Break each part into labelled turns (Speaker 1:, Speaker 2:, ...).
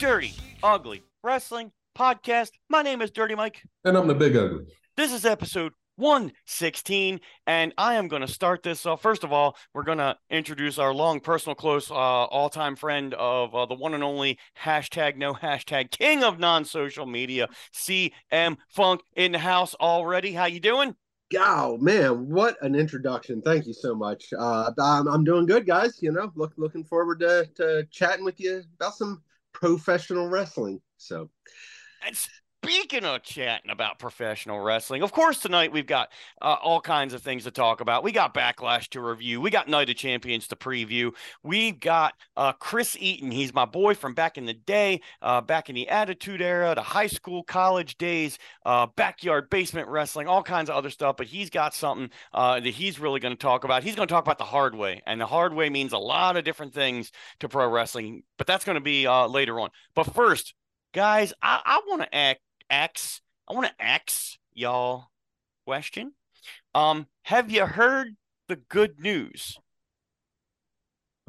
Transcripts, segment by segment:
Speaker 1: Dirty Ugly Wrestling Podcast. My name is Dirty Mike.
Speaker 2: And I'm the big ugly.
Speaker 1: This is episode 116, and I am going to start this off. First of all, we're going to introduce our long personal close, uh, all time friend of uh, the one and only hashtag no hashtag king of non social media, CM Funk in the house already. How you doing?
Speaker 3: Oh man, what an introduction! Thank you so much. Uh, I'm, I'm doing good, guys. You know, look looking forward to to chatting with you about some professional wrestling. So,
Speaker 1: And speaking of chatting about professional wrestling, of course, tonight we've got uh, all kinds of things to talk about. We got Backlash to review. We got Night of Champions to preview. We've got uh, Chris Eaton. He's my boy from back in the day, uh, back in the Attitude Era, the high school, college days, uh, backyard basement wrestling, all kinds of other stuff. But he's got something uh, that he's really going to talk about. He's going to talk about the hard way. And the hard way means a lot of different things to pro wrestling, but that's going to be uh, later on. But first, guys, I, I want to act X. I want to X y'all question. Um, have you heard the good news?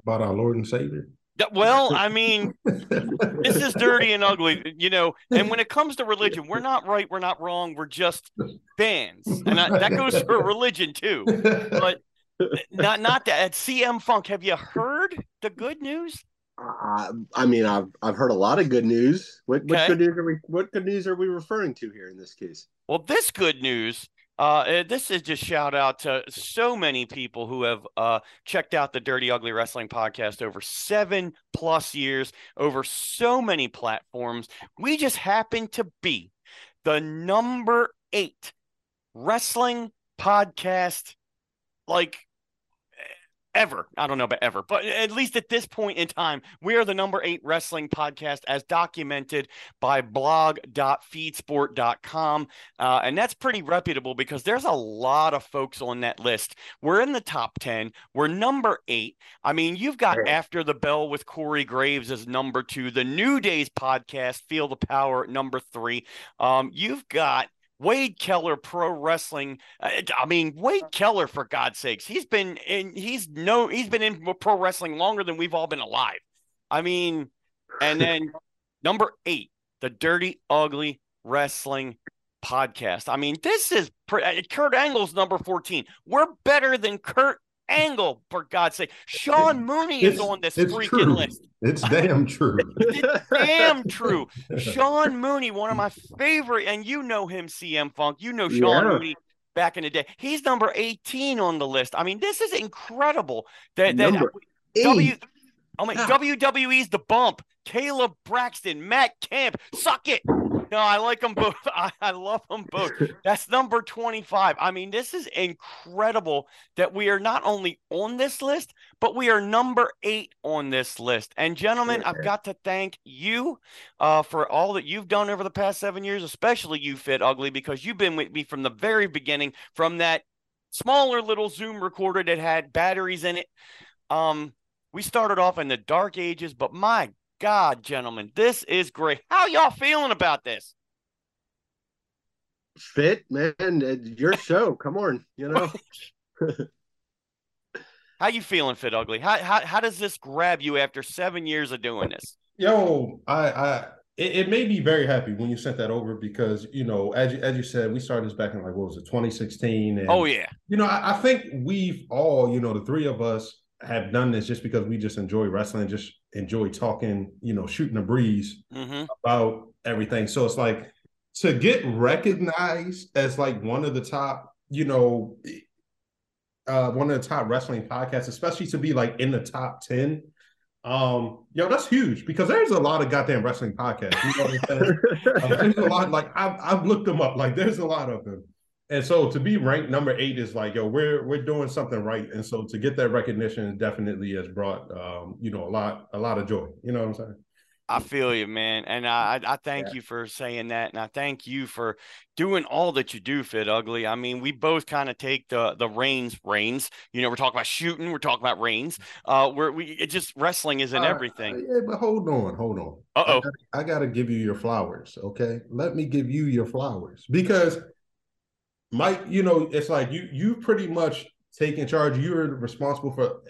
Speaker 2: About our Lord and Savior.
Speaker 1: Well, I mean, this is dirty and ugly, you know. And when it comes to religion, we're not right, we're not wrong, we're just fans, and I, that goes for religion too. But not not that at CM Funk. Have you heard the good news?
Speaker 3: Uh, I mean, I've I've heard a lot of good news. What,
Speaker 1: Okay.
Speaker 3: good news are we? What good news are we referring to here in this case?
Speaker 1: Well, this good news. Uh, this is just shout out to so many people who have uh, checked out the Dirty Ugly Wrestling podcast over seven plus years, over so many platforms. We just happen to be the number eight wrestling podcast, like ever. I don't know about ever, but at least at this point in time, we are the number eight wrestling podcast as documented by blog.feedspot.com. Uh, and that's pretty reputable because there's a lot of folks on that list. We're in the top 10. We're number eight. I mean, you've got
Speaker 3: Right.
Speaker 1: After the Bell with Corey Graves as number two, the New Days podcast, Feel the Power, number three. Um, you've got Wade Keller Pro Wrestling. uh, I mean, Wade Keller, for God's sakes, he's been in. He's no. He's been in pro wrestling longer than we've all been alive. I mean, and then number eight, the Dirty Ugly Wrestling Podcast. I mean, this is pre- uh, Kurt Angle's number fourteen. We're better than Kurt Angle, for God's sake. Sean Mooney is
Speaker 2: It's-
Speaker 1: on this freaking
Speaker 2: true.
Speaker 1: list.
Speaker 2: It's damn true.
Speaker 1: It's damn true. Sean Mooney, one of my favorite, and you know him, CM Funk. You know Sean
Speaker 3: Yeah.
Speaker 1: Mooney back in the day. He's number 18 on the list. I mean, this is incredible. That, that
Speaker 3: Number
Speaker 1: W
Speaker 3: Eight.
Speaker 1: Oh my ah.
Speaker 3: God.
Speaker 1: WWE's the bump. Kayla Braxton, Matt Camp, suck it. No, I like them both. I, I love them both. That's number 25. I mean, this is incredible that we are not only on this list, but we are number eight on this list. And gentlemen, I've got to thank you uh, for all that you've done over the past seven years, especially you, Fit Ugly, because you've been with me from the very beginning, from that smaller little Zoom recorder that had batteries in it. Um, we started off in the dark ages, but my God, gentlemen, this is great. How y'all feeling about this?
Speaker 3: Fit man, uh, your show. Come on, you know.
Speaker 1: How you feeling, Fit Ugly? How, how how does this grab you after seven years of doing this?
Speaker 2: Yo, I, I, it, it made me very happy when you sent that over because you know, as you, as you said, we started this back in like what was it, 2016? And
Speaker 1: Oh yeah,
Speaker 2: you know, I, I think we've all, you know, the three of us have done this just because we just enjoy wrestling, just enjoy talking, you know, shooting a breeze
Speaker 1: hmm
Speaker 2: about everything. So it's like to get recognized as like one of the top, you know, uh one of the top wrestling podcasts, especially to be like in the top 10. Um, yo, that's huge because there's a lot of goddamn wrestling podcasts. You know what I'm saying? Uh, there's a lot, like I've I've looked them up, like there's a lot of them. And so to be ranked number eight is like, yo, we're we're doing something right. And so to get that recognition definitely has brought um, you know, a lot, a lot of joy. You know what I'm saying?
Speaker 1: I feel you, man, and I I I thank you for saying that, and I thank you for doing all that you do, Fit Ugly. I mean, we both kind of take the the reins, reins. You know, we're talking about shooting, we're talking about reins. Uh, where we it just wrestling is in
Speaker 2: Uh,
Speaker 1: everything.
Speaker 2: yeah, but hold on, hold on.
Speaker 1: Uh oh.
Speaker 2: gotta, I gotta give you your flowers, okay? Let me give you your flowers because Mike, you know, it's like you you pretty much taking charge. You're responsible for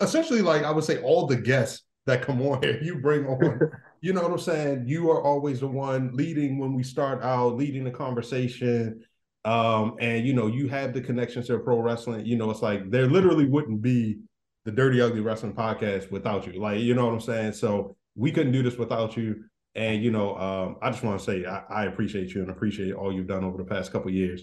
Speaker 2: essentially, like I would say, all the guests that come on here. You bring on, you know what I'm saying? You are always the one leading when we start out, leading the conversation. Um, and you know, you have the connections to pro wrestling. You know, it's like there literally wouldn't be the Dirty Ugly Wrestling podcast without you. Like, you know what I'm saying? So we couldn't do this without you. And you know, um, I just want to say I, I, appreciate you and appreciate all you've done over the past couple years.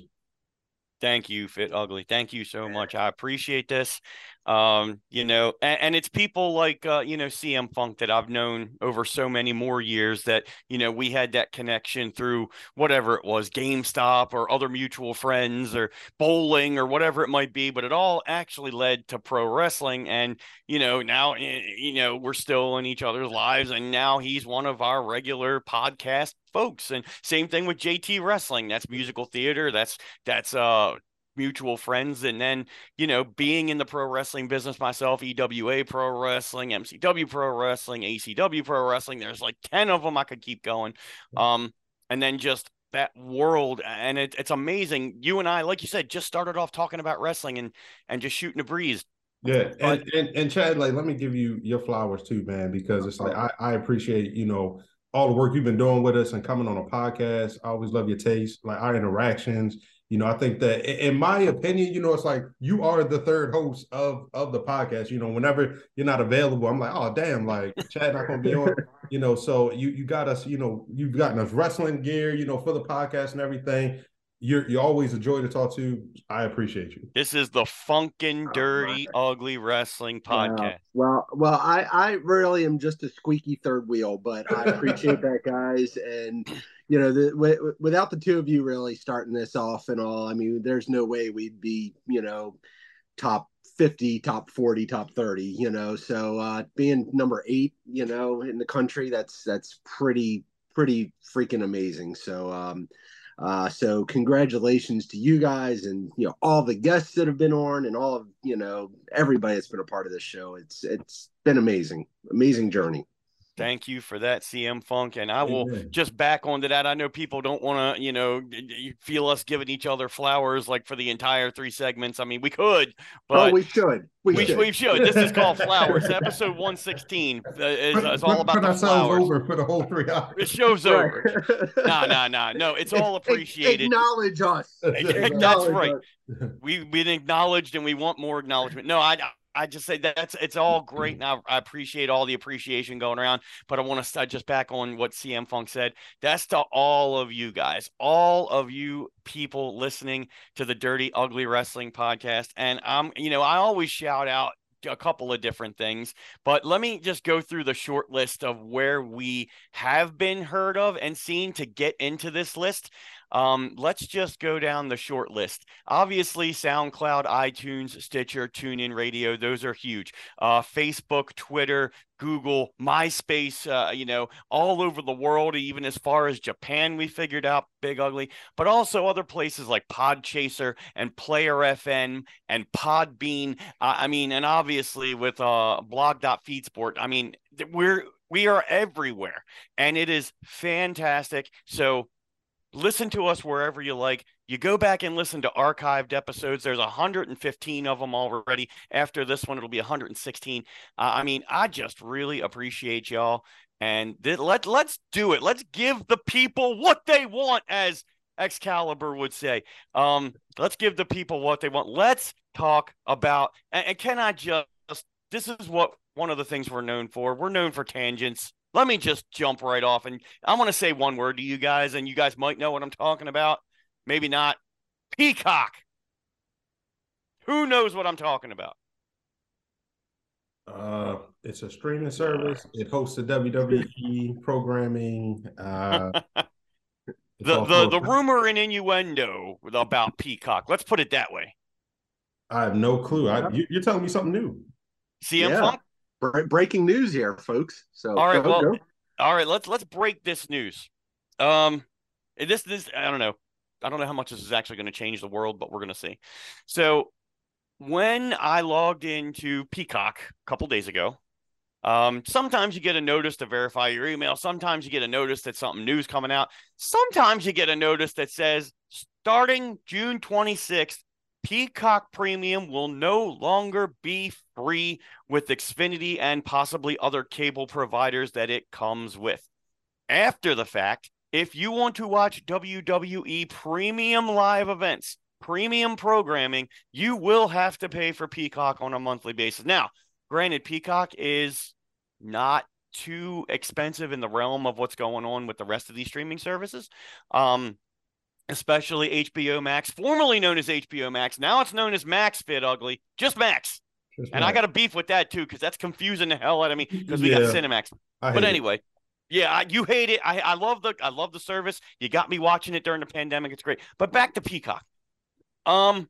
Speaker 1: Thank you, Fit Ugly. Thank you so much. I appreciate this. Um, you know, and, and it's people like uh, you know, CM Funk that I've known over so many more years that, you know, we had that connection through whatever it was, GameStop or other mutual friends or bowling or whatever it might be, but it all actually led to pro wrestling. And, you know, now eh, you know, we're still in each other's lives, and now he's one of our regular podcast folks. And same thing with JT Wrestling. That's musical theater. That's that's uh mutual friends and then you know being in the pro wrestling business myself ewa pro wrestling mcw pro wrestling acw pro wrestling there's like 10 of them i could keep going. Um and then just that world and it, it's amazing. You and i like you said just started off talking about wrestling and and just shooting a breeze.
Speaker 2: Yeah and, and and chad like let me give you your flowers too man because it's like i i appreciate you know all the work you've been doing with us and coming on a podcast. I always love your taste like our interactions you know, I think that in my opinion, you know, it's like you are the third host of of the podcast. You know, whenever you're not available, I'm like, oh damn, like Chad not gonna be on. You know, so you you got us, you know, you've gotten us wrestling gear, you know, for the podcast and everything you're you're always a joy to talk to. I appreciate you.
Speaker 1: This is the Funkin' Dirty Ugly Wrestling podcast. Yeah.
Speaker 3: Well, well, I I really am just a squeaky third wheel, but I appreciate that, guys. And you know, the, w- without the two of you really starting this off and all, I mean, there's no way we'd be, you know, top 50 top 40 top 30 you know so uh being number eight you know in the country that's that's pretty pretty freaking amazing so um uh, so congratulations to you guys and you know all the guests that have been on and all of you know everybody that's been a part of this show. It's it's been amazing, amazing journey.
Speaker 1: Thank you for that, CM Funk. And I will Amen. just back onto that. I know people don't want to, you know, feel us giving each other flowers like for the entire three segments. I mean, we could, oh, but
Speaker 3: oh, we should.
Speaker 1: We, we should. we should. This is called Flowers. Episode 116 uh, is, is all about the flowers.
Speaker 2: over for the whole three hours.
Speaker 1: The show's over. no, no, no. No, it's all appreciated.
Speaker 3: Acknowledge us.
Speaker 1: That's right. We, we've been acknowledged and we want more acknowledgement. No, I, I just say that's it's all great now. I appreciate all the appreciation going around, but I want to start just back on what CM Funk said. That's to all of you guys, all of you people listening to the Dirty Ugly Wrestling podcast. And I'm, you know, I always shout out a couple of different things, but let me just go through the short list of where we have been heard of and seen to get into this list. Um, let's just go down the short list. Obviously, SoundCloud, iTunes, Stitcher, TuneIn Radio, those are huge. Uh, Facebook, Twitter, Google, MySpace, uh, you know, all over the world, even as far as Japan, we figured out Big Ugly, but also other places like Podchaser and Player FM and Podbean. Uh, I mean, and obviously with uh, blog.feedspot, I mean, we're we are everywhere and it is fantastic. So listen to us wherever you like. You go back and listen to archived episodes. There's 115 of them already. After this one, it'll be 116. Uh, I mean, I just really appreciate y'all. And th- let let's do it. Let's give the people what they want, as Excalibur would say. Um, let's give the people what they want. Let's talk about. And, and can I just? This is what one of the things we're known for. We're known for tangents let me just jump right off and I want to say one word to you guys, and you guys might know what I'm talking about. Maybe not. Peacock. Who knows what I'm talking about?
Speaker 2: Uh, it's a streaming service. It hosts the WWE programming. Uh,
Speaker 1: the the the rumor and innuendo about Peacock. Let's put it that way.
Speaker 2: I have no clue. I, you, are telling me something new.
Speaker 1: CM yeah.
Speaker 3: Breaking news here, folks. So
Speaker 1: all right, go, well, go. all right, let's let's break this news. Um, this this I don't know, I don't know how much this is actually going to change the world, but we're going to see. So when I logged into Peacock a couple days ago, um, sometimes you get a notice to verify your email. Sometimes you get a notice that something new's coming out. Sometimes you get a notice that says starting June 26th, Peacock Premium will no longer be free with Xfinity and possibly other cable providers that it comes with. after the fact, if you want to watch WWE premium live events, premium programming, you will have to pay for Peacock on a monthly basis. Now, granted, Peacock is not too expensive in the realm of what's going on with the rest of these streaming services. Um, especially HBO Max, formerly known as HBO Max. Now it's known as Max Fit Ugly, just Max. Just and Max. I got a beef with that too because that's confusing the hell out of me because we yeah. got Cinemax. But anyway, it. yeah, you hate it. I, I love the I love the service. You got me watching it during the pandemic. It's great. But back to Peacock. Um,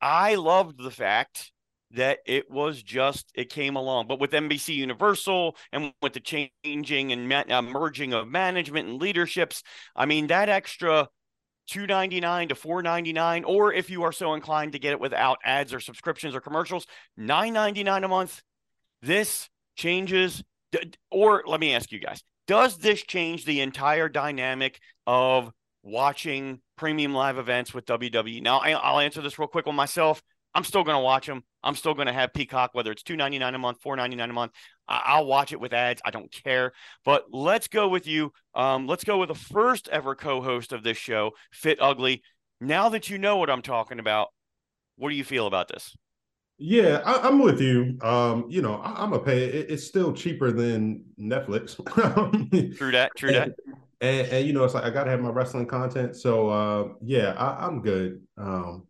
Speaker 1: I loved the fact that it was just it came along but with nbc universal and with the changing and uh, merging of management and leaderships i mean that extra 299 to 499 or if you are so inclined to get it without ads or subscriptions or commercials 999 a month this changes or let me ask you guys does this change the entire dynamic of watching premium live events with WWE now I'll answer this real quick on myself I'm still going to watch them. I'm still going to have Peacock, whether it's two ninety nine a month, four ninety nine a month. I- will watch it with ads. I don't care. But let's go with you. Um, let's go with the first ever co-host of this show, Fit Ugly. Now that you know what I'm talking about, what do you feel about this?
Speaker 2: Yeah, I, am with you. Um, you know, I, am a pay. It, it's still cheaper than Netflix.
Speaker 1: true that. True
Speaker 2: and,
Speaker 1: that.
Speaker 2: And, and, you know, it's like I gotta have my wrestling content. So uh, yeah, I, am good. Um,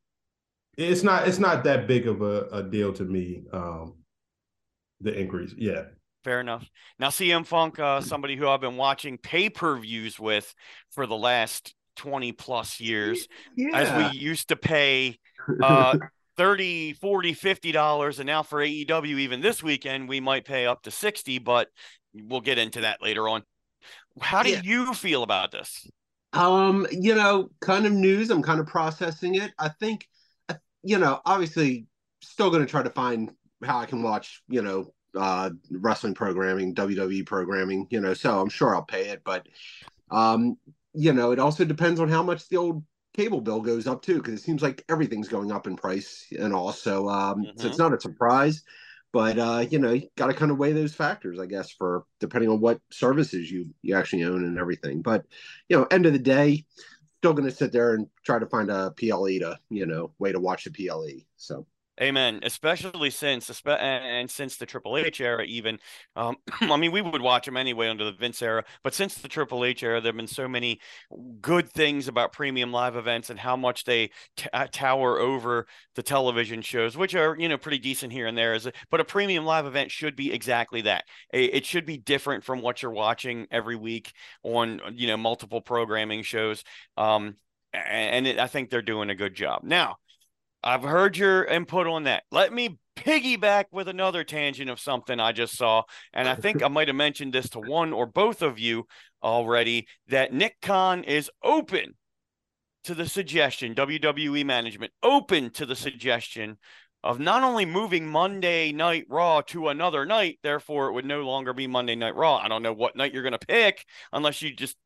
Speaker 2: it's not it's not that big of a, a deal to me. Um, the increase, yeah.
Speaker 1: Fair enough. Now, CM Funk, uh, somebody who I've been watching pay per views with for the last 20 plus years, yeah. as we used to pay uh, 30, 40, 50 dollars. And now for AEW, even this weekend, we might pay up to 60, but we'll get into that later on. How do yeah. you feel about this?
Speaker 3: Um, you know, kind of news. I'm kind of processing it. I think you know, obviously, still going to try to find how I can watch, you know, uh, wrestling programming, WWE programming, you know, so I'm sure I'll pay it. But, um, you know, it also depends on how much the old cable bill goes up too, because it seems like everything's going up in price and also, um, mm-hmm. so it's not a surprise. But uh, you know, you got to kind of weigh those factors, I guess, for depending on what services you you actually own and everything. But you know, end of the day, still going to sit there and try to find a PLE to, you know, way to watch the PLE. So
Speaker 1: Amen. Especially since, and since the Triple H era, even, um, I mean, we would watch them anyway under the Vince era. But since the Triple H era, there have been so many good things about premium live events and how much they t- uh, tower over the television shows, which are you know pretty decent here and there. But a premium live event should be exactly that. It should be different from what you're watching every week on you know multiple programming shows. Um, and it, I think they're doing a good job now I've heard your input on that. Let me piggyback with another tangent of something I just saw. And I think I might have mentioned this to one or both of you already that Nick Khan is open to the suggestion, WWE management open to the suggestion of not only moving Monday Night Raw to another night, therefore it would no longer be Monday Night Raw. I don't know what night you're going to pick unless you just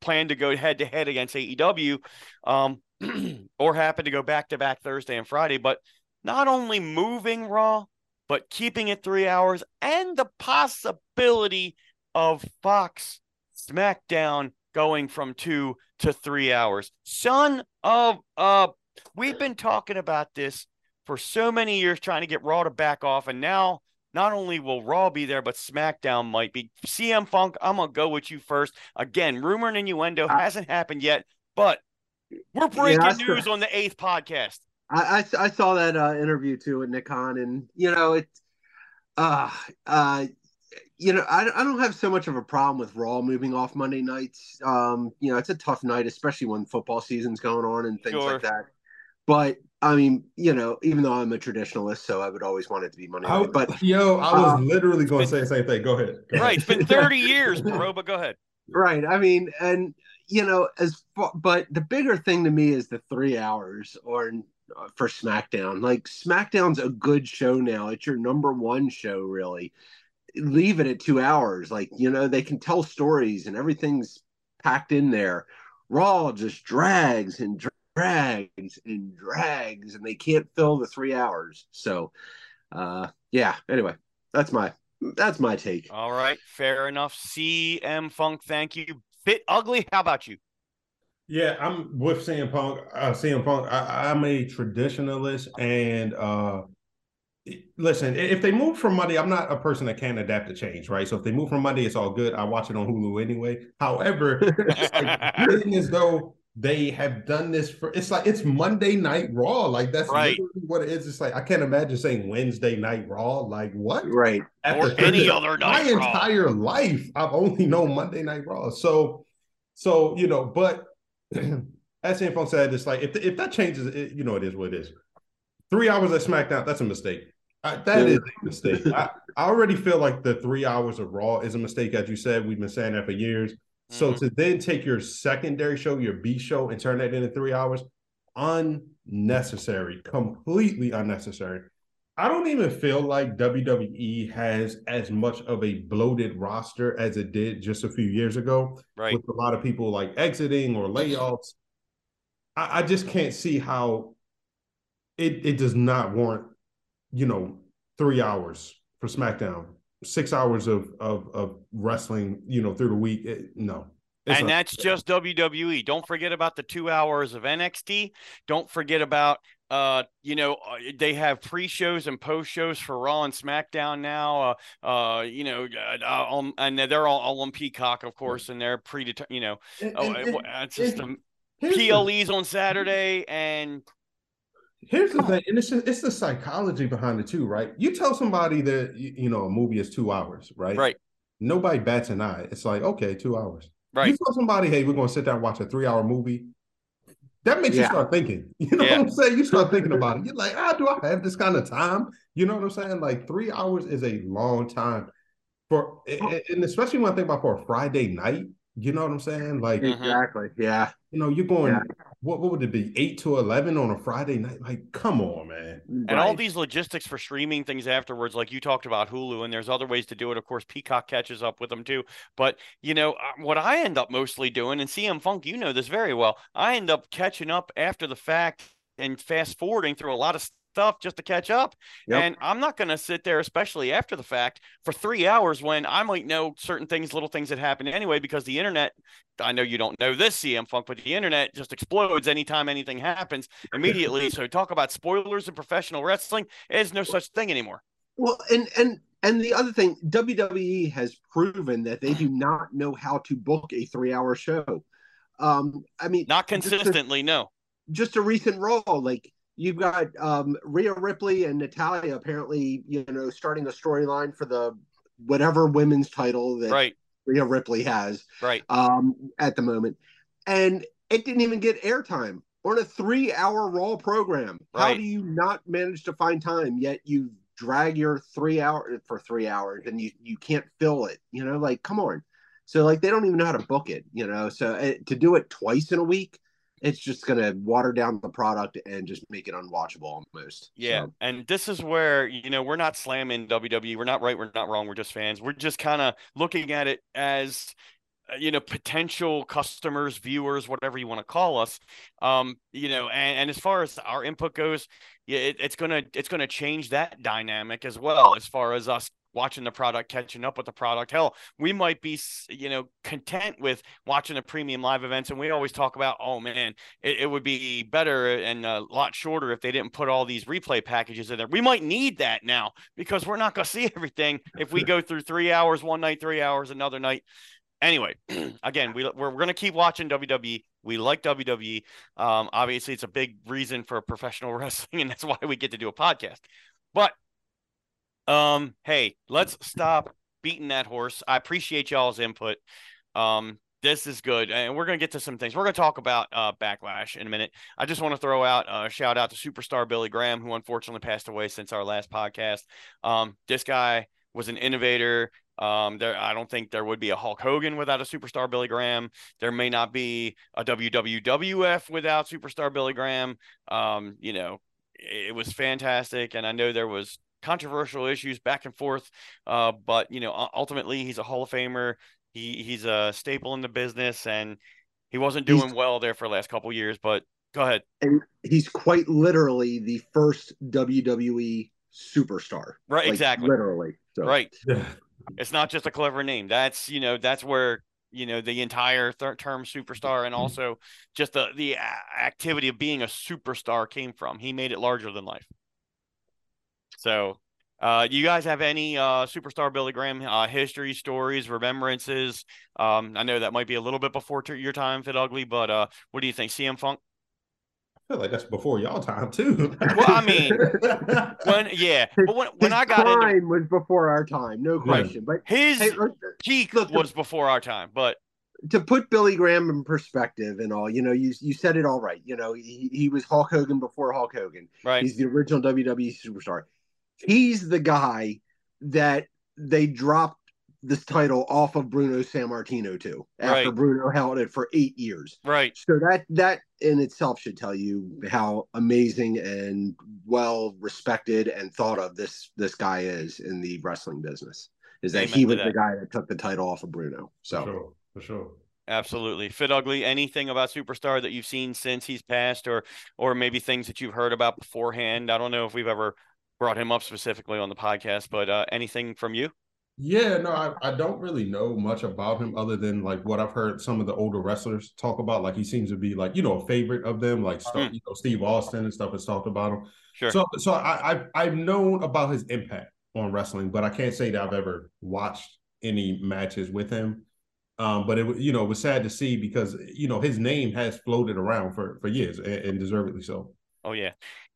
Speaker 1: plan to go head to head against AEW. Um, or happen to go back to back Thursday and Friday, but not only moving Raw, but keeping it three hours and the possibility of Fox SmackDown going from two to three hours. Son of a, we've been talking about this for so many years, trying to get Raw to back off, and now not only will Raw be there, but SmackDown might be. CM Funk, I'm gonna go with you first. Again, rumor and innuendo hasn't happened yet, but we're breaking yeah, news on the eighth podcast.
Speaker 3: I, I, I saw that uh, interview too with Nick Khan, and you know it. Uh, uh, you know, I, I don't have so much of a problem with Raw moving off Monday nights. Um, you know, it's a tough night, especially when football season's going on and things sure. like that. But I mean, you know, even though I'm a traditionalist, so I would always want it to be Monday night. But
Speaker 2: yo, I was um, literally going to say the same thing. Go ahead.
Speaker 1: Go right, ahead. it's been 30 years, bro. But go ahead.
Speaker 3: Right. I mean, and you know, as but the bigger thing to me is the three hours or uh, for SmackDown. Like SmackDown's a good show now. It's your number one show, really. Leave it at two hours. Like you know, they can tell stories and everything's packed in there. Raw just drags and drags and drags, and they can't fill the three hours. So, uh, yeah. Anyway, that's my That's my take.
Speaker 1: All right, fair enough. CM Funk, thank you. Fit ugly. How about you?
Speaker 2: Yeah, I'm with CM Punk. Uh, CM Punk. I, I'm a traditionalist, and uh, listen, if they move from Monday, I'm not a person that can adapt to change, right? So if they move from Monday, it's all good. I watch it on Hulu anyway. However, it's like as though they have done this for it's like it's Monday Night Raw. Like that's
Speaker 1: Right.
Speaker 2: literally what it is. It's like I can't imagine saying Wednesday Night Raw. Like what?
Speaker 3: Right.
Speaker 2: After
Speaker 1: Or any
Speaker 2: 30
Speaker 1: other
Speaker 2: my
Speaker 1: Raw.
Speaker 2: entire life, I've only known Monday Night Raw. So, so you know, but as CM Punk said, it's like if if that changes, it, you know, it is what it is. Three hours at SmackDown, that's a mistake. I, that
Speaker 3: Yeah.
Speaker 2: is a mistake. I, I already feel like the three hours of Raw is a mistake, as you said. We've been saying that for years. So
Speaker 1: Mhm.
Speaker 2: to then take your secondary show, your B show, and turn that into three hours, unnecessary, completely unnecessary. I don't even feel like WWE has as much of a bloated roster as it did just a few years ago,
Speaker 1: Right.
Speaker 2: with a lot of people like exiting or layoffs. I, I just can't see how it it does not warrant, you know, three hours for SmackDown, six hours of of of wrestling, you know, through the week. It- no, It's
Speaker 1: and
Speaker 2: not-
Speaker 1: that's just WWE. Don't forget about the two hours of NXT. Don't forget about uh, you know, uh, they have pre-shows and post-shows for Raw and SmackDown now. Uh, uh, you know, uh, uh, um, and they're all, all on Peacock, of course, and they're predetermined. You know,
Speaker 2: And-
Speaker 1: oh,
Speaker 2: and-
Speaker 1: it-
Speaker 2: and
Speaker 1: it's just
Speaker 2: and
Speaker 1: the
Speaker 2: here's the-
Speaker 1: PLEs on Saturday, and
Speaker 2: Here's the thing, and it's just, it's the psychology behind it too, right? You tell somebody that you, you know a movie is two hours, right?
Speaker 1: Right.
Speaker 2: Nobody bats an eye. It's like okay, two hours.
Speaker 1: right,
Speaker 2: You tell somebody, hey, we're going to sit down and watch a three-hour movie. That makes you start thinking. You know
Speaker 1: Yeah.
Speaker 2: what I'm saying? You start thinking about it. You're like, ah, do I have this kind of time? You know what I'm saying? Like three hours is a long time for, and and especially when I think about for a Friday night. You know what I'm saying? Like.
Speaker 3: Exactly. Yeah.
Speaker 2: you know, you're going.
Speaker 3: Yeah.
Speaker 2: What what would it be? Eight to eleven on a Friday night? Like, come on, man.
Speaker 1: and all these logistics for streaming things afterwards, like you talked about Hulu, and there's other ways to do it. Of course, Peacock catches up with them too. But you know uh, what I end up mostly doing, and CM Funk, you know this very well. I end up catching up after the fact and fast forwarding through a lot of stuff just to catch up.
Speaker 3: Yep.
Speaker 1: And I'm not going to sit there, especially after the fact, for three hours when I might know certain things, little things that happen anyway, because the internet. I know you don't know this, CM Funk, but the internet just explodes anytime anything happens immediately. so talk about spoilers in professional wrestling. There's no such thing anymore.
Speaker 3: Well, and and and the other thing, WWE has proven that they do not know how to book a three-hour show. Um, I mean,
Speaker 1: Not
Speaker 3: just a-
Speaker 1: consistently, no.
Speaker 3: just a recent Raw, like you've got um, Rhea Ripley and Natalya apparently, you know, starting a storyline for the whatever women's title that
Speaker 1: Right,
Speaker 3: Rhea Ripley has
Speaker 1: right.
Speaker 3: um, at the moment, and it didn't even get airtime on a three-hour Raw program. How do you not manage to find time yet you drag your three hour for three hours and you you can't fill it? You know, like come on. So like they don't even know how to book it. You know, so uh, to do it twice in a week, it's just gonna water down the product and just make it unwatchable almost.
Speaker 1: Yeah,
Speaker 3: So,
Speaker 1: and this is where you know we're not slamming WWE. We're not right. We're not wrong. We're just fans. We're just kind of looking at it as uh, you know potential customers, viewers, whatever you want to call us. Um, you know, and, and as far as our input goes, yeah, it, it's gonna it's gonna change that dynamic as well. As far as us watching the product, catching up with the product. Hell, we might be you know content with watching the premium live events, and we always talk about, oh man, it, it would be better and a lot shorter if they didn't put all these replay packages in there. We might need that now because we're not going to see everything if we go through three hours one night, three hours another night. Anyway, again, we, we're, we're going to keep watching WWE. We like WWE. Um, obviously, it's a big reason for professional wrestling, and that's why we get to do a podcast. But um, hey, let's stop beating that horse. I appreciate y'all's input. Um, this is good, and we're gonna get to some things. We're gonna talk about uh, backlash in a minute. I just want to throw out a shout out to superstar Billy Graham, who unfortunately passed away since our last podcast. Um, this guy was an innovator. Um, there, I don't think there would be a Hulk Hogan without a superstar Billy Graham. There may not be a WWF without superstar Billy Graham. Um, you know, it, it was fantastic, and I know there was controversial issues back and forth. Uh, but you know, ultimately, he's a Hall of Famer. He he's a staple in the business, and he wasn't
Speaker 3: He's-
Speaker 1: doing well there for the last couple of years. But go ahead.
Speaker 3: and he's quite literally the first WWE superstar.
Speaker 1: Right,
Speaker 3: like,
Speaker 1: exactly.
Speaker 3: Literally. So.
Speaker 1: Right. It's not just a clever name. That's you know that's where you know the entire th- term superstar and also just the the activity of being a superstar came from. He made it larger than life. So, uh, you guys have any uh, superstar Billy Graham uh, history stories, remembrances? Um, I know that might be a little bit before t- your time, Fit Ugly, but uh, what do you think, CM Funk?
Speaker 2: I feel like that's before y'all time too.
Speaker 1: Well, I mean, when yeah, but when when
Speaker 3: His
Speaker 1: I got into
Speaker 3: was before our time, no question. But
Speaker 1: his
Speaker 3: hey, look,
Speaker 1: peak
Speaker 3: look, the-
Speaker 1: was before our time, but
Speaker 3: to put Billy Graham in perspective and all, you know, you you said it all right. You know, he, he was Hulk Hogan before Hulk Hogan.
Speaker 1: right,
Speaker 3: He's the original WWE superstar. He's the guy that they dropped this title off of Bruno Sammartino to after
Speaker 1: Right.
Speaker 3: Bruno held it for eight years.
Speaker 1: right.
Speaker 3: So that that in itself should tell you how amazing and well respected and thought of this this guy is in the wrestling business. Is that
Speaker 1: Amen
Speaker 3: he was
Speaker 1: that.
Speaker 3: the guy that took the title off of Bruno.
Speaker 2: For
Speaker 3: So
Speaker 2: sure. For sure.
Speaker 1: Absolutely. Fit Ugly, anything about Superstar that you've seen since he's passed or or maybe things that you've heard about beforehand? I don't know if we've ever brought him up specifically on the podcast, but uh, anything from you?
Speaker 2: Yeah, no, I, I don't really know much about him other than like what I've heard some of the older wrestlers talk about. Like he seems to be like, you know, a favorite of them, like stuff,
Speaker 1: Mm.
Speaker 2: you know, Steve Austin and stuff has talked about him.
Speaker 1: Sure.
Speaker 2: So so I, I've I've known about his impact on wrestling, but I can't say that I've ever watched any matches with him. Um, but it you know it was sad to see because you know his name has floated around for for years and, and deservedly so.
Speaker 1: Oh yeah.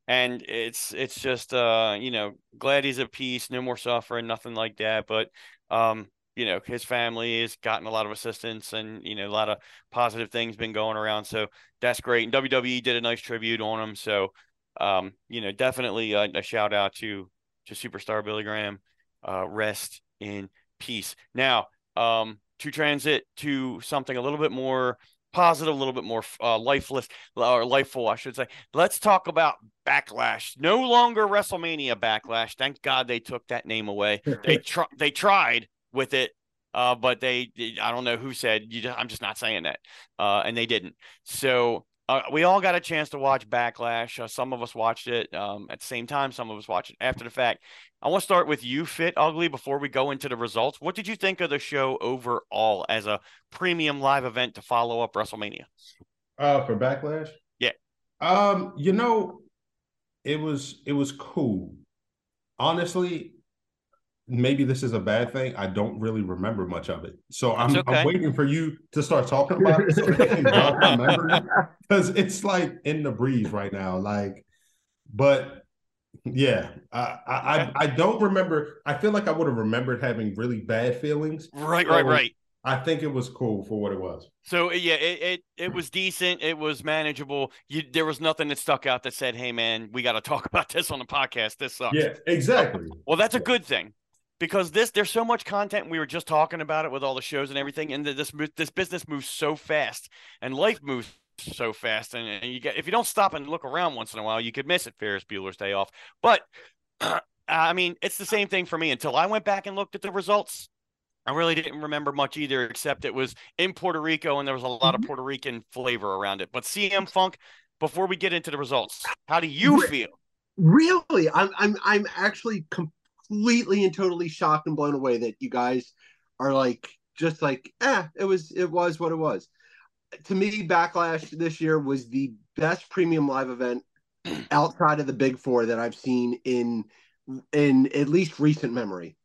Speaker 1: And it's it's just uh, you know, glad he's at peace, no more suffering, nothing like that. But um, you know, his family has gotten a lot of assistance and you know, a lot of positive things been going around. So that's great. And WWE did a nice tribute on him. So um, you know, definitely a, a shout out to to superstar Billy Graham. Uh rest in peace. Now, um, to transit to something a little bit more positive, a little bit more uh, lifeless or lifeful, I should say. Let's talk about Backlash. No longer WrestleMania Backlash. Thank God they took that name away. They tr- they tried with it, uh, but they I don't know who said you. Just, I'm just not saying that, uh, and they didn't. So. Uh, we all got a chance to watch Backlash. Uh, some of us watched it um, at the same time. Some of us watched it after the fact. I want to start with you, Fit Ugly, before we go into the results. What did you think of the show overall as a premium live event to follow up WrestleMania?
Speaker 2: Uh, for backlash.
Speaker 1: Yeah.
Speaker 2: Um, you know, it was it was cool. Honestly, maybe this is a bad thing. I don't really remember much of it, so I'm,
Speaker 1: okay.
Speaker 2: I'm waiting for you to start talking about it so that can jog my memory because it's like in the breeze right now. Like, but yeah, I I,
Speaker 1: Okay.
Speaker 2: I I don't remember. I feel like I would have remembered having really bad feelings.
Speaker 1: Right, right,
Speaker 2: So-
Speaker 1: right.
Speaker 2: I think it was cool for what it was.
Speaker 1: So uh, yeah, it, it it was decent. It was manageable. You there was nothing that stuck out that said, "Hey man, we got to talk about this on the podcast. This sucks."
Speaker 2: Yeah, exactly.
Speaker 1: Well, that's a good thing because this there's so much content. We were just talking about it with all the shows and everything, and th- this this business moves so fast, and life moves so fast, and, and you get if you don't stop and look around once in a while, you could miss it. Ferris Bueller's Day Off, but I mean, it's the same thing for me. Until I went back and looked at the results, I really didn't remember much either, except it was in Puerto Rico, and there was a lot of mm-hmm. Puerto Rican flavor around it. But CM Funk. Before we get into the results, how do you feel?
Speaker 3: Really, I'm I'm I'm actually completely and totally shocked and blown away that you guys are like just like eh, it was it was what it was. To me, Backlash this year was the best premium live event outside of the Big Four that I've seen in in at least recent memory.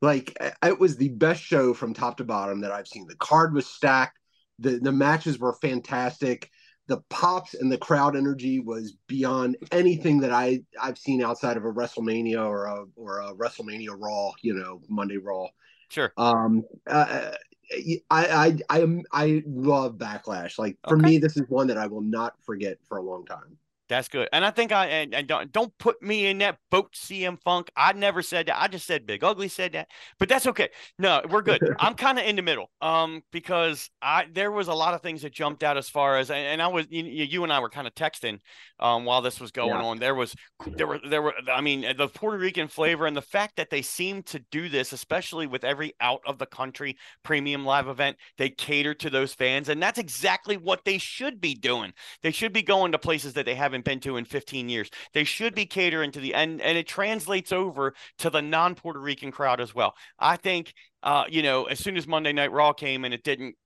Speaker 3: Like it was the best show from top to bottom that I've seen. The card was stacked. The the matches were fantastic the pops and the crowd energy was beyond anything that I I've seen outside of a WrestleMania or a or a WrestleMania Raw, you know, Monday Raw.
Speaker 1: Sure.
Speaker 3: Um, uh, I I I am I love Backlash. Like for
Speaker 1: Okay.
Speaker 3: me, this is one that I will not forget for a long time.
Speaker 1: That's good. And I think I and, and don't don't put me in that boat, CM Funk. I never said that. I just said Big Ugly said that. But that's okay. No, we're good. I'm kind of in the middle. Um, because I there was a lot of things that jumped out as far as and, I was you, you and I were kind of texting um while this was going
Speaker 3: Yeah.
Speaker 1: on. There was there were there were I mean the Puerto Rican flavor and the fact that they seem to do this, especially with every out of the country premium live event, they cater to those fans, and that's exactly what they should be doing. They should be going to places that they haven't haven't been to in 15 years. They should be catering to the and and it translates over to the non-Puerto Rican crowd as well. I think uh, you know, as soon as Monday Night Raw came and it didn't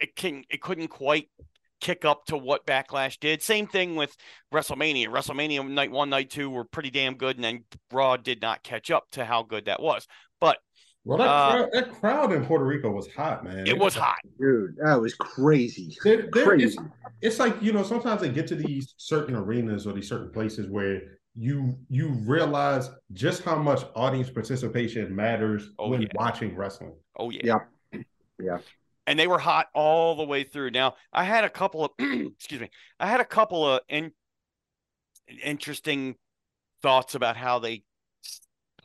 Speaker 1: it can it couldn't quite kick up to what Backlash did. Same thing with WrestleMania. WrestleMania night one, night two were pretty damn good, and then Raw did not catch up to how good that was. But
Speaker 2: well, that,
Speaker 1: Uh,
Speaker 2: crowd, that crowd in Puerto Rico was hot, man.
Speaker 1: it was hot.
Speaker 3: Dude, that was crazy.
Speaker 2: There- there is-
Speaker 3: Crazy.
Speaker 2: it's like you know sometimes they get to these certain arenas or these certain places where you you realize just how much audience participation matters
Speaker 1: Oh,
Speaker 2: when
Speaker 1: yeah.
Speaker 2: watching wrestling.
Speaker 1: Oh yeah.
Speaker 3: Yeah. Yeah.
Speaker 1: And they were hot all the way through. Now, I had a couple of excuse me. I had a couple of in, interesting thoughts about how they s-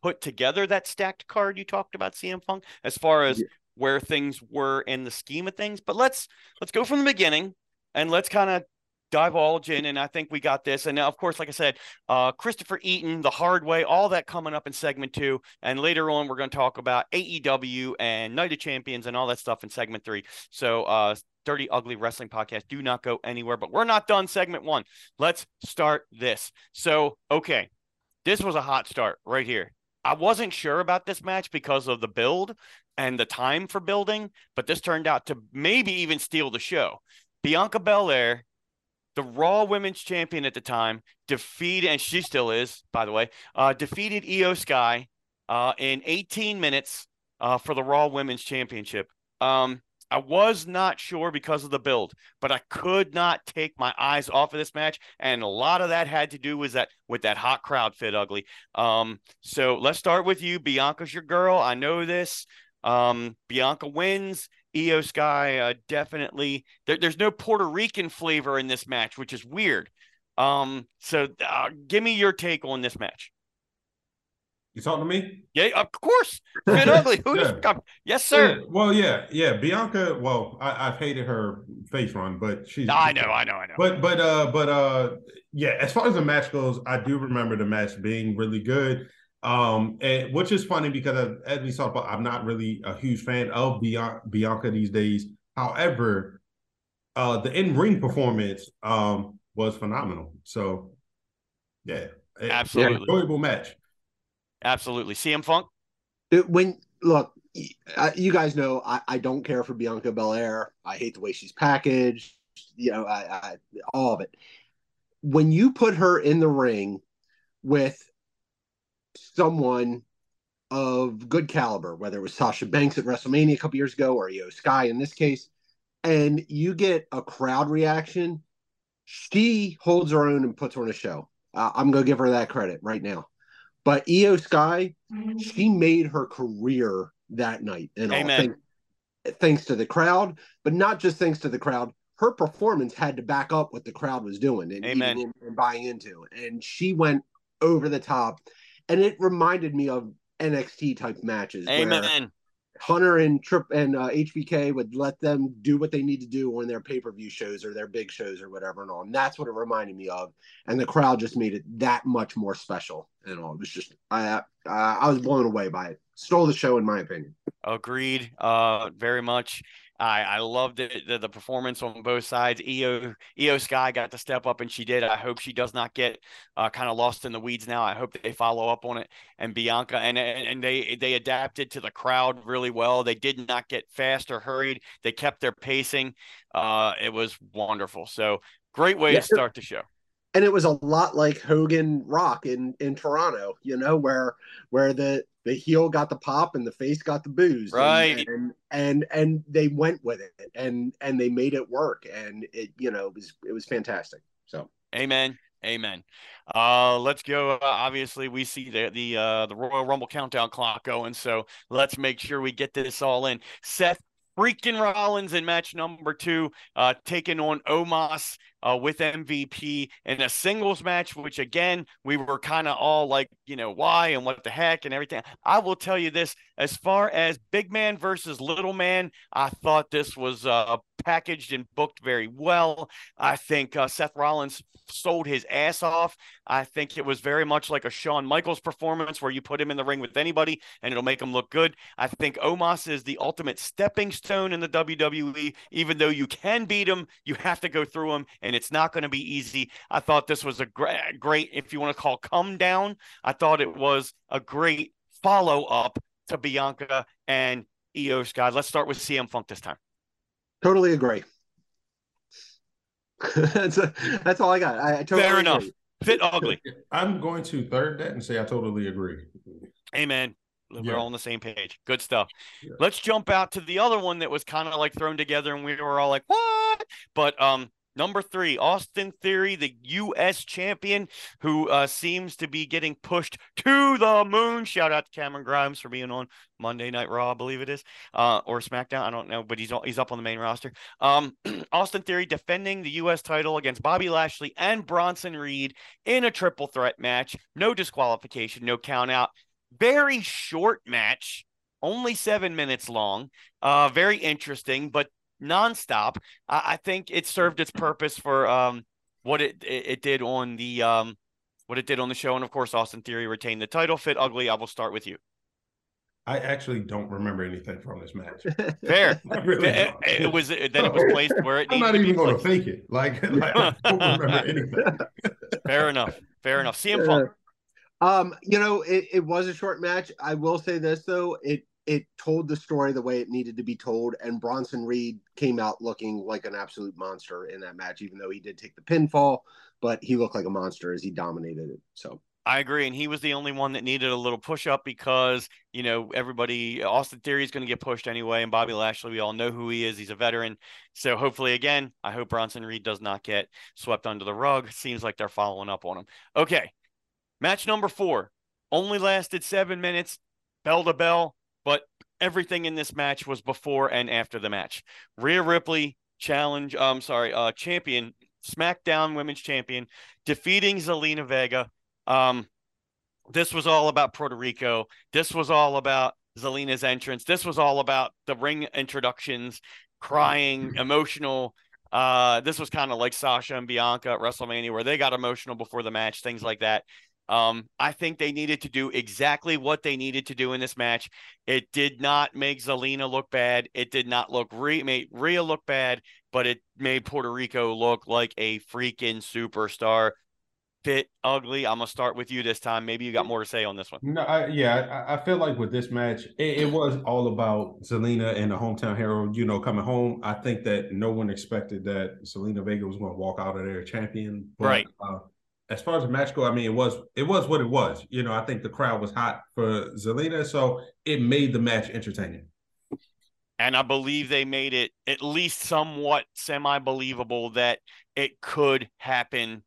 Speaker 1: put together that stacked card you talked about CM Funk as far as
Speaker 3: Yeah.
Speaker 1: where things were in the scheme of things. But let's let's go from the beginning and let's kind of divulge in and I think we got this. And now, of course, like I said, uh, Christopher Eaton, the hard way, all that coming up in segment two. And later on, we're going to talk about AEW and Night of Champions and all that stuff in segment three. So, uh, Dirty Ugly Wrestling Podcast, do not go anywhere. But we're not done segment one. Let's start this. So, okay, this was a hot start right here. I wasn't sure about this match because of the build and the time for building, but this turned out to maybe even steal the show. Bianca Belair the Raw Women's Champion at the time, defeated, and she still is, by the way, uh, defeated Iyo Sky uh, in 18 minutes uh, for the Raw Women's Championship. Um, I was not sure because of the build, but I could not take my eyes off of this match, and a lot of that had to do with that with that hot crowd fit ugly. Um, so let's start with you, Bianca's your girl. I know this. Um, Bianca wins. Iyo Sky uh, definitely. There, there's no Puerto Rican flavor in this match, which is weird. Um, so uh, give me your take on this match.
Speaker 2: You talking to me?
Speaker 1: Yeah, of course. Fit ugly. Who
Speaker 2: Yeah.
Speaker 1: Yes, sir.
Speaker 2: Yeah, well, yeah, yeah. Bianca. Well, I, I've hated her face run, but she's.
Speaker 1: I know, I know, I know.
Speaker 2: But but uh but uh yeah, as far as the match goes, I do remember the match being really good. Um, and which is funny because uh, as we talked about, I'm not really a huge fan of Bian- Bianca these days. However, uh, the in ring performance um was phenomenal. So yeah,
Speaker 1: Absolutely.
Speaker 2: enjoyable match.
Speaker 1: Absolutely. CM Funk.
Speaker 3: It- when look, uh, you guys know I, I don't care for Bianca Belair. I hate the way she's packaged. You know, I, I all of it. When you put her in the ring with someone of good caliber, whether it was Sasha Banks at WrestleMania a couple years ago or Iyo Sky in this case, and you get a crowd reaction, she holds her own and puts on a show. Uh, I'm going to give her that credit right now. But Io Sky, mm-hmm. she made her career that night and
Speaker 1: Amen.
Speaker 3: thanks, thanks to the crowd, but not just thanks to the crowd. Her performance had to back up what the crowd was doing and,
Speaker 1: Amen.
Speaker 3: in- and buying into. And she went over the top. And it reminded me of NXT type matches where
Speaker 1: Amen.
Speaker 3: Hunter and Trip and uh, HBK would let them do what they need to do on their pay per view shows or their big shows or whatever and all. And that's what it reminded me of. And the crowd just made it that much more special and all. It was just I uh, I was blown away by it. Stole the show in my opinion.
Speaker 1: Agreed. Uh, very much. I I loved it, the, the performance on both sides. Iyo Iyo Sky got to step up, and she did. I hope she does not get uh, kind of lost in the weeds now. I hope they follow up on it. And Bianca and and and they they adapted to the crowd really well. They did not get fast or hurried. They kept their pacing. Uh, it was wonderful. So great way
Speaker 3: Yeah.
Speaker 1: to start the show.
Speaker 3: And it was a lot like Hogan Rock in in Toronto, you know, where where the the heel got the pop and the face got the booze. And-
Speaker 1: Right.
Speaker 3: And and and they went with it and and they made it work. And it, you know, it was it was fantastic. So
Speaker 1: Amen. Amen. Uh, let's go. Uh, obviously, we see the the uh, the Royal Rumble countdown clock going, so let's make sure we get this all in. Seth freaking Rollins in match number two, uh, taking on Omos uh, with MVP in a singles match, which again we were kind of all like, you know, why and what the heck and everything. I will tell you this: As far as big man versus little man, I thought this was uh, packaged and booked very well. I think uh, Seth Rollins sold his ass off. I think it was very much like a Shawn Michaels performance where you put him in the ring with anybody and it'll make him look good. I think Omos is the ultimate stepping stone in the WWE. Even though you can beat him, you have to go through him, and it's not going to be easy. I thought this was a great, great, if you want to call come down, I thought it was a great follow up to Bianca and Iyo Sky. Let's start with CM Funk this time.
Speaker 3: Totally agree. that's a, that's all I got. I, I totally
Speaker 1: Fair
Speaker 3: agree.
Speaker 1: enough. Fit ugly.
Speaker 2: I'm going to third that and say I totally agree.
Speaker 1: Amen. We're
Speaker 2: Yeah.
Speaker 1: all on the same page. Good stuff.
Speaker 2: Yeah.
Speaker 1: Let's jump out to the other one that was kind of like thrown together, and we were all like, "What?" But um, number three, Austin Theory, the U.S. champion, who uh, seems to be getting pushed to the moon. Shout out to Cameron Grimes for being on Monday Night Raw, I believe it is, uh, or SmackDown. I don't know, but he's he's up on the main roster. Um, Austin Theory defending the U.S. title against Bobby Lashley and Bronson Reed in a triple threat match. No disqualification, no count out. Very short match, only seven minutes long. Uh, very interesting, but nonstop. I, I think it served its purpose for um what it, it it did on the um what it did on the show, and of course, Austin Theory retained the title. Fit ugly. I will start with you.
Speaker 2: I actually don't remember anything from this match.
Speaker 1: Fair.
Speaker 2: Really
Speaker 1: it,
Speaker 2: don't.
Speaker 1: it was then it was placed where it
Speaker 2: I'm not
Speaker 1: to
Speaker 2: even going to
Speaker 1: placed.
Speaker 2: fake it. Like, like I don't remember anything.
Speaker 1: Fair enough. Fair enough. CM Funk.
Speaker 3: Um, you know, it, it was a short match. I will say this though, it it told the story the way it needed to be told, and Bronson Reed came out looking like an absolute monster in that match, even though he did take the pinfall, but he looked like a monster as he dominated it. So
Speaker 1: I agree, and he was the only one that needed a little push up because you know everybody. Austin Theory is going to get pushed anyway, and Bobby Lashley, we all know who he is. He's a veteran, so hopefully, again, I hope Bronson Reed does not get swept under the rug. Seems like they're following up on him. Okay, match number four only lasted seven minutes, bell to bell, but everything in this match was before and after the match. Rhea Ripley challenge, um, sorry, uh, champion, SmackDown Women's Champion, defeating Zelina Vega. Um, this was all about Puerto Rico. This was all about Zelina's entrance. This was all about the ring introductions, crying, emotional. Uh, this was kind of like Sasha and Bianca at WrestleMania, where they got emotional before the match, things like that. Um, I think they needed to do exactly what they needed to do in this match. It did not make Zelina look bad. It did not look re- made Rhea look bad, but it made Puerto Rico look like a freaking superstar. Fit ugly. I'm gonna start with you this time. Maybe you got more to say on this one.
Speaker 2: No, I, yeah, I, I feel like with this match, it, it was all about Zelina and the hometown hero, you know, coming home. I think that no one expected that Zelina Vega was going to walk out of there champion. But,
Speaker 1: Right.
Speaker 2: Uh, as far as the match go, I mean, it was it was what it was. You know, I think the crowd was hot for Zelina, so it made the match entertaining.
Speaker 1: and I believe they made it at least somewhat semi believable that it could happen.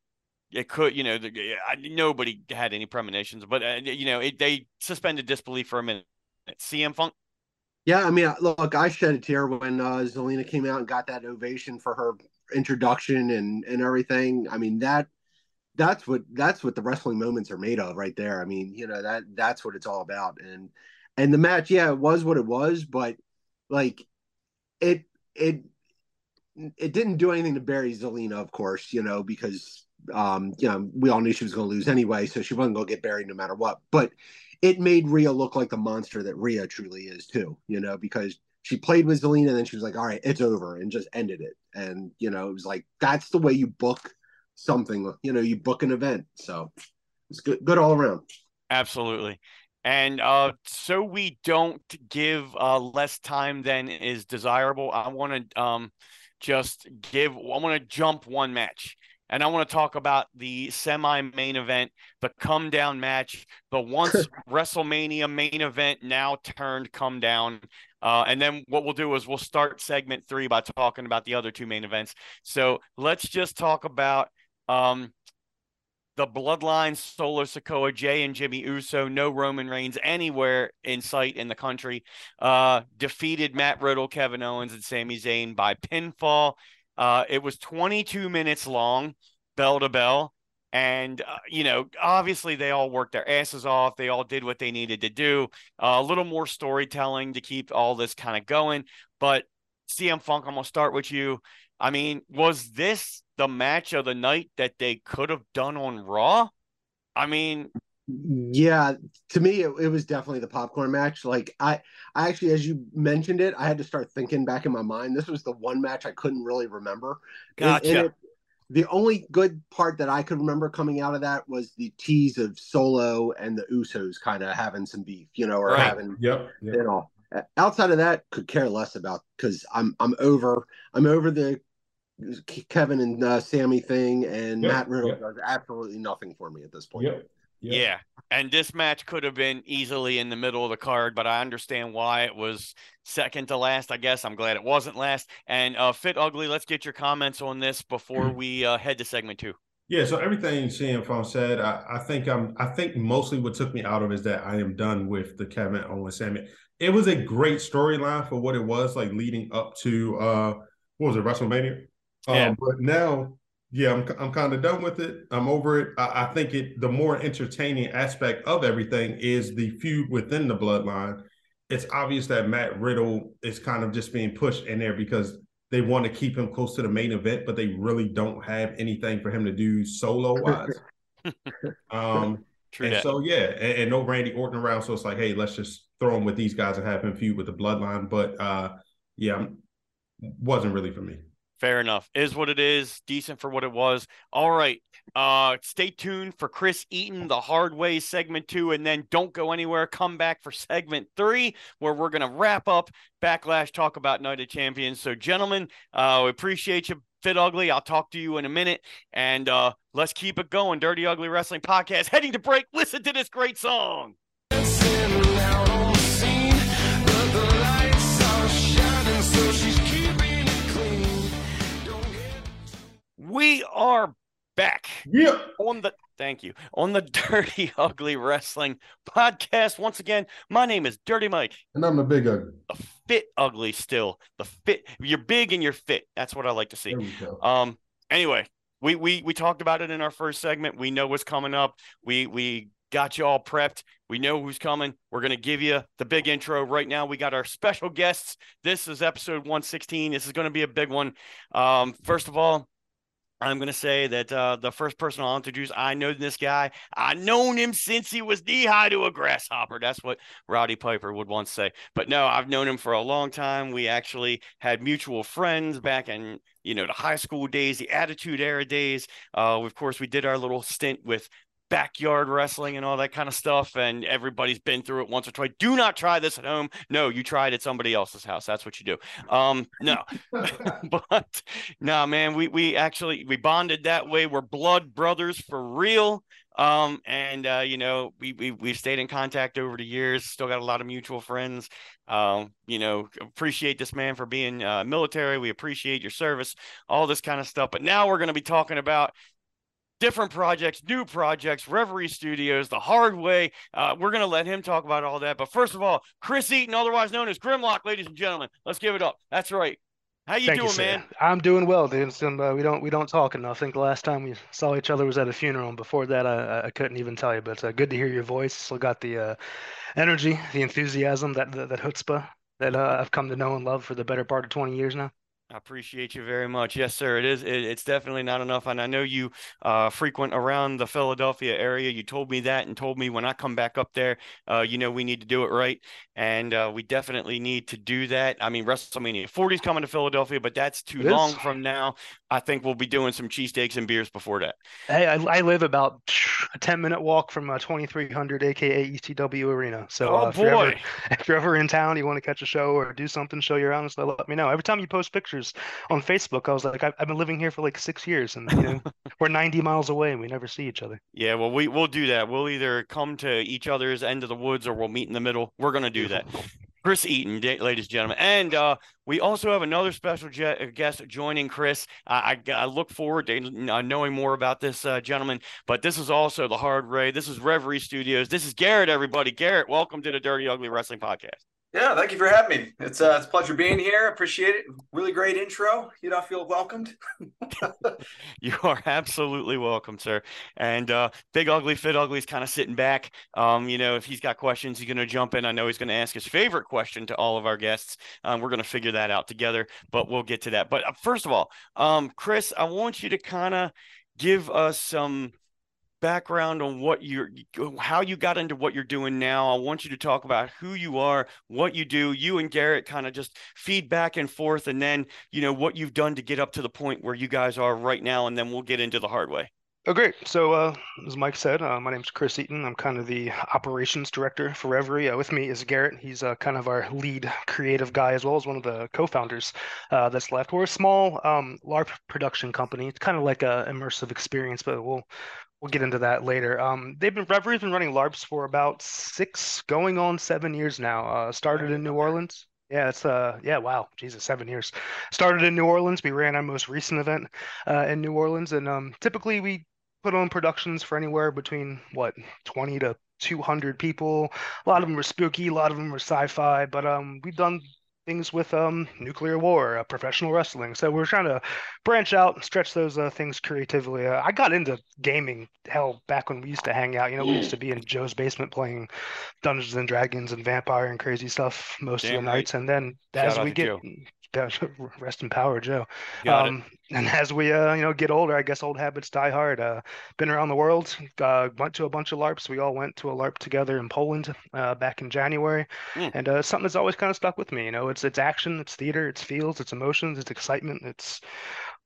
Speaker 1: It could, you know, the, I, nobody had any premonitions, but uh, you know, it, they suspended disbelief for a minute. CM Funk,
Speaker 3: yeah, I mean, look, I shed a tear when uh, Zelina came out and got that ovation for her introduction and and everything. I mean that that's what that's what the wrestling moments are made of right there. I mean, you know that that's what it's all about. And and the match, yeah, it was what it was, but like it it it didn't do anything to bury Zelina, of course, you know, because um, you know, we all knew she was going to lose anyway, so she wasn't going to get buried no matter what. But it made Rhea look like the monster that Rhea truly is too, you know, because she played with Zelina and then she was like, all right, it's over and just ended it. And, you know, it was like, that's the way you book something, you know, you book an event. So it's good, good all around.
Speaker 1: absolutely. And uh, so we don't give uh, less time than is desirable. I want to um, just give. I want to jump one match, and I want to talk about the semi-main event, the come down match, the once WrestleMania main event now turned come down. Uh, and then what we'll do is we'll start segment three by talking about the other two main events. So let's just talk about um, the Bloodline, Solo Sikoa, Jey and Jimmy Uso, no Roman Reigns anywhere in sight in the country. Uh, defeated Matt Riddle, Kevin Owens, and Sami Zayn by pinfall. Uh, it was 22 minutes long, bell to bell. And, uh, you know, obviously they all worked their asses off. They all did what they needed to do. Uh, a little more storytelling to keep all this kind of going. But CM Funk, I'm going to start with you. I mean, was this the match of the night that they could have done on Raw? I mean,
Speaker 3: yeah, to me it, it, was definitely the popcorn match. Like I I actually as you mentioned it, I had to start thinking back in my mind. This was the one match I couldn't really remember.
Speaker 1: Gotcha.
Speaker 3: And, and it, the only good part that I could remember coming out of that was the tease of Solo and the Usos kind of having some beef, you know, or right. having
Speaker 2: yep, yep.
Speaker 3: you know. Outside of that, could care less about because I'm I'm over I'm over the Kevin and uh, Sami thing, and yep, Matt Riddle does absolutely nothing for me at this point.
Speaker 2: Yep.
Speaker 1: Yeah. yeah. And this match could have been easily in the middle of the card, but I understand why it was second to last. I guess I'm glad it wasn't last. And uh, Fit Ugly, let's get your comments on this before we uh, head to segment two.
Speaker 2: Yeah, so everything CM Funk said, I, I, think I'm I think mostly what took me out of is that I am done with the Kevin Owens Sami. It was a great storyline for what it was, like leading up to uh what was it, WrestleMania?
Speaker 1: Yeah.
Speaker 2: Um, but now yeah, I'm I'm kind of done with it. I'm over it. I, I, think it the more entertaining aspect of everything is the feud within the bloodline. It's obvious that Matt Riddle is kind of just being pushed in there because they want to keep him close to the main event, but they really don't have anything for him to do solo wise. um, True and that. so yeah, and, and, no Randy Orton around, so it's like, hey, let's just throw him with these guys and have him feud with the bloodline. But uh, yeah, wasn't really for me.
Speaker 1: Fair enough. Is what it is. Decent for what it was. All right. Uh, stay tuned for Chris Eaton, the hard way segment two, and then don't go anywhere. Come back for segment three, where we're gonna wrap up Backlash, talk about Night of Champions. So, gentlemen, uh, we appreciate you. Fit Ugly. I'll talk to you in a minute, and uh, let's keep it going. Dirty Ugly Wrestling Podcast. Heading to break. Listen to this great song. We are back.
Speaker 2: Yeah.
Speaker 1: On the thank you. On the Dirty Ugly Wrestling podcast. Once again, my name is Dirty Mike.
Speaker 2: And I'm the big ugly.
Speaker 1: The fit ugly still. The fit you're big and you're fit. That's what I like to see. Um anyway, we we we talked about it in our first segment. We know what's coming up. We we got you all prepped. We know who's coming. We're going to give you the big intro right now. We got our special guests. This is episode 116. This is going to be a big one. Um, first of all, I'm going to say that uh, the first person I'll introduce, I know this guy. I've known him since he was knee high to a grasshopper. That's what Rowdy Piper would once say. But no, I've known him for a long time. We actually had mutual friends back in, you know, the high school days, the Attitude Era days. Uh, of course, we did our little stint with backyard wrestling and all that kind of stuff. And everybody's been through it once or twice. Do not try this at home. No, you tried at somebody else's house. That's what you do. Um, no, but no, man, we we actually we bonded that way. We're blood brothers for real. Um, and uh, you know, we we we've stayed in contact over the years. Still got a lot of mutual friends. Um, you know, appreciate this man for being uh, military. We appreciate your service, all this kind of stuff. But now we're going to be talking about different projects, new projects, Reverie Studios, The Hard Way. Uh, we're going to let him talk about all that. But first of all, Chris Eaton, otherwise known as Grymmlock, ladies and gentlemen, let's give it up. That's right. How you Thank doing, you, man?
Speaker 4: I'm doing well, dude. uh, we don't we don't talk enough. I think the last time we saw each other was at a funeral, and before that, I, I couldn't even tell you. But uh, good to hear your voice. Still got the uh, energy, the enthusiasm, that that, that chutzpah that uh, I've come to know and love for the better part of 20 years now.
Speaker 1: I appreciate you very much. Yes, sir. It is. It, it's definitely not enough. And I know you uh, frequent around the Philadelphia area. You told me that and told me when I come back up there, uh, you know, we need to do it right. And uh, we definitely need to do that. I mean, WrestleMania 40 is coming to Philadelphia, but that's too long from now. I think we'll be doing some cheesesteaks and beers before that.
Speaker 4: Hey, I, I live about a 10 minute walk from uh, 2300, aka ECW Arena. So
Speaker 1: oh,
Speaker 4: uh, if, you're ever, if, you're ever, in town, you want to catch a show or do something, show your honest, let me know. Every time you post pictures on Facebook, I was like, I've, I've been living here for like six years and you know, we're 90 miles away and we never see each other.
Speaker 1: Yeah, well, we, we'll do that. We'll either come to each other's end of the woods or we'll meet in the middle. We're going to do that. Chris Eaton, ladies and gentlemen. And uh, we also have another special je- guest joining Chris. I, I, I, look forward to uh, knowing more about this uh, gentleman. But this is also the Hard Way. This is Reverie Studios. This is Garrett, everybody. Garrett, welcome to the Dirty Ugly Wrestling Podcast.
Speaker 5: Yeah, thank you for having me. It's uh, it's a pleasure being here. Appreciate it. Really great intro. You I feel welcomed.
Speaker 1: you are absolutely welcome, sir. And uh, Big Ugly Fit Ugly is kind of sitting back. Um, you know, if he's got questions, he's going to jump in. I know he's going to ask his favorite question to all of our guests. Um, we're going to figure that out together, but we'll get to that. But uh, first of all, um, Chris, I want you to kind of give us some background on what you're how you got into what you're doing now i want you to talk about who you are what you do you and garrett kind of just feed back and forth and then you know what you've done to get up to the point where you guys are right now and then we'll get into the hard way
Speaker 4: Oh, great. So, uh, as Mike said, uh, my name is Chris Eaton. I'm kind of the operations director for Reverie. Uh, with me is Garrett. He's uh, kind of our lead creative guy, as well as one of the co-founders uh, that's left. We're a small um, LARP production company. It's kind of like a immersive experience, but we'll we'll get into that later. Um, they've been Reverie's been running LARPs for about six, going on seven years now. Uh, started in New Orleans. Yeah, it's uh yeah, wow, Jesus, seven years. Started in New Orleans. We ran our most recent event uh, in New Orleans, and um, typically we put on productions for anywhere between what 20 to 200 people. A lot of them were spooky, a lot of them were sci-fi, but um, we've done things with um, nuclear war, uh, professional wrestling. So we're trying to branch out, and stretch those uh, things creatively. Uh, I got into gaming hell back when we used to hang out. You know, we used to be in Joe's basement playing Dungeons and Dragons and Vampire and crazy stuff most Damn of the right. nights. And then Shout as we get Joe. rest in power, Joe. Um, and as we uh, you know get older, I guess old habits die hard. Uh, been around the world, uh, went to a bunch of LARPs. We all went to a LARP together in Poland uh, back in January, mm. and uh, something that's always kind of stuck with me. You know, it's it's action, it's theater, it's feels, it's emotions, it's excitement, it's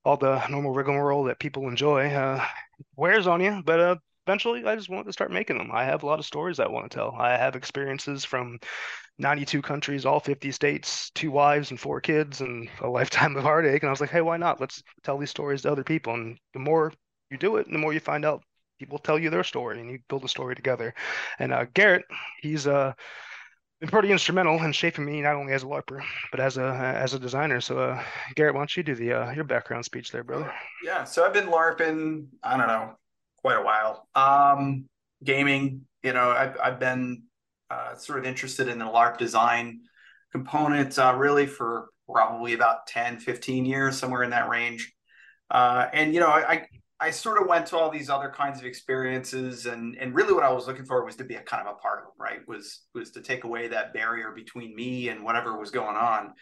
Speaker 4: all the normal rigmarole that people enjoy. Uh, wears on you, but uh, eventually I just wanted to start making them. I have a lot of stories I want to tell. I have experiences from 92 countries, all 50 states, two wives and four kids, and a lifetime of heartache. And I was like, hey, why not? Let's tell these stories to other people. And the more you do it, the more you find out people tell you their story and you build a story together. And uh, Garrett, he's uh, been pretty instrumental in shaping me not only as a LARPer, but as a as a designer. So, uh, Garrett, why don't you do the uh, your background speech there, brother?
Speaker 5: Yeah, so I've been LARPing, I don't know, quite a while. Um, gaming, you know, I've I've been uh, sort of interested in the LARP design component uh, really for probably about 10, 15 years, somewhere in that range. Uh, and, you know, I, I sort of went to all these other kinds of experiences and, and really what I was looking for was to be a kind of a part of them, right? Was, was to take away that barrier between me and whatever was going on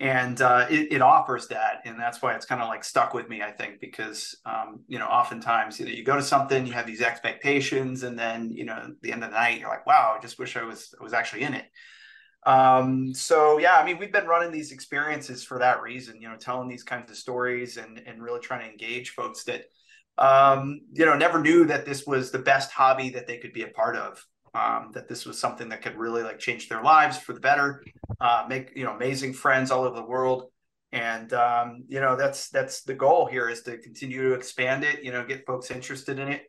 Speaker 5: and uh, it, it, offers that. And that's why it's kind of like stuck with me i think because um, you know oftentimes you know you go to something you have these expectations and then you know the end of the night you're like wow i just wish i was I was actually in it. Um, so yeah i mean we've been running these experiences for that reason you know telling these kinds of stories and and really trying to engage folks that um, you know never knew that this was the best hobby that they could be a part of um, that this was something that could really like change their lives for the better, uh, make you know amazing friends all over the world, and um, you know that's that's the goal here is to continue to expand it. You know, get folks interested in it,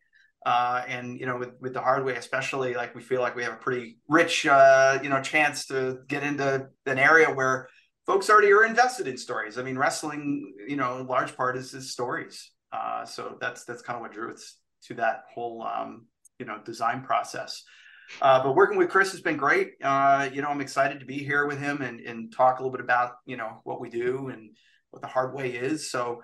Speaker 5: uh, and you know with with the hard way especially, like we feel like we have a pretty rich uh, you know chance to get into an area where folks already are invested in stories. I mean, wrestling, you know, large part is, is stories. Uh, so that's that's kind of what drew us to that whole um, you know design process. Uh, but working with Chris has been great. Uh, you know, I'm excited to be here with him and, and talk a little bit about, you know, what we do and what the hard way is. So,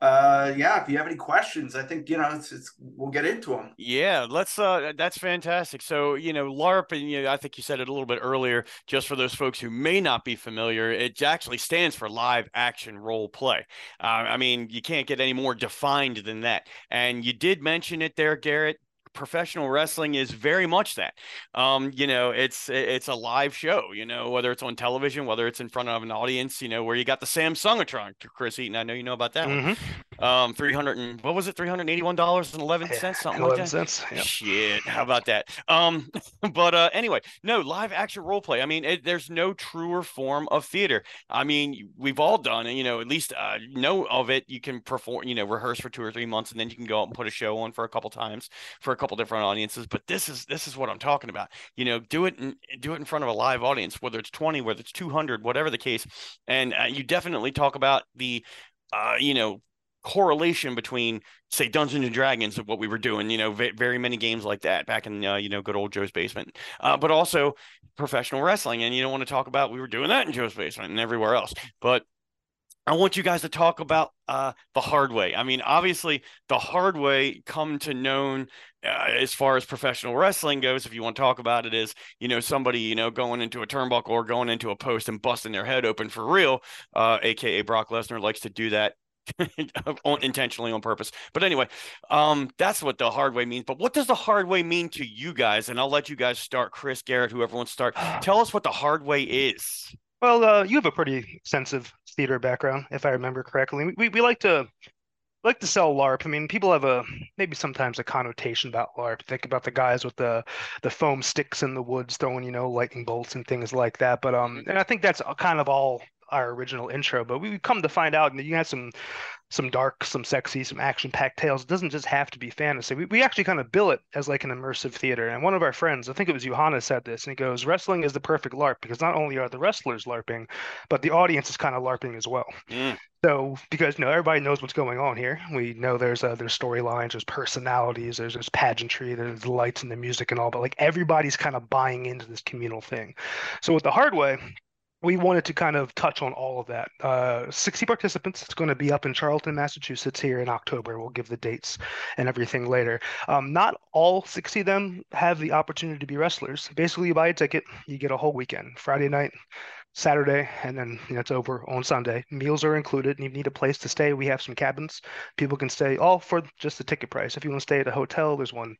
Speaker 5: uh, yeah, if you have any questions, I think, you know, it's, it's we'll get into them.
Speaker 1: Yeah, let's, uh, that's fantastic. So, you know, LARP, and you know, I think you said it a little bit earlier, just for those folks who may not be familiar, it actually stands for live action role play. Uh, I mean, you can't get any more defined than that. And you did mention it there, Garrett professional wrestling is very much that. Um, you know, it's it's a live show. You know, whether it's on television, whether it's in front of an audience. You know, where you got the Samsungatron, Chris Eaton. I know you know about that mm-hmm. Um, three hundred and what was it? Three hundred eighty-one dollars and eleven cents, something 11 like that. cents. Shit, how about that? Um, but uh, anyway, no live action role play. I mean, it, there's no truer form of theater. I mean, we've all done it. You know, at least uh, know of it. You can perform. You know, rehearse for two or three months, and then you can go out and put a show on for a couple times for a couple different audiences. But this is this is what I'm talking about. You know, do it in, do it in front of a live audience, whether it's 20, whether it's 200, whatever the case. And uh, you definitely talk about the uh, you know correlation between say Dungeons and Dragons of what we were doing, you know, very many games like that back in uh, you know good old Joe's basement, uh, but also professional wrestling, and you don't want to talk about we were doing that in Joe's basement and everywhere else, but I want you guys to talk about uh, the hard way. I mean, obviously, the hard way come to known uh, as far as professional wrestling goes. If you want to talk about it, is you know somebody you know going into a turnbuckle or going into a post and busting their head open for real, uh, aka Brock Lesnar likes to do that intentionally on purpose. But anyway, um, that's what the hard way means. But what does the hard way mean to you guys? And I'll let you guys start. Chris, Garrett, whoever wants to start. Tell us what the hard way is.
Speaker 4: Well, uh, you have a pretty extensive theater background, if I remember correctly. We, we like to like to sell LARP. I mean, people have a maybe sometimes a connotation about LARP. Think about the guys with the the foam sticks in the woods throwing, you know, lightning bolts and things like that. But um, and I think that's kind of all our original intro, but we come to find out that you had some some dark, some sexy, some action-packed tales. It doesn't just have to be fantasy. We, we actually kind of bill it as like an immersive theater. And one of our friends, I think it was Johanna, said this, and he goes, "Wrestling is the perfect LARP because not only are the wrestlers LARPing, but the audience is kind of LARPing as well." Mm. So because you know everybody knows what's going on here, we know there's uh, there's storylines, there's personalities, there's there's pageantry, there's the lights and the music and all, but like everybody's kind of buying into this communal thing. So with the hard way, we wanted to kind of touch on all of that. Uh, 60 participants. It's going to be up in Charlton, Massachusetts here in October. We'll give the dates and everything later. Um, not all 60 of them have the opportunity to be wrestlers. Basically, you buy a ticket, you get a whole weekend, Friday night, Saturday, and then you know, it's over on Sunday. Meals are included. And you need a place to stay. We have some cabins. People can stay all for just the ticket price. If you want to stay at a hotel, there's one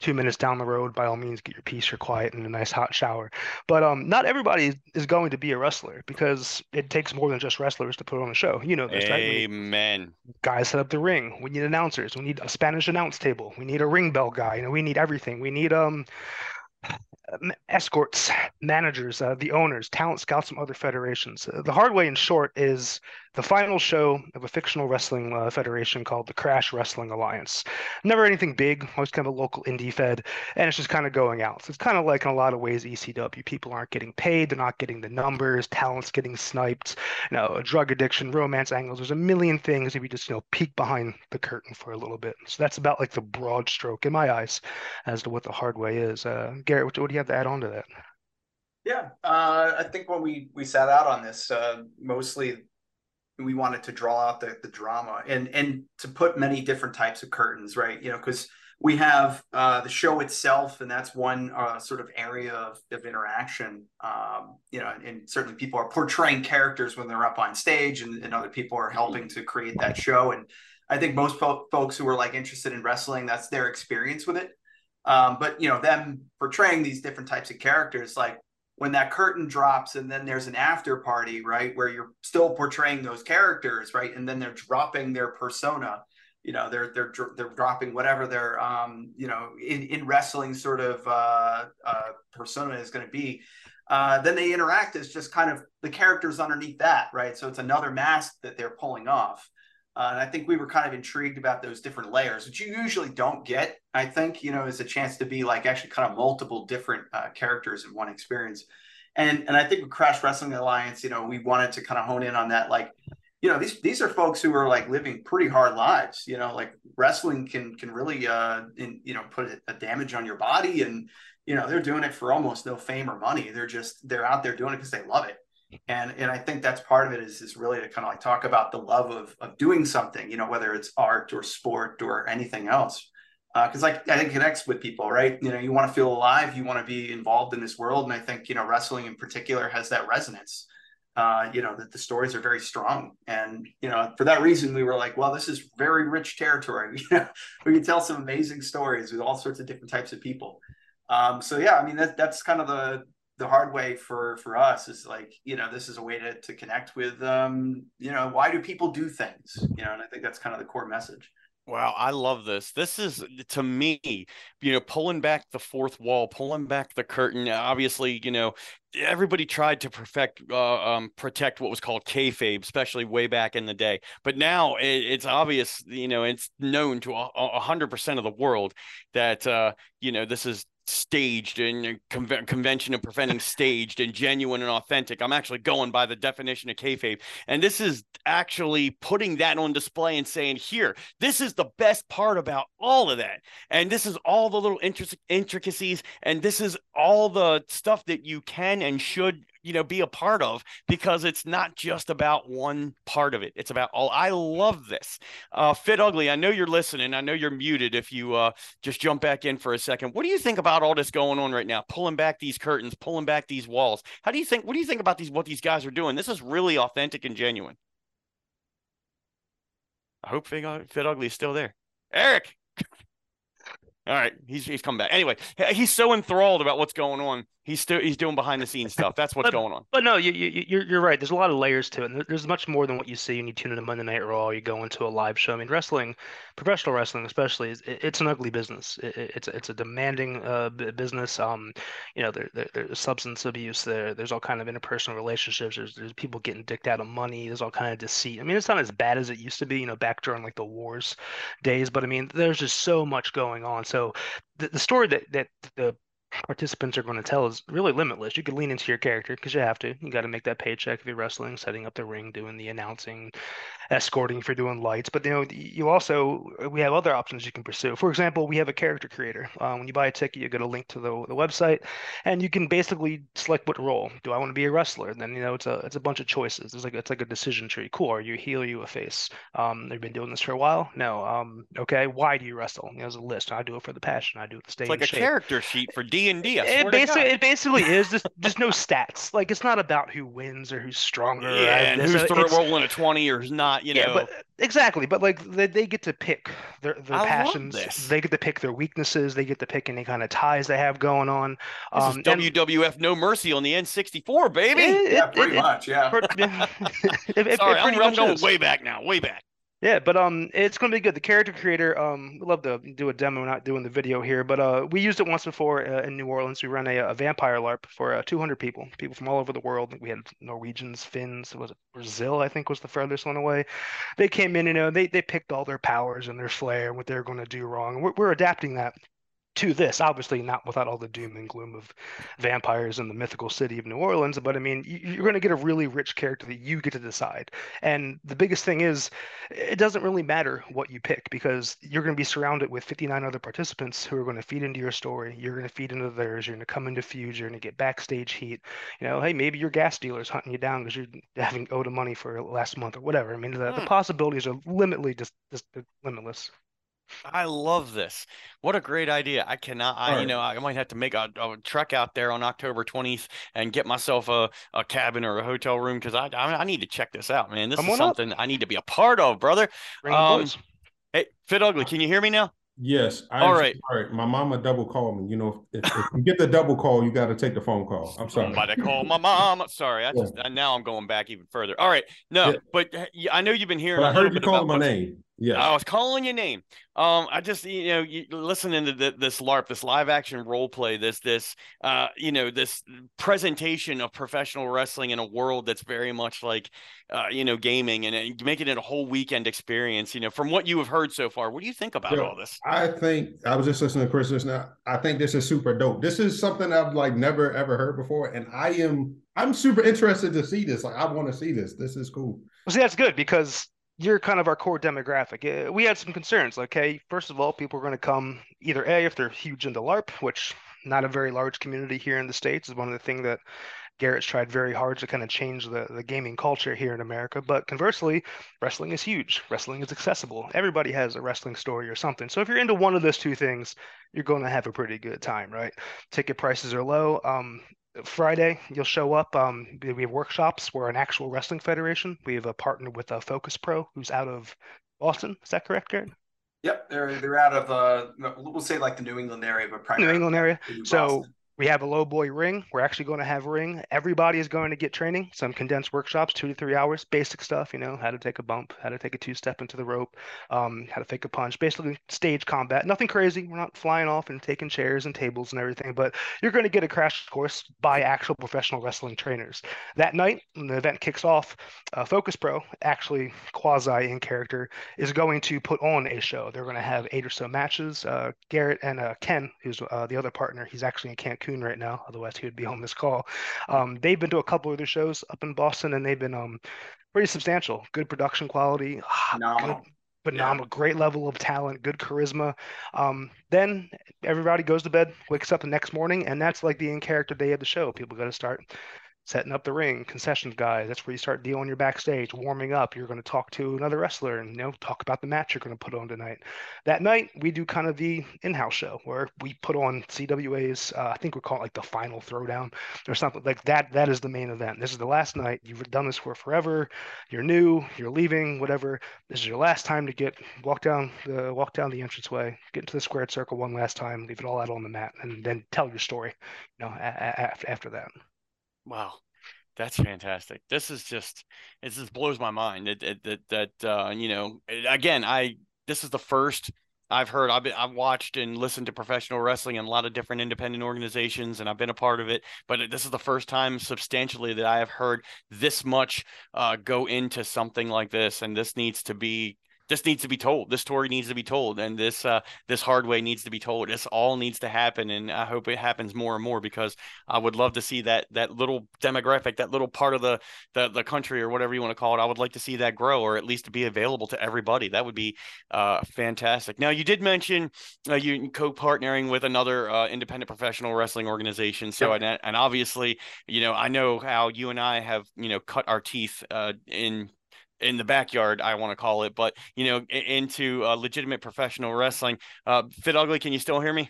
Speaker 4: two minutes down the road, by all means, get your peace or quiet and a nice hot shower. But um, not everybody is going to be a wrestler because it takes more than just wrestlers to put on a show. You know this, right?
Speaker 1: Amen.
Speaker 4: Right? Guys set up the ring. We need announcers. We need a Spanish announce table. We need a ring bell guy. You know, we need everything. We need um escorts, managers, uh, the owners, talent scouts from other federations. Uh, the hard way, in short, is the final show of a fictional wrestling uh, federation called the Crash Wrestling Alliance. Never anything big, always kind of a local indie fed, and it's just kind of going out. So it's kind of like in a lot of ways ECW. People aren't getting paid, they're not getting the numbers, talent's getting sniped, you know, drug addiction, romance angles. There's a million things if you just, you know, peek behind the curtain for a little bit. So that's about like the broad stroke in my eyes as to what the hard way is. Uh, Garrett, what, what do you have to add on to that?
Speaker 5: Yeah, uh, I think when we we sat out on this, uh, mostly we wanted to draw out the, the drama and and to put many different types of curtains right? You know because we have uh, the show itself and that's one uh, sort of area of, of interaction um, you know and, certainly people are portraying characters when they're up on stage and, and other people are helping to create that show. And i think most po- folks who are like interested in wrestling that's their experience with it. Um, but you know them portraying these different types of characters like when that curtain drops and then there's an after party, right, where you're still portraying those characters, right, and then they're dropping their persona. You know, they're they're they're dropping whatever their um you know in in wrestling sort of uh, uh persona is going to be. Uh, then they interact as just kind of the characters underneath that, right? So it's another mask that they're pulling off. Uh, and I think we were kind of intrigued about those different layers, which you usually don't get. I think you know is a chance to be like actually kind of multiple different uh, characters in one experience. And and I think with Crash Wrestling Alliance, you know, we wanted to kind of hone in on that. Like, you know, these these are folks who are like living pretty hard lives. You know, like wrestling can can really uh in, you know put a damage on your body, and you know they're doing it for almost no fame or money. They're just they're out there doing it because they love it and and i think that's part of it is is really to kind of like talk about the love of of doing something you know whether it's art or sport or anything else. Because uh, like i think it connects with people right? You know you want to feel alive you want to be involved in this world and i think you know wrestling in particular has that resonance. Uh, you know that the stories are very strong. And you know for that reason we were like well this is very rich territory. You know, we can tell some amazing stories with all sorts of different types of people. Um, so yeah i mean that, that's kind of the the hard way for for us is like you know this is a way to to connect with um you know why do people do things you know and i think that's kind of the core message
Speaker 1: Wow, I love this. This is to me, you know, pulling back the fourth wall, pulling back the curtain. Obviously, you know, everybody tried to perfect, uh, um, protect what was called kayfabe, especially way back in the day. But now it, it's obvious, you know, it's known to a hundred percent of the world that, uh, you know, this is staged and con- convention of preventing staged and genuine and authentic. I'm actually going by the definition of kayfabe, and this is actually putting that on display and saying, "Here, this is the best part about all of that, and this is all the little intric- intricacies, and this is all the stuff that you can and should you know be a part of because it's not just about one part of it. It's about all i love this. Uh fit ugly i know you're listening. I know you're muted if you uh just jump back in for a second. What do you think about all this going on right now? Pulling back these curtains pulling back these walls. How do you think what do you think about these what these guys are doing? This is really authentic and genuine. I hope fit, fit ugly is still there. Eric! All right, he's he's come back. Anyway, he's so enthralled about what's going on He's still he's doing behind the scenes stuff. That's what's
Speaker 4: but,
Speaker 1: going on.
Speaker 4: But no, you, you you're you're right. There's a lot of layers to it. And there's much more than what you see when you tune into Monday Night Raw. You go into a live show. I mean, wrestling, professional wrestling especially, is it's an ugly business. It, it's it's a demanding uh, business. Um, you know, there, there, there's substance abuse there. There's all kind of interpersonal relationships. There's there's people getting dicked out of money. There's all kind of deceit. I mean, it's not as bad as it used to be. You know, back during like the wars days. But I mean, there's just so much going on. So the, the story that that the participants are going to tell is really limitless. You could lean into your character because you have to. You got to make that paycheck if you're wrestling, setting up the ring, doing the announcing, escorting if you're doing lights. But you know, you also we have other options you can pursue. For example, we have a character creator. Um, when you buy a ticket, you get a link to the, the website, and you can basically select what role. Do I want to be a wrestler? And then you know, it's a it's a bunch of choices. It's like it's like a decision tree. Cool. Are you heel? Are you a face? Um, they've been doing this for a while. No. Um, okay. Why do you wrestle? You know, there's a list. I do it for the passion. I do it to stay.
Speaker 1: It's like a
Speaker 4: shape.
Speaker 1: character sheet for D and D.
Speaker 4: It basically it basically is just just no stats. Like it's not about who wins or who's stronger.
Speaker 1: Yeah, and who's rolling a twenty or who's not. You
Speaker 4: yeah,
Speaker 1: know.
Speaker 4: But Exactly, but like they, they get to pick their their I passions. They get to pick their weaknesses. They get to pick any kind of ties they have going on.
Speaker 1: This um, is WWF and, No Mercy on the N64, baby.
Speaker 5: It, yeah, pretty it, much. Yeah.
Speaker 1: it, Sorry, I'm, I'm going way back now. Way back.
Speaker 4: Yeah, but um, it's gonna be good. The character creator, um, we love to do a demo, not doing the video here, but uh, we used it once before uh, in New Orleans. We ran a, a vampire LARP for uh, 200 people, people from all over the world. We had Norwegians, Finns, was it Brazil? I think was the furthest one away. They came in, you know, they they picked all their powers and their flair and what they're going to do wrong. We're, we're adapting that to this, obviously not without all the doom and gloom of vampires in the mythical city of New Orleans, but I mean, you're going to get a really rich character that you get to decide. And the biggest thing is, it doesn't really matter what you pick because you're going to be surrounded with 59 other participants who are going to feed into your story. You're going to feed into theirs. You're going to come into feuds. You're going to get backstage heat. You know, hey, maybe your gas dealer's hunting you down because you're having owed him money for last month or whatever. I mean, the, the hmm. possibilities are limitlessly just, just limitless.
Speaker 1: I love this. What a great idea. I cannot, I, you know, I might have to make a, a trek out there on October 20th and get myself a, a cabin or a hotel room because I, I, I need to check this out, man. This Come is something up. I need to be a part of, brother. Um, hey, Fit Ugly, can you hear me now?
Speaker 2: Yes.
Speaker 1: I All right.
Speaker 2: Sorry. My mama double called me. You know, if, if you get the double call, you got to take the phone call. I'm sorry.
Speaker 1: Somebody call my mom. Sorry. I just yeah. now I'm going back even further. All right. No, yeah. but I know you've been hearing.
Speaker 2: But I heard you calling my name. Yeah,
Speaker 1: I was calling your name. Um, I just you know, you, listening to the, this LARP, this live action role play, this this uh, you know, this presentation of professional wrestling in a world that's very much like, uh, you know, gaming and, and making it a whole weekend experience. You know, from what you have heard so far, what do you think about all this?
Speaker 2: I think I was just listening to Chris just now. I think this is super dope. This is something I've like never ever heard before, and I am I'm super interested to see this. Like, I want to see this. This is cool.
Speaker 4: Well, see, that's good because you're kind of our core demographic. Uh, we had some concerns. Hey, first of all, people are going to come either a if they're huge into LARP, which not a very large community here in the states is one of the things that Garrett's tried very hard to kind of change the, the gaming culture here in America. But conversely, wrestling is huge. Wrestling is accessible. Everybody has a wrestling story or something. So if you're into one of those two things, you're going to have a pretty good time, right? Ticket prices are low. Um, Friday, you'll show up. Um, we have workshops. We're an actual wrestling federation. We have a partner with a uh, Focus Pro, who's out of Boston. Is that correct, Garrett?
Speaker 5: Yep, they're they're out of uh, we'll say like the New England area, but primarily
Speaker 4: New England area. So we have a low boy ring. We're actually going to have a ring. Everybody is going to get training, some condensed workshops, two to three hours, basic stuff, you know, how to take a bump, how to take a two step into the rope, um, how to fake a punch, basically stage combat. Nothing crazy. We're not flying off and taking chairs and tables and everything, but you're going to get a crash course by actual professional wrestling trainers. That night, when the event kicks off, uh, Focus Pro, actually quasi in character, is going to put on a show. They're going to have eight or so matches. Uh, Garrett and uh, Ken, who's uh, the other partner, he's actually in Cancun Right now. Otherwise, he would be on this call. Um, they've been to a couple of their shows up in Boston, and they've been um, pretty substantial. Good production quality,
Speaker 5: phenomenal.
Speaker 4: Good, phenomenal, yeah. great level of talent, good charisma. Um, then everybody goes to bed, wakes up the next morning, and that's like the in character day of the show. People got to start setting up the ring, concessions guys. That's where you start dealing your backstage, warming up. You're going to talk to another wrestler and you know talk about the match you're going to put on tonight. That night we do kind of the in-house show where we put on CWA's. Uh, I think we call it like the final throwdown or something like that. That is the main event. This is the last night. You've done this for forever. You're new. You're leaving. Whatever. This is your last time to get walk down the walk down the entranceway, get into the squared circle one last time, leave it all out on the mat, and then tell your story. You know, after after that.
Speaker 1: Wow. That's fantastic. This is just it just blows my mind that that that uh, you know again I this is the first I've heard I've been I've watched and listened to professional wrestling in a lot of different independent organizations and I've been a part of it but this is the first time substantially that I have heard this much uh, go into something like this and this needs to be this needs to be told. This story needs to be told, and this uh, this hard way needs to be told. This all needs to happen, and I hope it happens more and more because I would love to see that that little demographic, that little part of the the, the country or whatever you want to call it. I would like to see that grow, or at least to be available to everybody. That would be uh, fantastic. Now, you did mention uh, you co-partnering with another uh, independent professional wrestling organization. So, yep. and and obviously, you know, I know how you and I have you know cut our teeth uh, in in the backyard, I want to call it, but you know, into uh, legitimate professional wrestling. Uh, Fit Ugly, can you still hear me?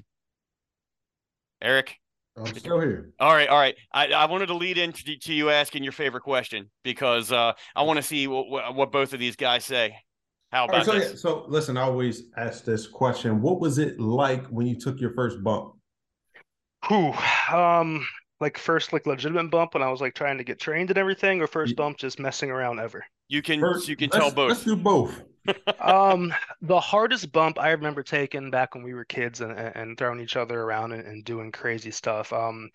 Speaker 1: Eric?
Speaker 2: I'm still here.
Speaker 1: All right, all right. I, I wanted to lead into to you asking your favorite question because uh, I want to see what, what both of these guys say. How about
Speaker 2: right, so,
Speaker 1: this?
Speaker 2: Yeah, so listen, I always ask this question: What was it like when you took your first bump?
Speaker 4: Whew, um, like first like legitimate bump when I was like trying to get trained and everything, or first bump just messing around ever.
Speaker 1: You can First, you can tell both.
Speaker 2: Let's do both.
Speaker 4: um, the hardest bump I remember taking back when we were kids and, and throwing each other around and, and doing crazy stuff. Um,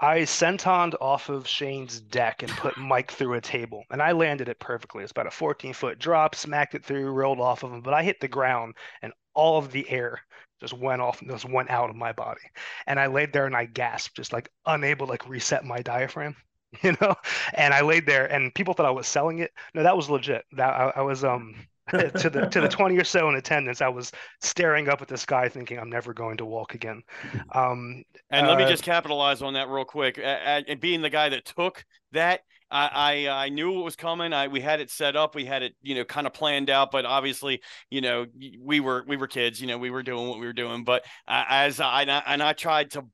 Speaker 4: I sentoned off of Shane's deck and put Mike through a table, and I landed it perfectly. It's about a 14 foot drop, smacked it through, rolled off of him, but I hit the ground, and all of the air just went off, just went out of my body, and I laid there and I gasped, just like unable to like reset my diaphragm. you know? And i laid there and people thought i was selling it. No that was legit. That i, I was um to the to the 20 or so in attendance i was staring up at the sky thinking i'm never going to walk again. Um
Speaker 1: and let me uh, just capitalize on that real quick. And being the guy that took that I, I, I knew it was coming. I we had it set up. We had it, you know, kind of planned out. But obviously, you know, we were we were kids. You know, we were doing what we were doing. But as I and I tried to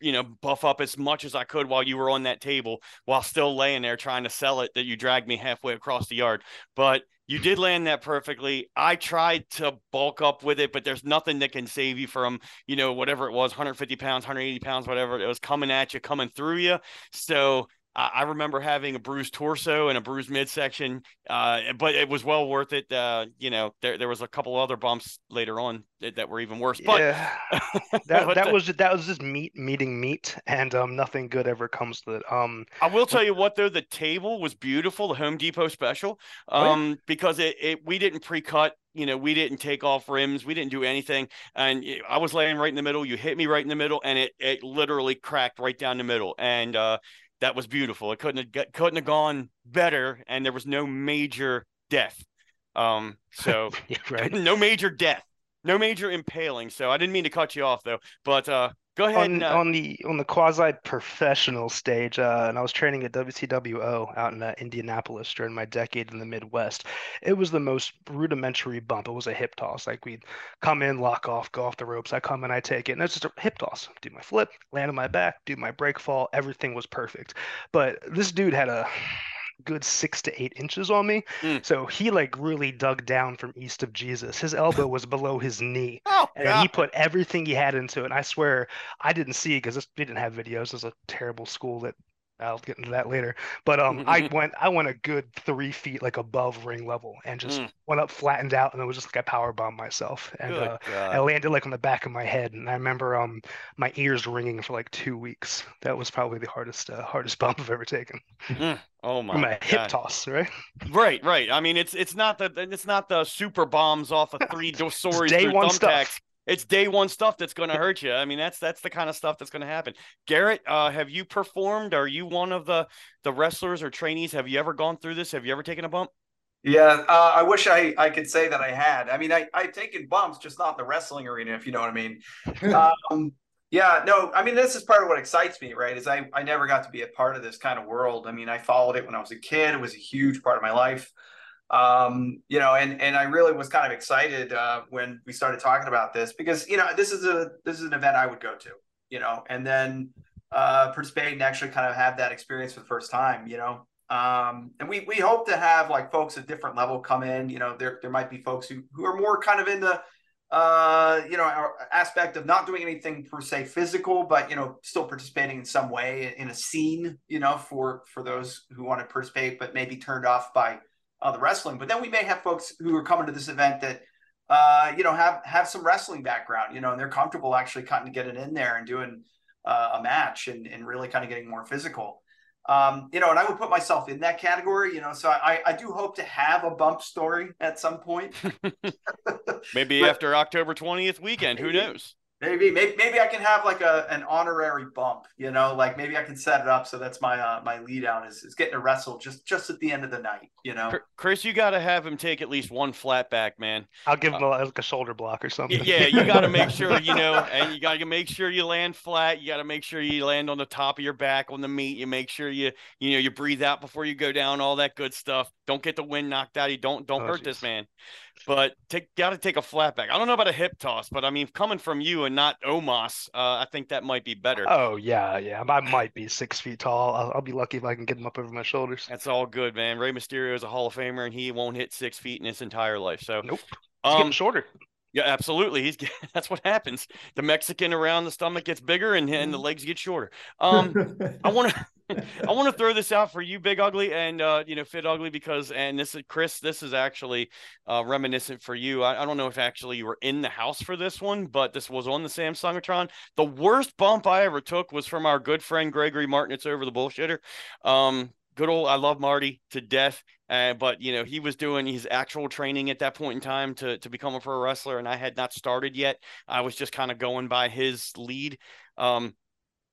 Speaker 1: you know, buff up as much as I could while you were on that table while still laying there trying to sell it that you dragged me halfway across the yard. But you did land that perfectly. I tried to bulk up with it, but there's nothing that can save you from, you know, whatever it was 150 pounds, 180 pounds, whatever it was coming at you, coming through you. So I remember having a bruised torso and a bruised midsection, uh, but it was well worth it. Uh, you know, there there was a couple other bumps later on that, that were even worse. But
Speaker 4: yeah, that that the, was that was just meat meeting meat, and um, nothing good ever comes to it. Um,
Speaker 1: I will tell you what though, the table was beautiful, the Home Depot special, um, oh, yeah. because it, it we didn't pre-cut you know, we didn't take off rims, we didn't do anything, and I was laying right in the middle. You hit me right in the middle, and it it literally cracked right down the middle. And uh, that was beautiful. It couldn't have couldn't have gone better, and there was no major death. Um, so
Speaker 4: right,
Speaker 1: no major death, no major impaling. So I didn't mean to cut you off though, but uh, Go ahead.
Speaker 4: On,
Speaker 1: and,
Speaker 4: uh... on the on the quasi professional stage, uh, and I was training at WCWO out in uh, Indianapolis during my decade in the Midwest. It was the most rudimentary bump. It was a hip toss. Like we'd come in, lock off, go off the ropes. I come in, I take it, and it's just a hip toss. Do my flip, land on my back, do my break fall. Everything was perfect. But this dude had a good six to eight inches on me.
Speaker 1: Mm.
Speaker 4: So he like really dug down from east of Jesus. His elbow was below his knee.
Speaker 1: Oh,
Speaker 4: And then he put everything he had into it. And I swear I didn't see because we didn't have videos. It was a terrible school that I'll get into that later. But um, I went I went a good three feet like above ring level and just
Speaker 1: Mm.
Speaker 4: went up, flattened out, and it was just like I power bombed myself. And uh, I landed like on the back of my head, and I remember um my ears ringing for like two weeks. That was probably the hardest uh, hardest bump I've ever taken
Speaker 1: Oh my
Speaker 4: from a hip toss, right?
Speaker 1: Right, right. I mean, it's it's not the it's not the super bombs off of three do- stories
Speaker 4: day one
Speaker 1: thumbtacks.
Speaker 4: stuff.
Speaker 1: It's day one stuff that's going to hurt you. I mean, that's that's the kind of stuff that's going to happen. Garrett, uh, have you performed? Are you one of the the wrestlers or trainees? Have you ever gone through this? Have you ever taken a bump?
Speaker 5: Yeah, uh, I wish I, I could say that I had. I mean, I, I've taken bumps, just not in the wrestling arena, if you know what I mean. um, yeah, no, I mean, this is part of what excites me, right? Is I, I never got to be a part of this kind of world. I mean, I followed it when I was a kid. It was a huge part of my life. Um, you know, and and I really was kind of excited uh, when we started talking about this because you know this is a this is an event I would go to, you know, and then uh, participate and actually kind of have that experience for the first time, you know. Um, and we we hope to have like folks at different level come in. You know, there there might be folks who who are more kind of in the uh you know aspect of not doing anything per se physical but you know still participating in some way in a scene you know for for those who want to participate but maybe turned off by uh, the wrestling but then we may have folks who are coming to this event that uh you know have have some wrestling background you know and they're comfortable actually kind of getting in there and doing uh, a match and and really kind of getting more physical um, you know, and I would put myself in that category, you know, so I, I do hope to have a bump story at some point.
Speaker 1: Maybe
Speaker 5: But-
Speaker 1: after October twentieth weekend. Who knows?
Speaker 5: Maybe, maybe, maybe I can have like a an honorary bump, you know, like maybe I can set it up so that's my uh, my lead out is, is getting to wrestle just just at the end of the night, you know.
Speaker 1: Chris, you got to have him take at least one flat back, man.
Speaker 4: I'll give him a, like a shoulder block or something.
Speaker 1: Yeah, you got to make sure you know, and you got to make sure you land flat. You got to make sure you land on the top of your back on the meat. You make sure you you know you breathe out before you go down. All that good stuff. Don't get the wind knocked out. of You don't don't
Speaker 4: Oh,
Speaker 1: hurt this man. But take got to take a flat back. I don't know about a hip toss, but I mean coming from you and not Omos, uh, I think that might be better.
Speaker 4: Oh yeah, yeah. I might be six feet tall. I'll, I'll be lucky if I can get him up over my shoulders.
Speaker 1: That's all good, man. Rey Mysterio is a Hall of Famer, and he won't hit six feet in his entire life. So,
Speaker 4: Nope. He's
Speaker 1: um,
Speaker 4: getting shorter.
Speaker 1: Yeah, absolutely. He's that's what happens. The Mexican around the stomach gets bigger and, and the legs get shorter. Um, I want to I want to throw this out for you, Big Ugly, and uh, you know, Fit Ugly, because and this is Chris. This is actually uh, reminiscent for you. I, I don't know if actually you were in the house for this one, but this was on the Samsungatron. The worst bump I ever took was from our good friend Gregory Martin. It's over the bullshitter. Um, good old. I love Marty to death. Uh, but you know he was doing his actual training at that point in time to to become a pro wrestler, and I had not started yet. I was just kind of going by his lead. Um,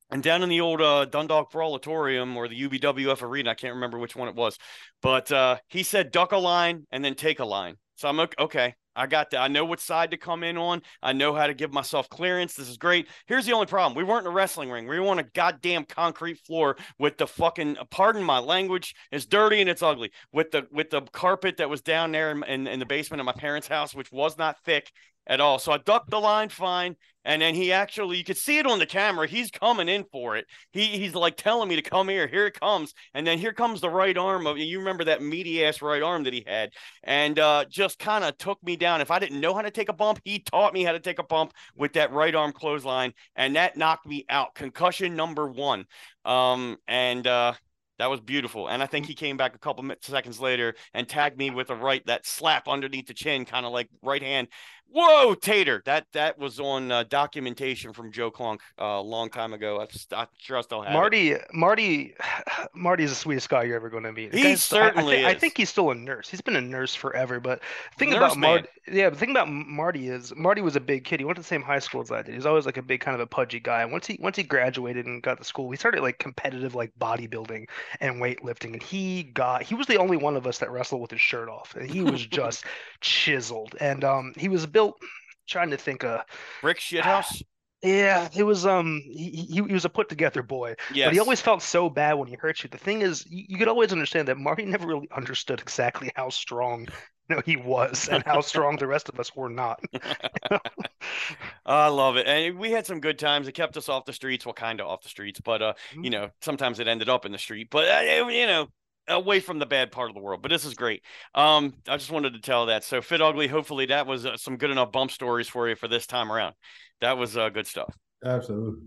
Speaker 1: and down in the old uh, Dundalk Brawlatorium or the UBWF arena, I can't remember which one it was, but uh, he said duck a line and then take a line. So I'm okay. I got that. I know what side to come in on. I know how to give myself clearance. This is great. Here's the only problem: we weren't in a wrestling ring. We were on a goddamn concrete floor with the fucking. Pardon my language. It's dirty and it's ugly. With the with the carpet that was down there in, in, in the basement of my parents' house, which was not thick at all. So I ducked the line fine. And then he actually, you could see it on the camera. He's coming in for it. He he's like telling me to come here. Here it comes. And then here comes the right arm of you remember that meaty ass right arm that he had, and uh, just kind of took me down. If I didn't know how to take a bump, he taught me how to take a bump with that right arm clothesline, and that knocked me out. Concussion number one. Um, and uh, that was beautiful. And I think he came back a couple seconds later and tagged me with a right that slap underneath the chin, kind of like right hand. Whoa, Tater! That that was on uh, documentation from Joe Clunk uh, a long time ago. I, just, I sure I still have it.
Speaker 4: Marty, Marty, Marty is the sweetest guy you're ever going to meet. The
Speaker 1: He
Speaker 4: guy's- I- I,
Speaker 1: certainly
Speaker 4: thi- I think he's still a nurse. He's been a nurse forever. But thing
Speaker 1: Nurse
Speaker 4: about. Marty, yeah, the thing about Marty is Marty was a big kid. He went to the same high school as I did. He's always like a big kind of a pudgy guy. And once he once he graduated and got to school, he started like competitive like bodybuilding and weightlifting. And he got he was the only one of us that wrestled with his shirt off. And he was just chiseled. And um, he was built. Trying to think of
Speaker 1: Brick shithouse.
Speaker 4: yeah, it was um he, he he was a put together boy.
Speaker 1: Yes.
Speaker 4: But he always felt so bad when he hurt you. The thing is, you, you could always understand that Marty never really understood exactly how strong you know, he was and how strong the rest of us were not.
Speaker 1: I love it. And we had some good times. It kept us off the streets. Well, kind of off the streets, but uh, you know, sometimes it ended up in the street. But uh, you know, away from the bad part of the world. But this is great. Um, I just wanted to tell that. So Fit Ugly, hopefully that was uh, some good enough bump stories for you for this time around. That was uh, good stuff.
Speaker 2: Absolutely.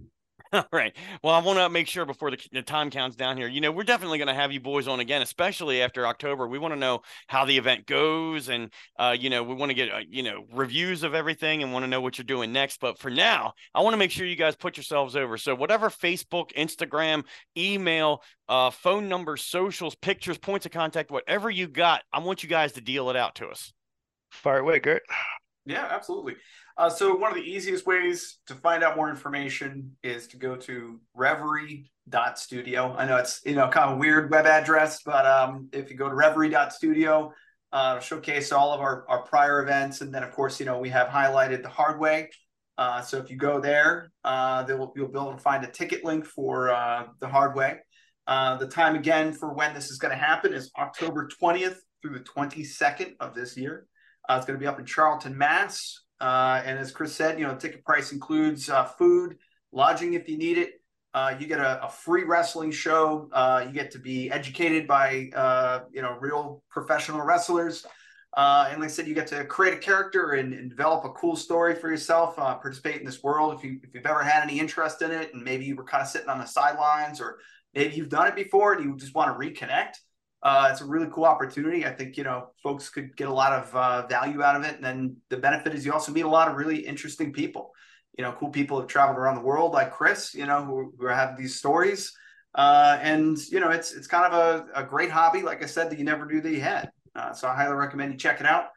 Speaker 1: All right. Well, I want to make sure before the, the, time counts down here, you know, we're definitely going to have you boys on again, especially after October. We want to know how the event goes. And, uh, you know, we want to get, uh, you know, reviews of everything and want to know what you're doing next. But for now, I want to make sure you guys put yourselves over. So, whatever Facebook, Instagram, email, uh, phone numbers, socials, pictures, points of contact, whatever you got, I want you guys to deal it out to us.
Speaker 4: Fire away, Gert.
Speaker 5: Yeah, absolutely. Uh, so one of the easiest ways to find out more information is to go to reverie.studio. I know it's you know kind of a weird web address, but um, if you go to reverie.studio, uh, showcase all of our, our prior events, and then of course you know we have highlighted the hard way. Uh, so if you go there, uh, will, you'll be able to find a ticket link for uh, the hard way. Uh, the time again for when this is going to happen is October 20th through the 22nd of this year. Uh, it's going to be up in Charlton, Mass. Uh, and as Chris said, you know, ticket price includes uh, food, lodging if you need it. Uh, you get a, a, free wrestling show. Uh, you get to be educated by, uh, you know, real professional wrestlers. Uh, and like I said, you get to create a character and, and develop a cool story for yourself. participate in this world if you if you've ever had any interest in it, and maybe you were kind of sitting on the sidelines, or maybe you've done it before and you just want to reconnect uh, it's a really cool opportunity. I think you know folks could get a lot of uh, value out of it, and then the benefit is you also meet a lot of really interesting people. You know, cool people who've traveled around the world, like Chris. You know, who, who have these stories, uh, and you know, it's it's kind of a, a great hobby. Like I said, that you never knew that you had. Uh, so I highly recommend you check it out.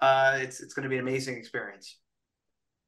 Speaker 5: Uh, it's it's going to be an amazing experience.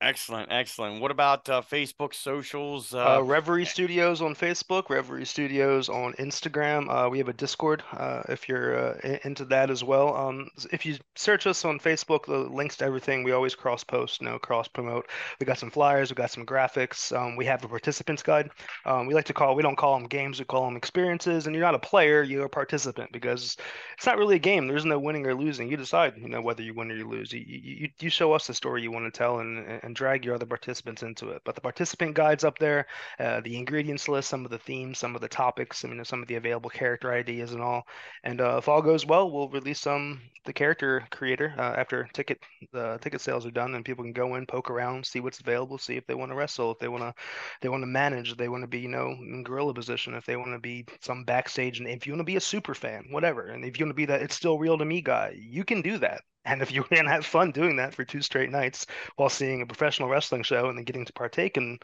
Speaker 1: Excellent, excellent. What about uh, Facebook socials?
Speaker 4: Uh, uh, Reverie Studios on Facebook, Reverie Studios on Instagram. Uh, we have a Discord uh, if you're uh, into that as well. Um, if you search us on Facebook, the links to everything we always cross post, you know, cross promote. We got some flyers, we got some graphics. Um, we have a participants guide. Um, we like to call we don't call them games, we call them experiences. And you're not a player, you're a participant because it's not really a game. There's no winning or losing. You decide, you know, whether you win or you lose. You you, you show us the story you want to tell and and drag your other participants into it. But the participant guides up there, uh, the ingredients list, some of the themes, some of the topics, I mean, some of the available character ideas and all. And uh, if all goes well, we'll release some the character creator uh, after ticket the ticket sales are done, and people can go in, poke around, see what's available, see if they want to wrestle, if they want to they want to manage, they want to be you know in gorilla position, if they want to be some backstage, and if you want to be a super fan, whatever, and if you want to be that it's still real to me guy, you can do that. And if you can have fun doing that for two straight nights while seeing a professional wrestling show and then getting to partake in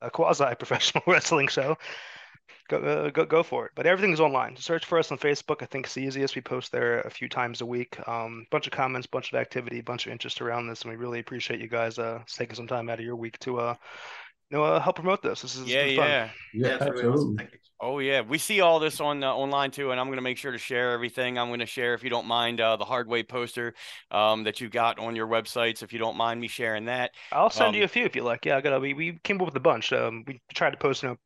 Speaker 4: a quasi professional wrestling show, go, uh, go go for it. But everything's online. Search for us on Facebook. I think it's the easiest. We post there a few times a week. Um, bunch of comments, bunch of activity, bunch of interest around this, and we really appreciate you guys uh taking some time out of your week to uh you know, uh, help promote this. This is
Speaker 1: yeah, yeah,
Speaker 2: yeah, yeah, absolutely.
Speaker 1: Oh yeah, we see all this on uh, online too, and I'm going to make sure to share everything. I'm going to share, if you don't mind, uh, the hardway poster um, that you got on your websites. If you don't mind me sharing that,
Speaker 4: I'll send
Speaker 1: um,
Speaker 4: you a few if you like. Yeah, I got. We we came up with a bunch. Um, we tried to post you know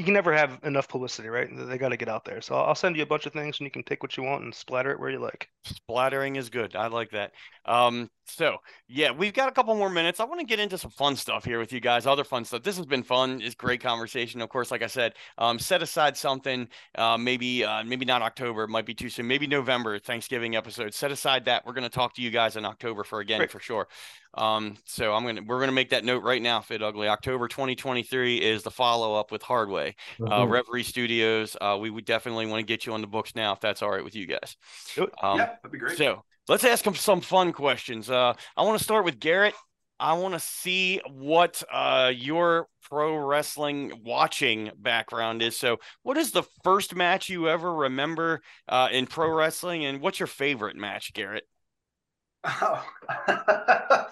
Speaker 4: you can never have enough publicity, right? They got to get out there. So I'll send you a bunch of things, and you can take what you want and splatter it where you like.
Speaker 1: Splattering is good. I like that. Um, so yeah, we've got a couple more minutes. I want to get into some fun stuff here with you guys. Other fun stuff. This has been fun. It's great conversation. Of course, like I said, um, set aside something. Uh, maybe uh, maybe not October. It might be too soon. Maybe November Thanksgiving episode. Set aside that. We're going to talk to you guys in October for again for sure. Um, so I'm gonna we're gonna make that note right now. Fit Ugly. October 2023 is the follow up with Hardway. Uh, mm-hmm. Uh, Reverie Studios. Uh, we would definitely want to get you on the books now if that's all right with you guys.
Speaker 5: Um, yeah, that'd be great.
Speaker 1: So let's ask them some fun questions. Uh, I want to start with Garrett. I want to see what uh, your pro wrestling watching background is. So, what is the first match you ever remember uh, in pro wrestling, and what's your favorite match, Garrett?
Speaker 5: Oh,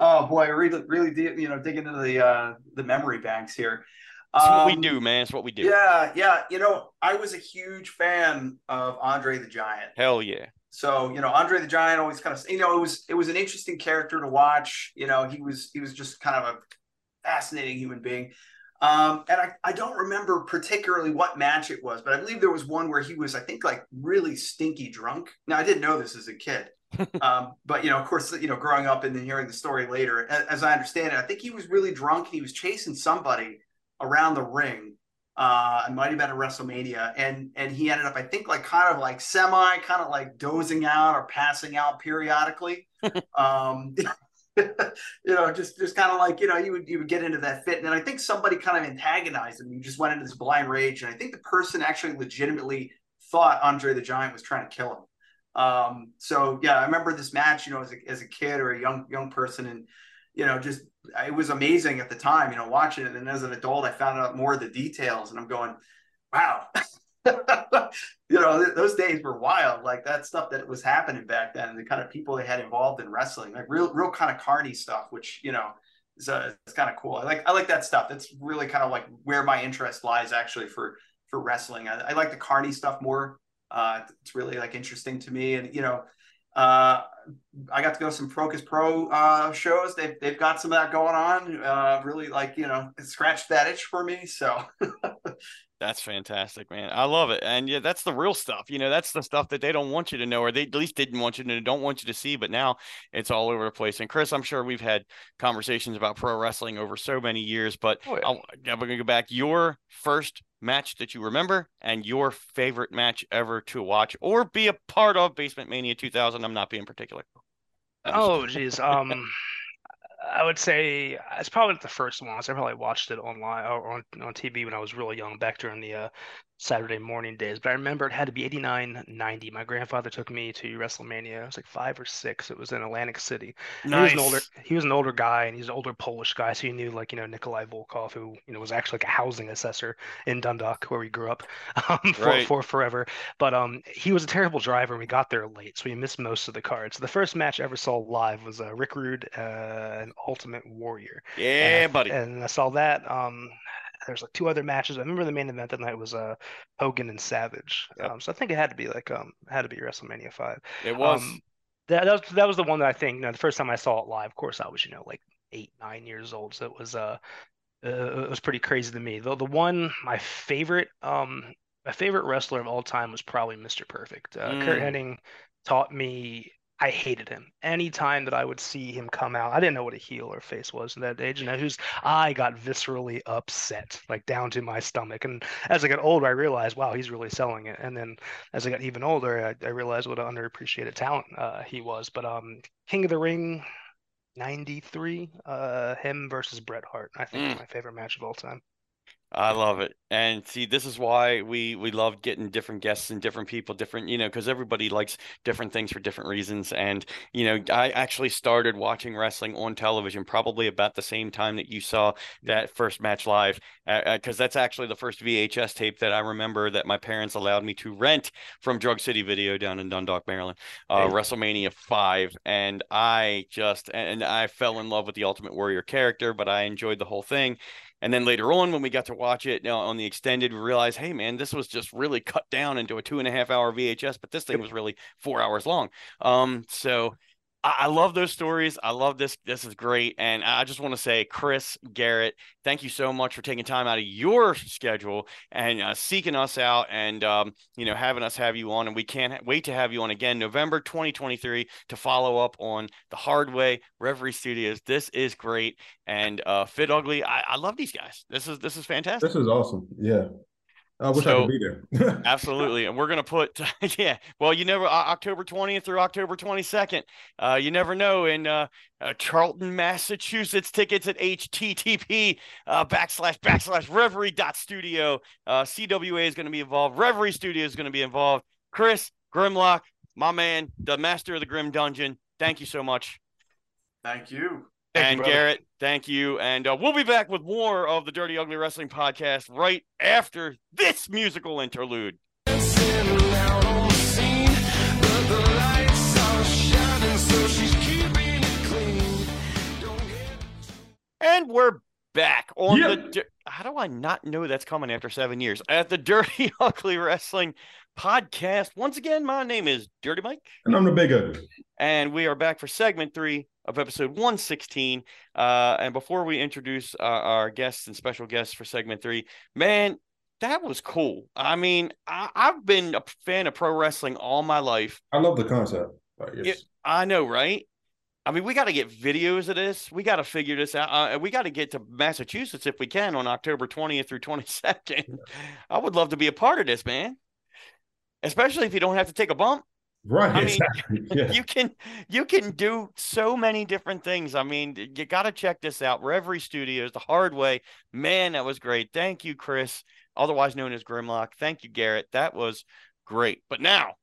Speaker 5: oh boy, really, really, you know, dig into the uh, the memory banks here.
Speaker 1: That's um, what we um, do, man. It's what we do.
Speaker 5: Yeah, yeah. You know, I was a huge fan of Andre the Giant.
Speaker 1: Hell yeah.
Speaker 5: So you know, Andre the Giant always kind of you know it was it was an interesting character to watch. You know, he was he was just kind of a fascinating human being. Um, and I, I don't remember particularly what match it was, but I believe there was one where he was, I think, like really stinky drunk. Now I didn't know this as a kid, um, but you know, of course, you know, growing up and then hearing the story later, as, I understand it, I think he was really drunk and he was chasing somebody around the ring Uh, it might have been at WrestleMania, and and he ended up, I think, like kind of like semi, kind of like dozing out or passing out periodically. um, you know, just just kind of like you know, you would you would get into that fit, and then I think somebody kind of antagonized him. You just went into this blind rage, and I think the person actually legitimately thought Andre the Giant was trying to kill him. Um, so yeah, I remember this match, you know, as a, as a kid or a young young person, and you know, just it was amazing at the time, you know, watching it. And as an adult, I found out more of the details, and I'm going, wow. you know, th- those days were wild. Like that stuff that was happening back then, the kind of people they had involved in wrestling, like real, real kind of carny stuff, which you know is uh, it's kind of cool. I like I like that stuff. That's really kind of like where my interest lies actually for for wrestling. I, I like the carny stuff more. Uh, it's really like interesting to me, and you know, uh, I got to go to some Procus Pro uh, shows. They've they've got some of that going on. Uh, really like you know, it scratched that itch for me. So
Speaker 1: That's fantastic, man. I love it. And yeah, that's the real stuff. You know, that's the stuff that they don't want you to know, or they at least didn't want you to don't want you to see, but now it's all over the place. And Chris, I'm sure we've had conversations about pro wrestling over so many years, but oh, yeah. I'm going to go back. Your first match that you remember and your favorite match ever to watch or be a part of Basement Mania 2000. I'm not being particular.
Speaker 4: Oh, geez. Um, I would say it's probably not the first one. I probably watched it online or on, on TV when I was really young, back during the uh, Saturday morning days. But I remember it had to be 89, 90. My grandfather took me to WrestleMania. It was like five or six. It was in Atlantic City. Nice. He was an older he was an older guy and he's an older Polish guy. So he knew like, you know, Nikolai Volkov, who, you know, was actually like a housing assessor in Dundalk where we grew up um, for, right. for forever. But um he was a terrible driver and we got there late, so we missed most of the cards. So the first match I ever saw live was uh, Rick Rude uh, and Ultimate Warrior.
Speaker 1: Yeah,
Speaker 4: and,
Speaker 1: buddy.
Speaker 4: And I saw that. Um there's like two other matches. I remember the main event that night was uh Hogan and Savage. Yep. Um, so I think it had to be like um had to be WrestleMania five.
Speaker 1: It was. Um,
Speaker 4: that, that was that was the one that I think you know the first time I saw it live. Of course, I was you know like eight nine years old, so it was uh, uh it was pretty crazy to me. Though the one my favorite um my favorite wrestler of all time was probably Mr. Perfect. Uh, mm. Curt Hennig taught me I hated him. Anytime that I would see him come out, I didn't know what a heel or face was in that age. And who's I got viscerally upset, like down to my stomach. And as I got older, I realized, wow, he's really selling it. And then as I got even older, I, I realized what an underappreciated talent uh, he was. But um, King of the Ring, '93, uh, him versus Bret Hart, I think mm. my favorite match of all time.
Speaker 1: I love it. And see, this is why we we love getting different guests and different people, different, you know, because everybody likes different things for different reasons. And, you know, I actually started watching wrestling on television probably about the same time that you saw that first match live, because uh, that's actually the first VHS tape that I remember that my parents allowed me to rent from Drug City Video down in Dundalk, Maryland, uh, hey. WrestleMania 5. And I just, and I fell in love with the Ultimate Warrior character, but I enjoyed the whole thing. And then later on, when we got to watch it you know, on the extended, we realized, hey, man, this was just really cut down into a two and a half hour VHS, but this thing was really four hours long. Um, so I, love those stories. I love this. This is great. And I just want to say, Chris Garrett, thank you so much for taking time out of your schedule and uh, seeking us out and, um, you know, having us have you on. And we can't wait to have you on again, November 2023, to follow up on the hard way, Reverie Studios. This is great. And uh, Fit Ugly, I, I love these guys. This is, this is fantastic.
Speaker 2: This is awesome. Yeah. I wish so, I could be
Speaker 1: there. absolutely, and we're gonna put yeah. Well, you never October twentieth through October twenty second. Uh, you never know in uh, uh, Charlton, Massachusetts. Tickets at http uh, backslash backslash reverie dot studio. Uh, CWA is going to be involved. Reverie Studio is going to be involved. Chris Grymmlock, my man, the master of the Grim Dungeon. Thank you so much.
Speaker 5: Thank you.
Speaker 1: Thank and you, Garrett, thank you. And uh, we'll be back with more of the Dirty Ugly Wrestling podcast right after this musical interlude. And we're back on yep. the. How do I not know that's coming after seven years at the Dirty Ugly Wrestling podcast? Once again, my name is Dirty Mike,
Speaker 2: and I'm the Big Ugly,
Speaker 1: and we are back for segment three of episode 116. Uh, and before we introduce uh, our guests and special guests for segment three, man, that was cool. I mean, I, have been a fan of pro wrestling all my life.
Speaker 2: I love the concept.
Speaker 1: I know, right? I mean, we got to get videos of this. We got to figure this out. Uh, we got to get to Massachusetts if we can on October 20th through 22nd. I would love to be a part of this, man. Especially if you don't have to take a bump.
Speaker 2: Right.
Speaker 1: I mean,
Speaker 2: exactly. yeah.
Speaker 1: you can you can do so many different things. I mean, you got to check this out. Reverie Studios, the hard way. Man, that was great. Thank you, Chris, otherwise known as Grymmlock. Thank you, Garrett. That was great. But now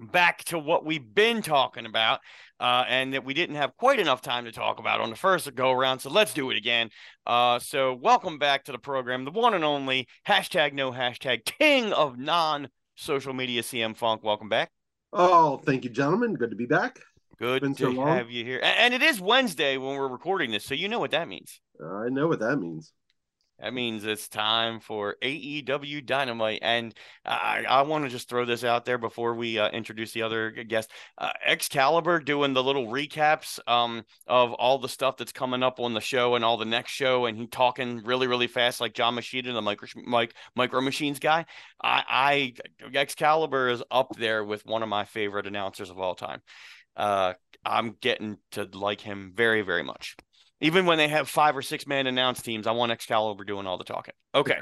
Speaker 1: back to what we've been talking about uh, and that we didn't have quite enough time to talk about on the first go around. So let's do it again. Uh, so welcome back to the program, the one and only hashtag no hashtag king of non social media CM Funk. Welcome back.
Speaker 3: Oh, thank you, gentlemen. Good to be back.
Speaker 1: Good
Speaker 3: Been
Speaker 1: to
Speaker 3: so
Speaker 1: have you here. And it is Wednesday when we're recording this, so you know what that means.
Speaker 3: I know what that means.
Speaker 1: That means it's time for AEW Dynamite. And I, I want to just throw this out there before we uh, introduce the other guest. Uh, Excalibur doing the little recaps um, of all the stuff that's coming up on the show and all the next show. And he talking really, really fast, like John Moschitta, the micro, mic, micro Machines guy. I, I Excalibur is up there with one of my favorite announcers of all time. Uh, I'm getting to like him very, very much. Even when they have five or six man announce teams, I want Excalibur doing all the talking. Okay.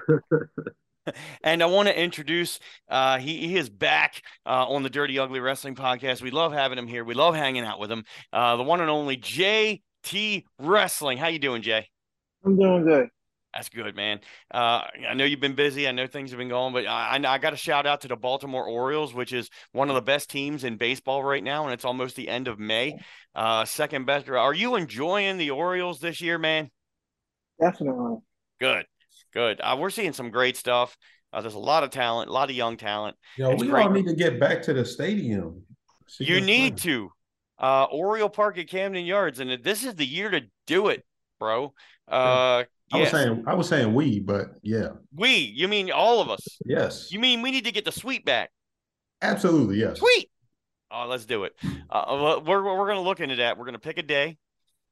Speaker 1: and I want to introduce, uh, he, he is back uh, on the Dirty Ugly Wrestling podcast. We love having him here. We love hanging out with him. Uh, the one and only JT Wrestling. How you doing, Jay?
Speaker 6: I'm doing good.
Speaker 1: That's good, man. Uh, I know you've been busy. I know things have been going, but I, I, I got to shout out to the Baltimore Orioles, which is one of the best teams in baseball right now, and it's almost the end of May. Uh, second best. Are you enjoying the Orioles this year, man?
Speaker 6: Definitely.
Speaker 1: Good, good. Uh, we're seeing some great stuff. Uh, there's a lot of talent, a lot of young talent.
Speaker 2: Yo, we
Speaker 1: great.
Speaker 2: all need to get back to the stadium. See
Speaker 1: You need
Speaker 2: playing.
Speaker 1: to. Uh, Oriole Park at Camden Yards, and this is the year to do it, bro. Uh,
Speaker 2: I was saying I was saying we, but yeah.
Speaker 1: we. You mean all of us?
Speaker 2: Yes.
Speaker 1: You mean we need to get the sweet back?
Speaker 2: Absolutely, yes.
Speaker 1: Sweet. Oh, let's do it. Uh, we're we're going to look into that. We're going to pick a day.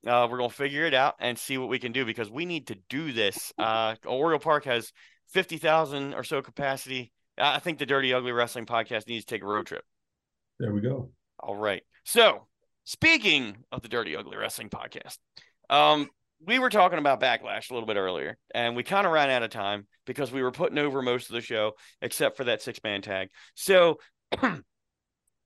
Speaker 1: Uh, we're going to figure it out and see what we can do because we need to do this. Uh, Oriole Park has fifty thousand or so capacity. I think the Dirty Ugly Wrestling Podcast needs to take a road trip.
Speaker 2: There we go.
Speaker 1: All right. So, speaking of the Dirty Ugly Wrestling Podcast, um, we were talking about Backlash a little bit earlier, and we kind of ran out of time because we were putting over most of the show except for that six man tag. So,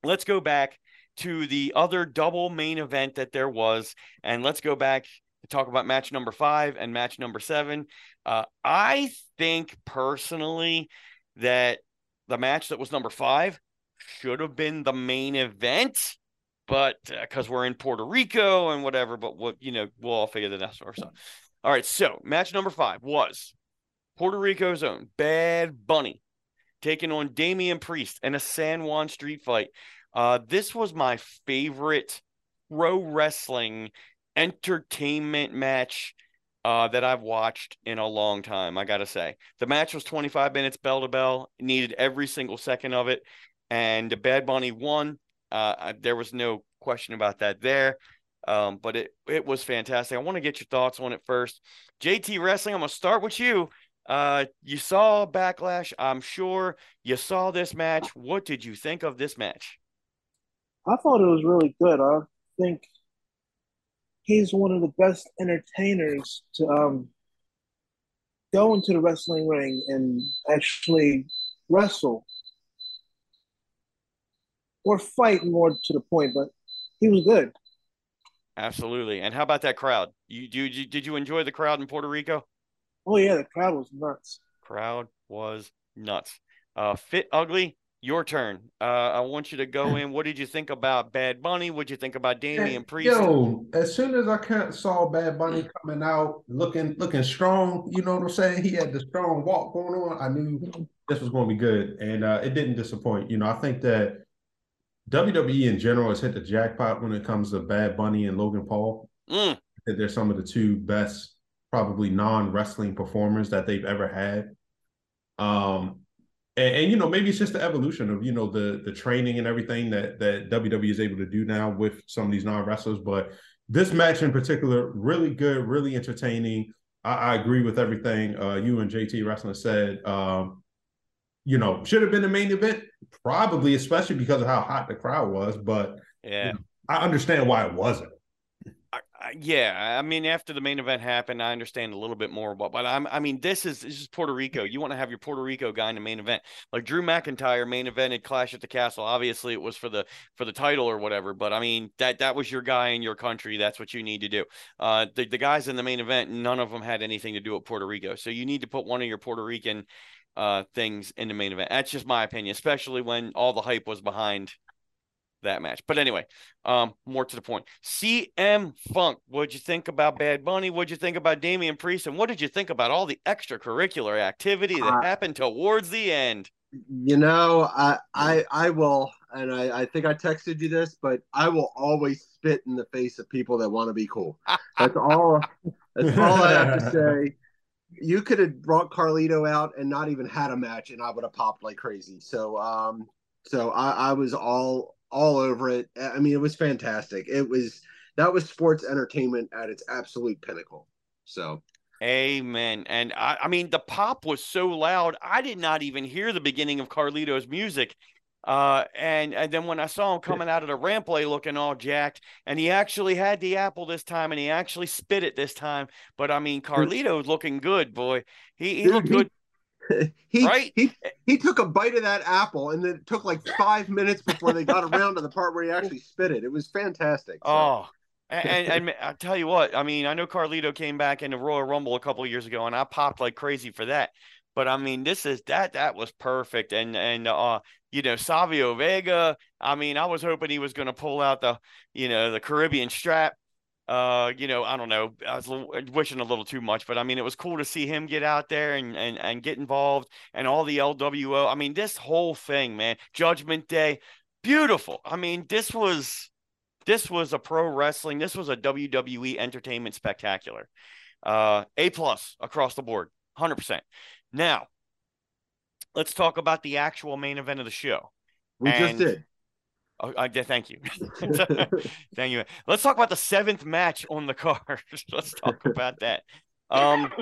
Speaker 1: let's go back to the other double main event that there was, and let's go back to talk about match number five and match number seven. Uh, I think personally that the match that was number five should have been the main event, but because we're in Puerto Rico and whatever, but what you know, we'll all figure that out. So, all right. So, match number five was Puerto Rico's own Bad Bunny taking on Damian Priest in a San Juan street fight. Uh, this was my favorite pro wrestling entertainment match uh, that I've watched in a long time. I gotta say, the match was 25 minutes bell to bell. Needed every single second of it, and Bad Bunny won. Uh, there was no question about that there. Um, but it it was fantastic. I want to get your thoughts on it first. JT Wrestling, I'm gonna start with you. Uh, you saw Backlash, I'm sure. You saw this match. What did you think of this match?
Speaker 6: I thought it was really good. I think he's one of the best entertainers to um go into the wrestling ring and actually wrestle or fight more to the point, but he was good.
Speaker 1: Absolutely. And how about that crowd? You, you, you did you enjoy the crowd in Puerto Rico?
Speaker 6: Oh yeah, the crowd was nuts.
Speaker 1: Crowd was nuts. Uh, Fit Ugly, your turn. Uh, I want you to go in. What did you think about Bad Bunny? What did you think about Damian Priest?
Speaker 2: Yo, as soon as I kind saw Bad Bunny coming out, looking looking strong, you know what I'm saying? He had the strong walk going on. I knew this was going to be good, and uh, it didn't disappoint. You know, I think that WWE in general has hit the jackpot when it comes to Bad Bunny and Logan Paul.
Speaker 1: Mm,
Speaker 2: that they're some of the two best, probably non-wrestling performers that they've ever had. Um, and, and, you know, maybe it's just the evolution of you know the the training and everything that that WWE is able to do now with some of these non-wrestlers. But this match in particular, really good, really entertaining. I, I agree with everything uh, you and JT Wrestling said. Um, you know, should have been the main event, probably, especially because of how hot the crowd was. But
Speaker 1: yeah.
Speaker 2: I understand why it wasn't.
Speaker 1: yeah, I mean, after the main event happened, I understand a little bit more. But, but I'm, I mean, this is this is Puerto Rico. You want to have your Puerto Rico guy in the main event, like Drew McIntyre main evented Clash at the Castle. Obviously, it was for the for the title or whatever. But I mean, that that was your guy in your country. That's what you need to do. Uh, the the guys in the main event, none of them had anything to do with Puerto Rico. So you need to put one of your Puerto Rican uh things in the main event. That's just my opinion, especially when all the hype was behind that match. But anyway, um, more to the point. CM Funk, what'd you think about Bad Bunny? What'd you think about Damian Priest? And what did you think about all the extracurricular activity that uh, happened towards the end?
Speaker 3: You know, I I I will, and I, I think I texted you this, but I will always spit in the face of people that want to be cool. That's all. That's all I have to say. You could have brought Carlito out and not even had a match, and I would have popped like crazy. So, um, so I, I was all all over it. I mean, it was fantastic. It was that was sports entertainment at its absolute pinnacle. So
Speaker 1: Amen. And I, I mean, the pop was so loud, I did not even hear the beginning of Carlito's music. Uh, and and then when I saw him coming out of the ramp play looking all jacked, and he actually had the apple this time, and he actually spit it this time. But I mean, Carlito's looking good, boy. He he looked good.
Speaker 3: he right? he he took a bite of that apple and then it took like five minutes before they got around to the part where he actually spit it. It was fantastic.
Speaker 1: So. Oh, and, and, and I tell you what, I mean, I know Carlito came back in the Royal Rumble a couple years ago, and I popped like crazy for that. But I mean, this is that that was perfect, and and uh, you know, Savio Vega. I mean, I was hoping he was going to pull out the, you know, the Caribbean strap uh, you know, I don't know. I was wishing a little too much, but I mean, it was cool to see him get out there and and and get involved, and all the LWO. I mean, this whole thing, man. Judgment Day, beautiful. I mean, this was this was a pro wrestling. This was a WWE entertainment spectacular. Uh, a plus across the board, hundred percent. Now, let's talk about the actual main event of the show.
Speaker 3: We and, just did.
Speaker 1: Oh, I, thank you. thank you. Let's talk about the seventh match on the card. Let's talk about that. Um,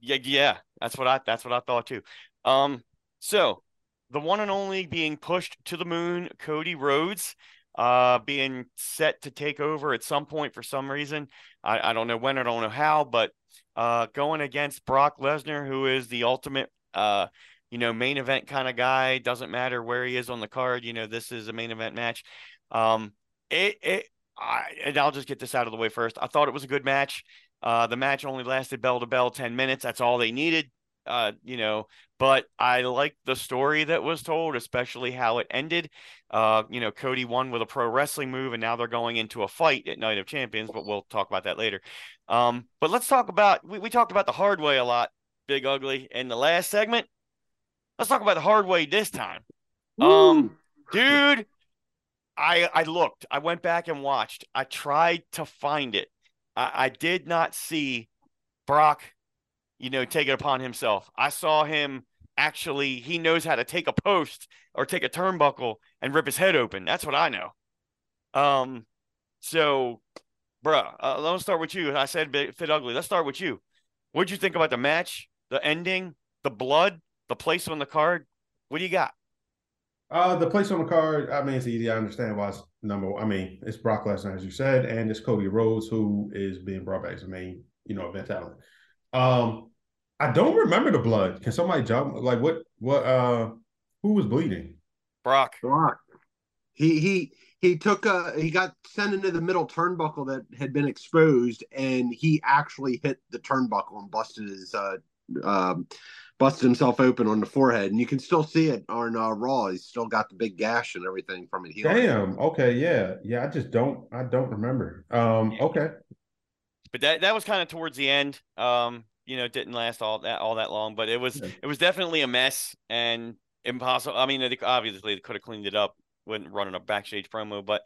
Speaker 1: yeah, yeah, that's what I that's what I thought too. Um, so the one and only being pushed to the moon, Cody Rhodes, uh, being set to take over at some point for some reason. I, I don't know when, I don't know how, but uh, going against Brock Lesnar, who is the ultimate uh you know, main event kind of guy. Doesn't matter where he is on the card. You know, this is a main event match. Um, it, it, I, and I'll just get this out of the way first. I thought it was a good match. Uh, the match only lasted bell to bell 10 minutes. That's all they needed. Uh, you know, but I like the story that was told, especially how it ended. Uh, you know, Cody won with a pro wrestling move, and now they're going into a fight at Night of Champions, but we'll talk about that later. Um, but let's talk about we, we talked about the hard way a lot, Big Ugly, in the last segment. Let's talk about the hard way this time. Woo. Um, dude, I I looked. I went back and watched. I tried to find it. I, I did not see Brock, you know, take it upon himself. I saw him actually. He knows how to take a post or take a turnbuckle and rip his head open. That's what I know. Um, so, bruh, uh, let's start with you. I said fit ugly. Let's start with you. What'd you think about the match, the ending, the blood? the place on the card. What do you got?
Speaker 2: Uh, the place on the card. I mean, it's easy. I understand why it's number. one. I mean, it's Brock Lesnar, as you said, and it's Cody Rhodes who is being brought back as the main, you know, event talent. Um, I don't remember the blood. Can somebody jump? Like what? What? Uh, who was bleeding?
Speaker 1: Brock.
Speaker 3: Brock. He he he took a he got sent into the middle turnbuckle that had been exposed, and he actually hit the turnbuckle and busted his uh um busted himself open on the forehead, and you can still see it on uh, Raw. He's still got the big gash and everything from it.
Speaker 2: Healing. Damn. Okay. Yeah. Yeah. I just don't. I don't remember. Um. Okay.
Speaker 1: But that that was kind of towards the end. Um. You know, didn't last all that all that long, but it was yeah. it was definitely a mess and impossible. I mean, obviously they could have cleaned it up when running a backstage promo, but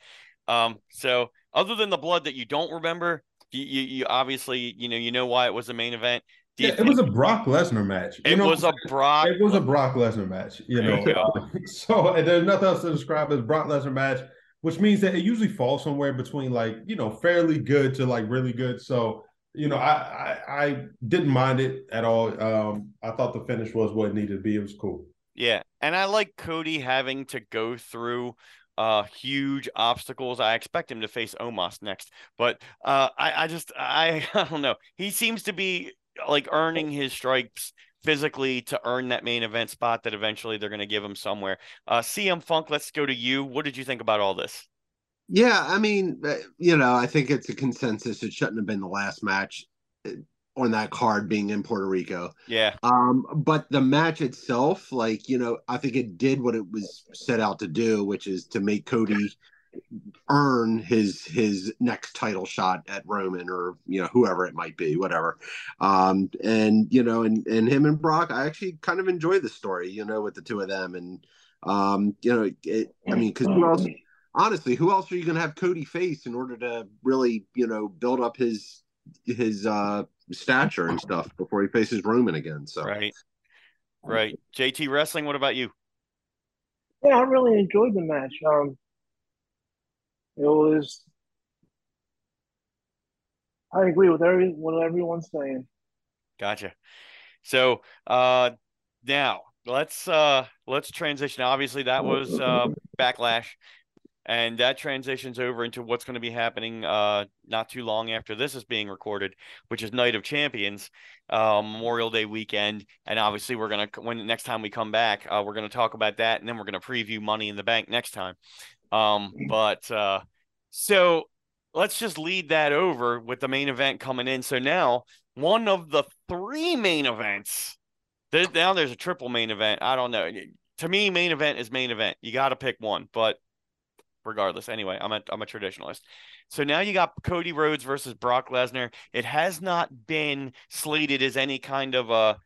Speaker 1: um. So other than the blood that you don't remember, you, you, you obviously you know you know why it was the main event
Speaker 2: yeah, it was a Brock Lesnar match.
Speaker 1: You it know, was a Brock.
Speaker 2: It was a Brock Lesnar match. You know, so there's nothing else to describe as Brock Lesnar match, which means that it usually falls somewhere between like you know fairly good to like really good. So you know, I I, I didn't mind it at all. Um, I thought the finish was what it needed to be. It was cool.
Speaker 1: Yeah, and I like Cody having to go through uh, huge obstacles. I expect him to face Omos next, but uh, I, I just I, I don't know. He seems to be like earning his stripes physically to earn that main event spot that eventually they're going to give him somewhere. Uh, CM Funk, let's go to you. What did you think about all this?
Speaker 3: Yeah, I mean, uh, you know, I think it's a consensus. It shouldn't have been the last match uh, on that card being in Puerto Rico.
Speaker 1: Yeah.
Speaker 3: Um, but the match itself, like, you know, I think it did what it was set out to do, which is to make Cody earn his his next title shot at Roman or you know whoever it might be, whatever. Um, and you know, and and him and Brock, I actually kind of enjoy the story, you know, with the two of them, and um, you know, it, I mean, because who else? Honestly, who else are you going to have Cody face in order to really, you know, build up his his uh stature and stuff before he faces Roman again? So
Speaker 1: right, right. JT Wrestling. What about you?
Speaker 6: Yeah, I really enjoyed the match. Um, it was. I agree with every what everyone's saying.
Speaker 1: Gotcha. So uh now let's uh let's transition. Obviously, that was uh backlash. And that transitions over into what's going to be happening uh, not too long after this is being recorded, which is Night of Champions, uh, Memorial Day weekend. And obviously, we're gonna when next time we come back, uh, we're gonna talk about that, and then we're gonna preview Money in the Bank next time. Um, but uh, so let's just lead that over with the main event coming in. So now one of the three main events. There, now there's a triple main event. I don't know. To me, main event is main event. You got to pick one, but regardless, anyway, I'm a I'm a traditionalist. So now you got Cody Rhodes versus Brock Lesnar. It has not been slated as any kind of a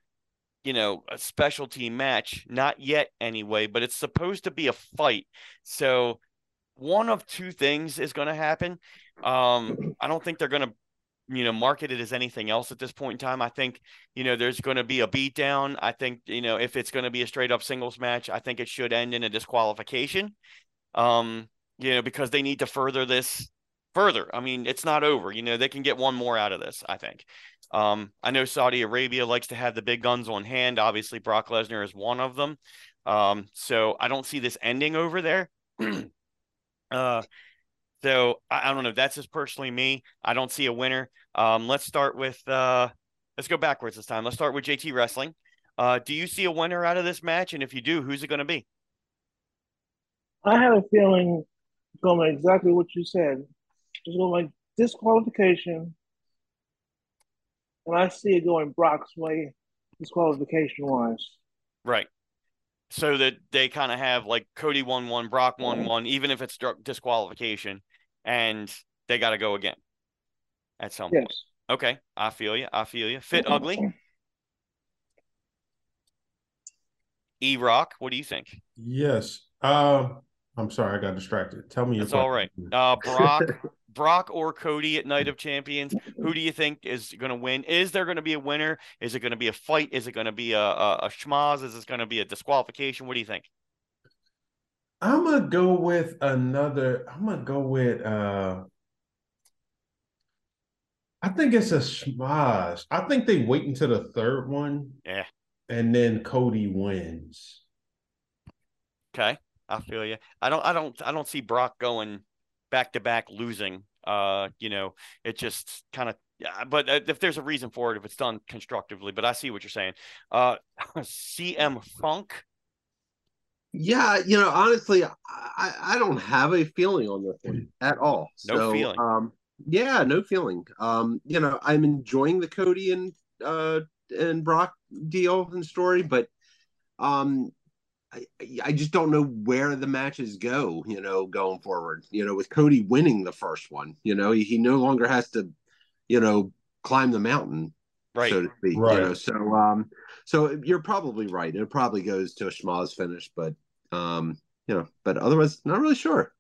Speaker 1: you know, a specialty match, not yet anyway, but it's supposed to be a fight. So one of two things is going to happen. Um, I don't think they're going to, you know, market it as anything else at this point in time. I think, you know, there's going to be a beatdown. I think, you know, if it's going to be a straight up singles match, I think it should end in a disqualification. Um, you know, because they need to further this further. I mean, it's not over. You know, they can get one more out of this, I think. Um, I know Saudi Arabia likes to have the big guns on hand. Obviously, Brock Lesnar is one of them. Um, so I don't see this ending over there. Uh, so I, I, don't know. That's just personally me. I don't see a winner. Um, let's start with uh, let's go backwards this time. Let's start with JT Wrestling. Uh, do you see a winner out of this match? And if you do, who's it going to be?
Speaker 6: I have a feeling going exactly what you said. It's going like disqualification, and I see it going Brock's way, disqualification wise.
Speaker 1: Right so that they kind of have like Cody one one, Brock one one, even if it's disqualification, and they got to go again at some yes. point. Okay, I feel you. I feel you. Fit ugly. E Rock, what do you think?
Speaker 2: Yes. Uh, I'm sorry, I got distracted. Tell me.
Speaker 1: It's all right. Uh, Brock Brock or Cody at Night of Champions? Who do you think is going to win? Is there going to be a winner? Is it going to be a fight? Is it going to be a, a, a schmaz? Is this going to be a disqualification? What do you think?
Speaker 2: I'm gonna go with another. I'm gonna go with. uh I think it's a schmaz. I think they wait until the third one.
Speaker 1: Yeah.
Speaker 2: And then Cody wins.
Speaker 1: Okay, I feel you. I don't. I don't. I don't see Brock going back to back losing. Uh, you know, it just kind of yeah, but uh, if there's a reason for it, if it's done constructively, but I see what you're saying. Uh, CM Funk.
Speaker 3: Yeah, you know, honestly, I, I don't have a feeling on this one at all.
Speaker 1: No so, feeling.
Speaker 3: Um, yeah, no feeling. Um, you know, I'm enjoying the Cody and uh and Brock deal and story, but um, I, I just don't know where the matches go, you know, going forward. You know, with Cody winning the first one, you know, he, he no longer has to, you know, climb the mountain,
Speaker 1: right.
Speaker 3: so to speak. Right. You know, so um, so you're probably right. It probably goes to a schmaz finish, but um, you know, but otherwise, not really sure.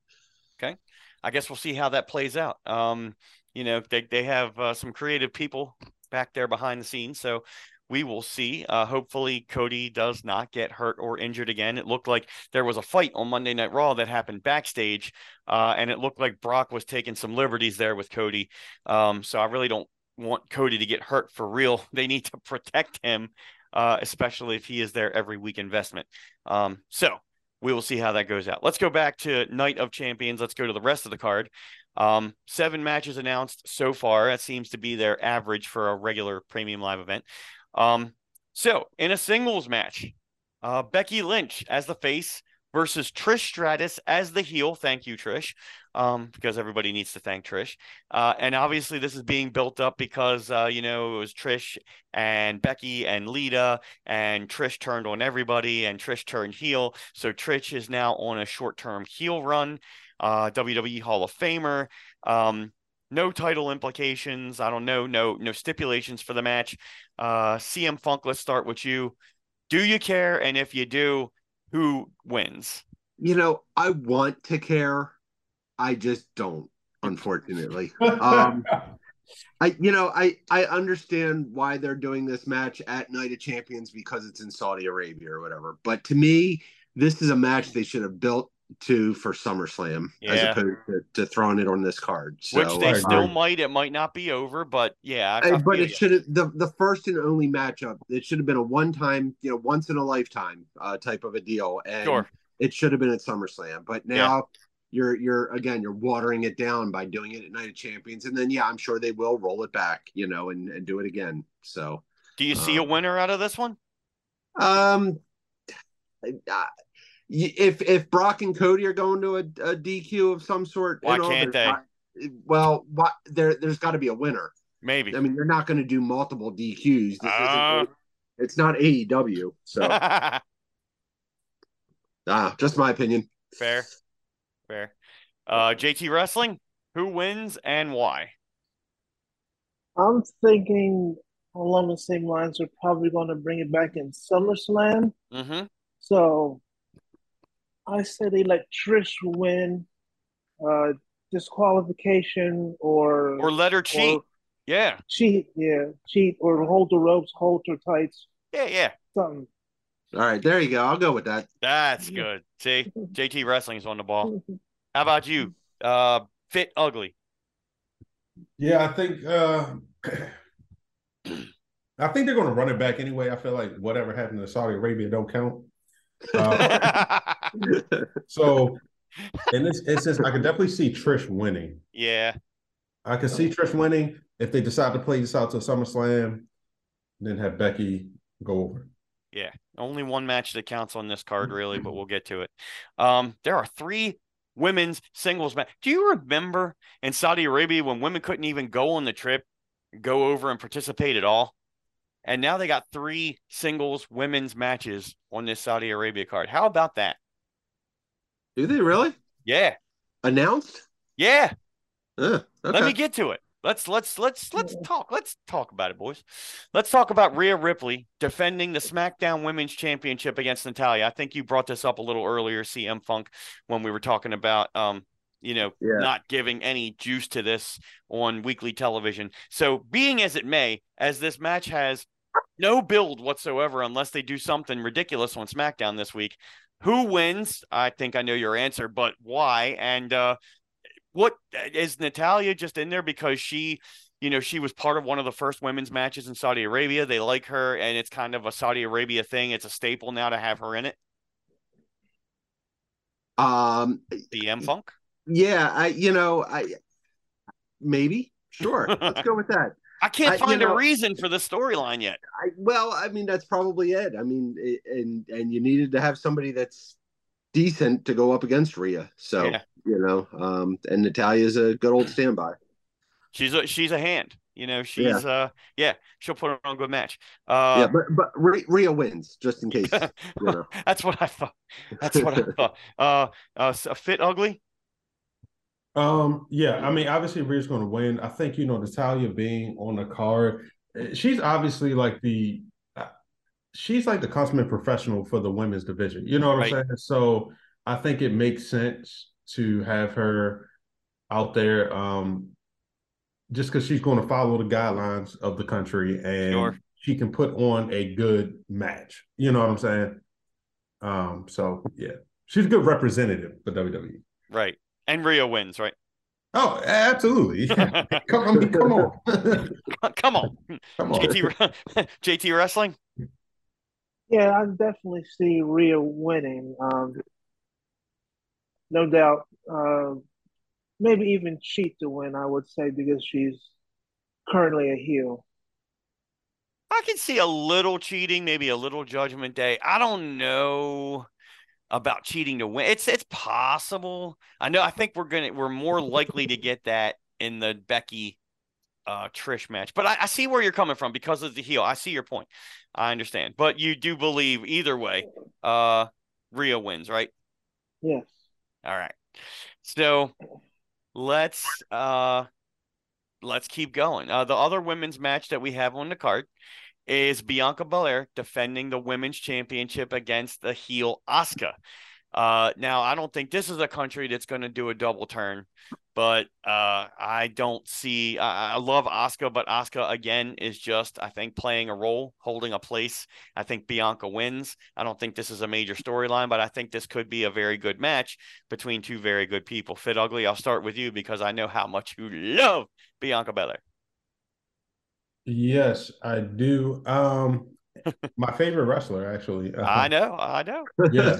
Speaker 1: Okay, I guess we'll see how that plays out. Um, you know, they they have uh, some creative people back there behind the scenes, so we will see. Uh, hopefully, Cody does not get hurt or injured again. It looked like there was a fight on Monday Night Raw that happened backstage, uh, and it looked like Brock was taking some liberties there with Cody. Um, so I really don't want Cody to get hurt for real. They need to protect him, uh, especially if he is their every week investment. Um, so we will see how that goes out. Let's go back to Night of Champions. Let's go to the rest of the card. Um, seven matches announced so far. That seems to be their average for a regular premium live event. Um, so in a singles match, uh, Becky Lynch as the face versus Trish Stratus as the heel. Thank you, Trish, um, because everybody needs to thank Trish. Uh, and obviously, this is being built up because uh, you know it was Trish and Becky and Lita, and Trish turned on everybody, and Trish turned heel. So Trish is now on a short-term heel run. Uh, WWE Hall of Famer. Um, no title implications. I don't know. No, no stipulations for the match. Uh, CM Funk, let's start with you. Do you care? And if you do, who wins?
Speaker 3: You know, I want to care. I just don't, unfortunately. um, I, you know, I I understand why they're doing this match at Night of Champions because it's in Saudi Arabia or whatever. But to me, this is a match they should have built to for SummerSlam
Speaker 1: Yeah.
Speaker 3: as opposed to, to throwing it on this card. So,
Speaker 1: Which they
Speaker 2: I
Speaker 1: still might. It might not be over, but yeah. I, I
Speaker 3: but it should have the the first and only matchup. It should have been a one time, you know, once in a lifetime uh, type of a deal, and
Speaker 1: Sure.
Speaker 3: it should have been at SummerSlam. But
Speaker 1: Yeah.
Speaker 3: now you're you're again you're watering it down by doing it at Night of Champions, and then yeah, I'm sure they will roll it back, you know, and and do it again. So,
Speaker 1: Do you see a
Speaker 3: um,
Speaker 1: winner out of this one?
Speaker 3: um, uh, y- if if Brock and Cody are going to a, a DQ of some sort,
Speaker 1: Why
Speaker 3: you know,
Speaker 1: can't
Speaker 3: there's not- well, what there there's got to be a winner.
Speaker 1: Maybe.
Speaker 3: I mean, you're not going to do multiple DQs. This
Speaker 1: Uh.
Speaker 3: isn't, it's not AEW. So, ah, just my opinion.
Speaker 1: Fair. Fair. Uh, JT Wrestling, who wins and why?
Speaker 6: I'm thinking along the same lines. They're probably going to bring it back in SummerSlam.
Speaker 1: Mm-hmm.
Speaker 6: So I say they let Trish win, uh, disqualification or
Speaker 1: Or let her cheat.
Speaker 6: or
Speaker 1: Yeah.
Speaker 6: cheat, yeah, cheat or hold the ropes, hold her tights,
Speaker 1: Yeah, yeah.
Speaker 6: something.
Speaker 3: All right, there you go. I'll go with that.
Speaker 1: That's good. See, JT Wrestling's on the ball. How about you? Uh, fit ugly.
Speaker 2: Yeah, I think uh I think they're gonna run it back anyway. I feel like whatever happened to Saudi Arabia don't count. Uh, so in this instance, I can definitely see Trish winning.
Speaker 1: yeah.
Speaker 2: I can see Trish winning if they decide to play this out to SummerSlam, then have Becky go over.
Speaker 1: Yeah. Only one match that counts on this card, really, but we'll get to it. Um, there are three women's singles match. Do you remember in Saudi Arabia when women couldn't even go on the trip, go over and participate at all? And now they got three singles women's matches on this Saudi Arabia card. How about that?
Speaker 3: Do they really
Speaker 1: Yeah.
Speaker 3: announced?
Speaker 1: Yeah.
Speaker 3: Uh, okay.
Speaker 1: Let me get to it. Let's let's let's let's talk. Let's talk about it, boys. Let's talk about Rhea Ripley defending the SmackDown Women's Championship against Natalya. I think you brought this up a little earlier, CM Funk, when we were talking about um, you know,
Speaker 3: Yeah.
Speaker 1: not giving any juice to this on weekly television. So, being as it may, as this match has no build whatsoever unless they do something ridiculous on SmackDown this week, who wins? I think I know your answer, but why? And uh what is Natalya just in there because she, you know, she was part of one of the first women's matches in Saudi Arabia. They like her, and it's kind of a Saudi Arabia thing. It's a staple now to have her in it.
Speaker 3: Um,
Speaker 1: CM Funk.
Speaker 3: Yeah, I you know I maybe sure. Let's go with that.
Speaker 1: I can't
Speaker 3: I-
Speaker 1: find a
Speaker 3: know-
Speaker 1: reason for the storyline yet.
Speaker 3: I well, I mean that's probably it. I mean, it, and and you needed to have somebody that's decent to go up against Rhea. So
Speaker 1: Yeah.
Speaker 3: you know, um, and Natalya's a good old standby.
Speaker 1: She's a she's a hand. You know, she's uh yeah, she'll put on a good match. Uh
Speaker 3: yeah, but but Rhea, Rhea wins just in case. you know.
Speaker 1: that's what I thought. That's what I thought. Uh, uh fit ugly.
Speaker 2: Um, yeah, I mean, obviously Rhea's going to win. I think you know Natalya being on the card, eh, she's obviously like the, uh, she's like the consummate professional for the women's division. You know what
Speaker 1: Right.
Speaker 2: I'm saying? So I think it makes sense to have her out there, um, just because she's going to follow the guidelines of the country and
Speaker 1: Sure.
Speaker 2: she can put on a good match. You know what I'm saying? Um, so yeah, she's a good representative for WWE.
Speaker 1: Right. And Rhea wins, right?
Speaker 2: Oh, absolutely. come, I mean, come on.
Speaker 1: Come on.
Speaker 2: come on.
Speaker 1: JT JT wrestling.
Speaker 6: Yeah, I definitely see Rhea winning. Um, no doubt. Uh, maybe even cheat to win, I would say, because she's currently a heel.
Speaker 1: I can see a little cheating, maybe a little Judgment Day. I don't know about cheating to win. It's it's possible. I know. I think we're gonna we're more likely to get that in the Becky uh Trish match. But I, I see where you're coming from because of the heel. I see your point. I understand. But you do believe either way, uh Rhea wins, right?
Speaker 6: Yes.
Speaker 1: All right. So let's uh let's keep going. Uh the other women's match that we have on the card is Bianca Belair defending the women's championship against the heel Asuka. Uh, now, I don't think this is a country that's going to do a double turn, but uh, I don't see. I, I love Asuka, but Asuka again is just, I think, playing a role, holding a place. I think Bianca wins. I don't think this is a major storyline, but I think this could be a very good match between two very good people. Fit Ugly, I'll start with you because I know how much you love Bianca Belair.
Speaker 2: Yes, I do. Um, my favorite wrestler, actually. Uh,
Speaker 1: I know, I know.
Speaker 2: Yeah.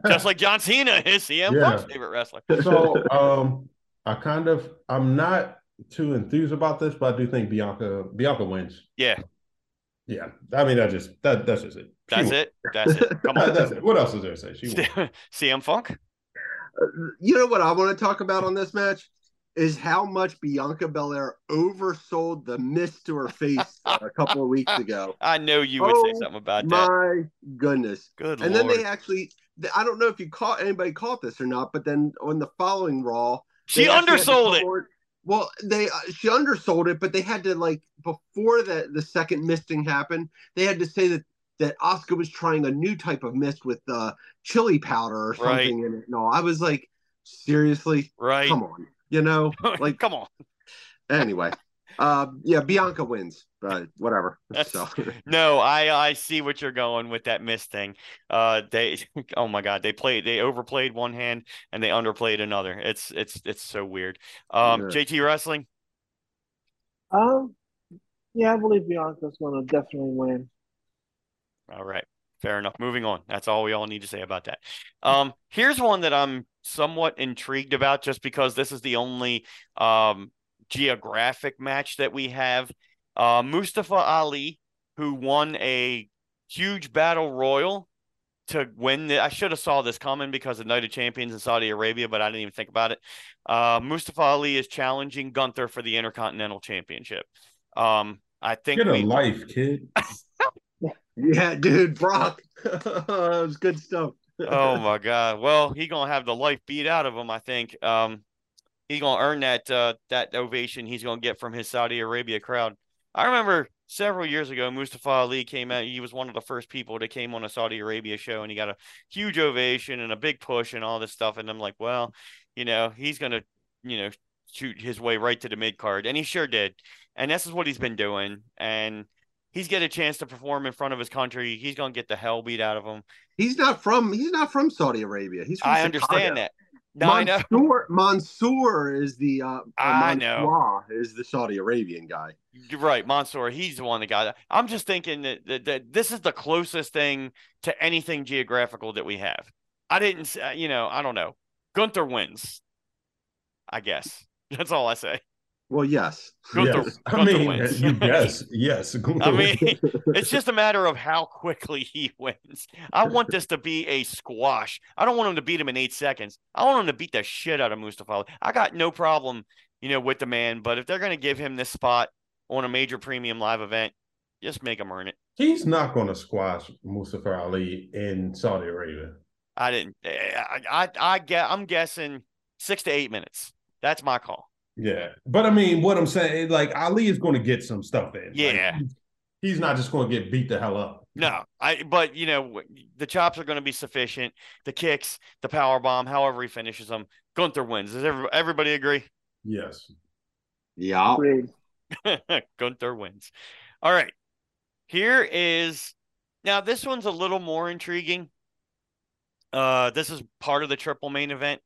Speaker 1: Just like John Cena is CM
Speaker 2: Yeah.
Speaker 1: Punk's favorite wrestler.
Speaker 2: so, um, I kind of, I'm not too enthused about this, but I do think Bianca, Bianca wins.
Speaker 1: Yeah,
Speaker 2: Yeah, I mean, that just that that's just it. She
Speaker 1: that's
Speaker 2: wins.
Speaker 1: it. That's it. Come on.
Speaker 2: that's it. What else is there to say? She wins.
Speaker 1: CM Funk.
Speaker 3: You know what I want to talk about on this match is how much Bianca Belair oversold the mist to her face a couple of weeks ago.
Speaker 1: I know you would say
Speaker 3: Oh,
Speaker 1: something about that.
Speaker 3: My goodness.
Speaker 1: Good
Speaker 3: And
Speaker 1: lord.
Speaker 3: then they actually, I don't know if you caught anybody caught this or not, but then on the following Raw,
Speaker 1: she
Speaker 3: they actually had to
Speaker 1: undersold it.
Speaker 3: Well, they uh, she undersold it, but they had to like before the the second misting happened, they had to say that that Asuka was trying a new type of mist with uh, chili powder or
Speaker 1: Right.
Speaker 3: something in it. No, I was like, seriously,
Speaker 1: Right.
Speaker 3: come on, you know, like
Speaker 1: Come on.
Speaker 3: anyway. Uh, yeah, Bianca wins, but whatever. So
Speaker 1: No, I I see what you're going with that miss thing. Uh, they oh my god, they played they overplayed one hand and they underplayed another. It's it's it's so weird. Um,
Speaker 3: Yeah.
Speaker 1: JT wrestling.
Speaker 6: Um, yeah, I believe Bianca's going to definitely win.
Speaker 1: All right. Fair enough. Moving on. That's all we all need to say about that. Um, here's one that I'm somewhat intrigued about just because this is the only um geographic match that we have. Uh, Mustafa Ali, who won a huge battle royal to win the I should have saw this coming because of Night of Champions in Saudi Arabia, but I didn't even think about it. Uh, Mustafa Ali is challenging Gunther for the Intercontinental Championship. Um, I think
Speaker 2: Get a
Speaker 1: we,
Speaker 2: life, kid.
Speaker 3: yeah, dude, Brock, that was good stuff.
Speaker 1: oh my god. Well, he gonna have the life beat out of him. I think. Um, he gonna earn that uh that ovation he's gonna get from his Saudi Arabia crowd. I remember several years ago, Mustafa Ali came out. He was one of the first people that came on a Saudi Arabia show, and he got a huge ovation and a big push and all this stuff. And I'm like, well, you know, he's gonna, you know, shoot his way right to the mid card, and he sure did. And this is what he's been doing. And he's get a chance to perform in front of his country. He's gonna get the hell beat out of him.
Speaker 3: He's not from he's not from Saudi Arabia. He's from
Speaker 1: I
Speaker 3: Chicago.
Speaker 1: understand that. No.
Speaker 3: Mansoor, Mansoor is the uh, uh,
Speaker 1: I know.
Speaker 3: Is the Saudi Arabian guy.
Speaker 1: You're right, Mansoor. He's the one that got it. I'm just thinking that, that, that this is the closest thing to anything geographical that we have. I didn't, uh, you know, I don't know. Gunther wins. I guess that's all I say.
Speaker 3: Well, yes.
Speaker 1: Gunther,
Speaker 2: yes. I mean,
Speaker 1: wins.
Speaker 2: yes, yes.
Speaker 1: I mean, it's just a matter of how quickly he wins. I want this to be a squash. I don't want him to beat him in eight seconds. I want him to beat the shit out of Mustafa. Ali. I got no problem, you know, with the man. But if they're going to give him this spot on a major premium live event, just make him earn it.
Speaker 2: he's not going to squash Mustafa Ali in Saudi Arabia.
Speaker 1: I didn't. eh, I I, I get. I'm guessing six to eight minutes. That's my call.
Speaker 2: Yeah, but I mean, what I'm saying, like Ali is going to get some stuff in.
Speaker 1: Yeah.
Speaker 2: he's- he's not just going to get beat the hell up.
Speaker 1: No, I. But you know, the chops are going to be sufficient. The kicks, the power bomb, however he finishes them, Gunther wins. Does every, everybody agree?
Speaker 2: Yes.
Speaker 3: Yeah.
Speaker 1: Gunther wins. All right. Here is now this one's a little more intriguing. Uh this is part of the triple main event.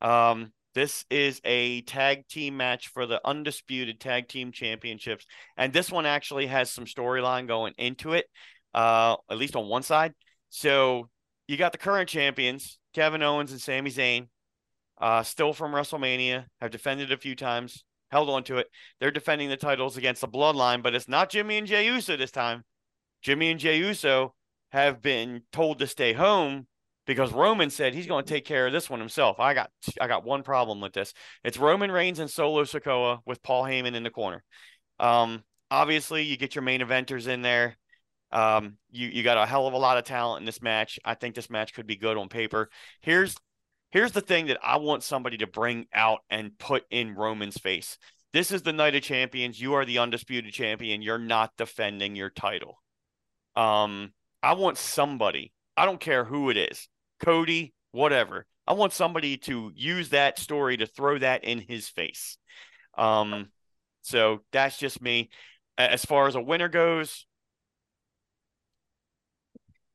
Speaker 1: Um this is a tag team match for the undisputed tag team championships and this one actually has some storyline going into it uh at least on one side. So you got the current champions, Kevin Owens and Sami Zayn, uh, still from WrestleMania, have defended a few times, held on to it. They're defending the titles against the Bloodline, but it's not Jimmy and Jey Uso this time. Jimmy and Jey Uso have been told to stay home because Roman said he's going to take care of this one himself. I got I got one problem with this. It's Roman Reigns and Solo Sikoa with Paul Heyman in the corner. Um, obviously, you get your main eventers in there. Um, you you got a hell of a lot of talent in this match. I think this match could be good on paper. Here's here's the thing that I want somebody to bring out and put in Roman's face. This is the night of champions. You are the undisputed champion. You're not defending your title. Um, I want somebody, I don't care who it is, Cody, whatever. I want somebody to use that story to throw that in his face. Um, so that's just me. As far as a winner goes,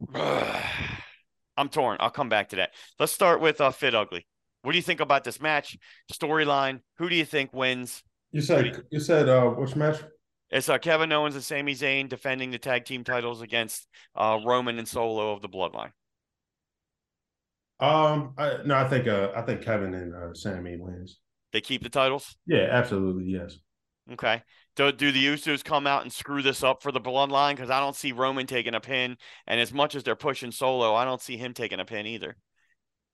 Speaker 1: I'm torn. I'll come back to that. Let's start with uh, Fit Ugly. What do you think about this match storyline? Who do you think wins?
Speaker 2: You said you, you, said uh, which match?
Speaker 1: It's uh, Kevin Owens and Sami Zayn defending the tag team titles against uh, Roman and Solo of the Bloodline.
Speaker 2: Um, I, no, I think uh, I think Kevin and uh, Sami wins.
Speaker 1: They keep the titles.
Speaker 2: Yeah, absolutely, yes.
Speaker 1: Okay. Do, do the Usos come out and screw this up for the bloodline? Because I don't see Roman taking a pin, and as much as they're pushing Solo, I don't see him taking a pin either.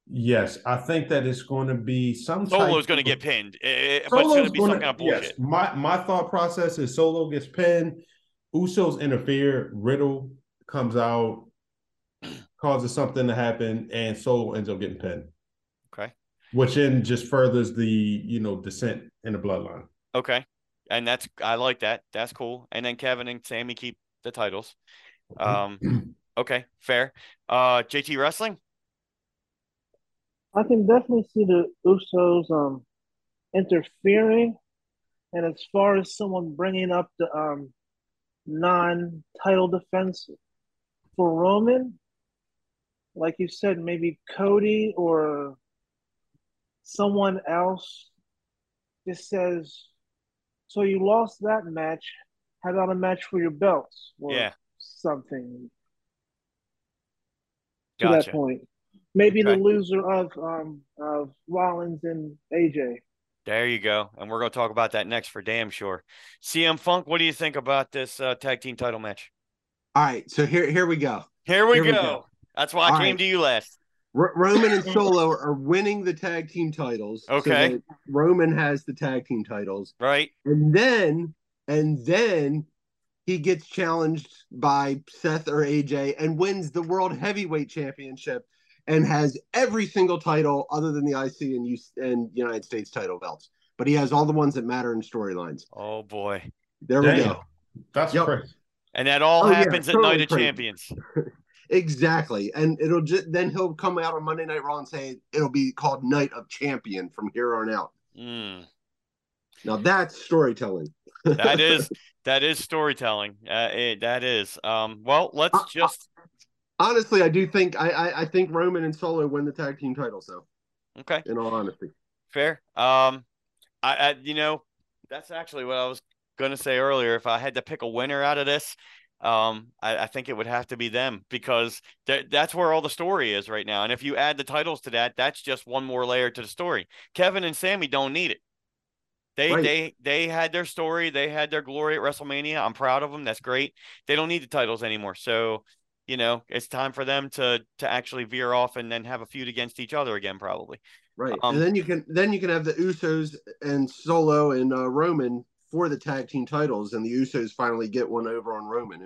Speaker 2: Yes, I think that it's going to be some.
Speaker 1: Solo's going to get pinned, it, but it's going to be some kind of bullshit. Yes,
Speaker 2: my my thought process is Solo gets pinned, Usos interfere, Riddle comes out, causes something to happen, and Solo ends up getting pinned.
Speaker 1: Okay,
Speaker 2: which then just furthers the you know descent in the bloodline.
Speaker 1: Okay, and that's I like that. That's cool. And then Kevin and Sami keep the titles. Um, okay, fair. Uh, JT Wrestling.
Speaker 6: I can definitely see the Usos um interfering, and as far as someone bringing up the um non-title defense for Roman, like you said, maybe Cody or someone else just says so you lost that match. How about a match for your belts or
Speaker 1: yeah.
Speaker 6: something?
Speaker 1: To
Speaker 6: that point, maybe okay. the loser of um of Rollins and AJ.
Speaker 1: There you go, and we're going to talk about that next for damn sure. CM Funk, what do you think about this uh, tag team title match?
Speaker 3: All right, so here here we go.
Speaker 1: Here we, here go. we go. That's why I came right. to you last.
Speaker 3: R- Roman and Solo are winning the tag team titles.
Speaker 1: Okay. So
Speaker 3: Roman has the tag team titles.
Speaker 1: Right.
Speaker 3: And then and then he gets challenged by Seth or AJ and wins the World Heavyweight Championship and has every single title other than the IC and, U- and United States title belts. But he has all the ones that matter in storylines.
Speaker 1: Oh boy.
Speaker 3: There Damn. we go.
Speaker 2: That's yep. crazy.
Speaker 1: And that all oh, happens yeah, at Night of crazy. Champions.
Speaker 3: Exactly. And it'll just then he'll come out on Monday Night Raw and say it'll be called Night of Champion from here on out.
Speaker 1: Mm.
Speaker 3: Now that's storytelling.
Speaker 1: that is that is storytelling. Uh, it, that is. Um, well, let's uh, just.
Speaker 3: Honestly, I do think I, I, I think Roman and Solo win the tag team titles. So.
Speaker 1: Okay.
Speaker 3: In all honesty.
Speaker 1: Fair. Um, I, I you know that's actually what I was going to say earlier. If I had to pick a winner out of this, um, I, I, think it would have to be them because th- that's where all the story is right now. And if you add the titles to that, that's just one more layer to the story. Kevin and Sami don't need it. They right. they they had their story. They had their glory at WrestleMania. I'm proud of them. That's great. They don't need the titles anymore. So, you know, it's time for them to to actually veer off and then have a feud against each other again, probably.
Speaker 3: Right, um, and then you can then you can have the Usos and Solo and uh, Roman for the tag team titles, and the Usos finally get one over on Roman.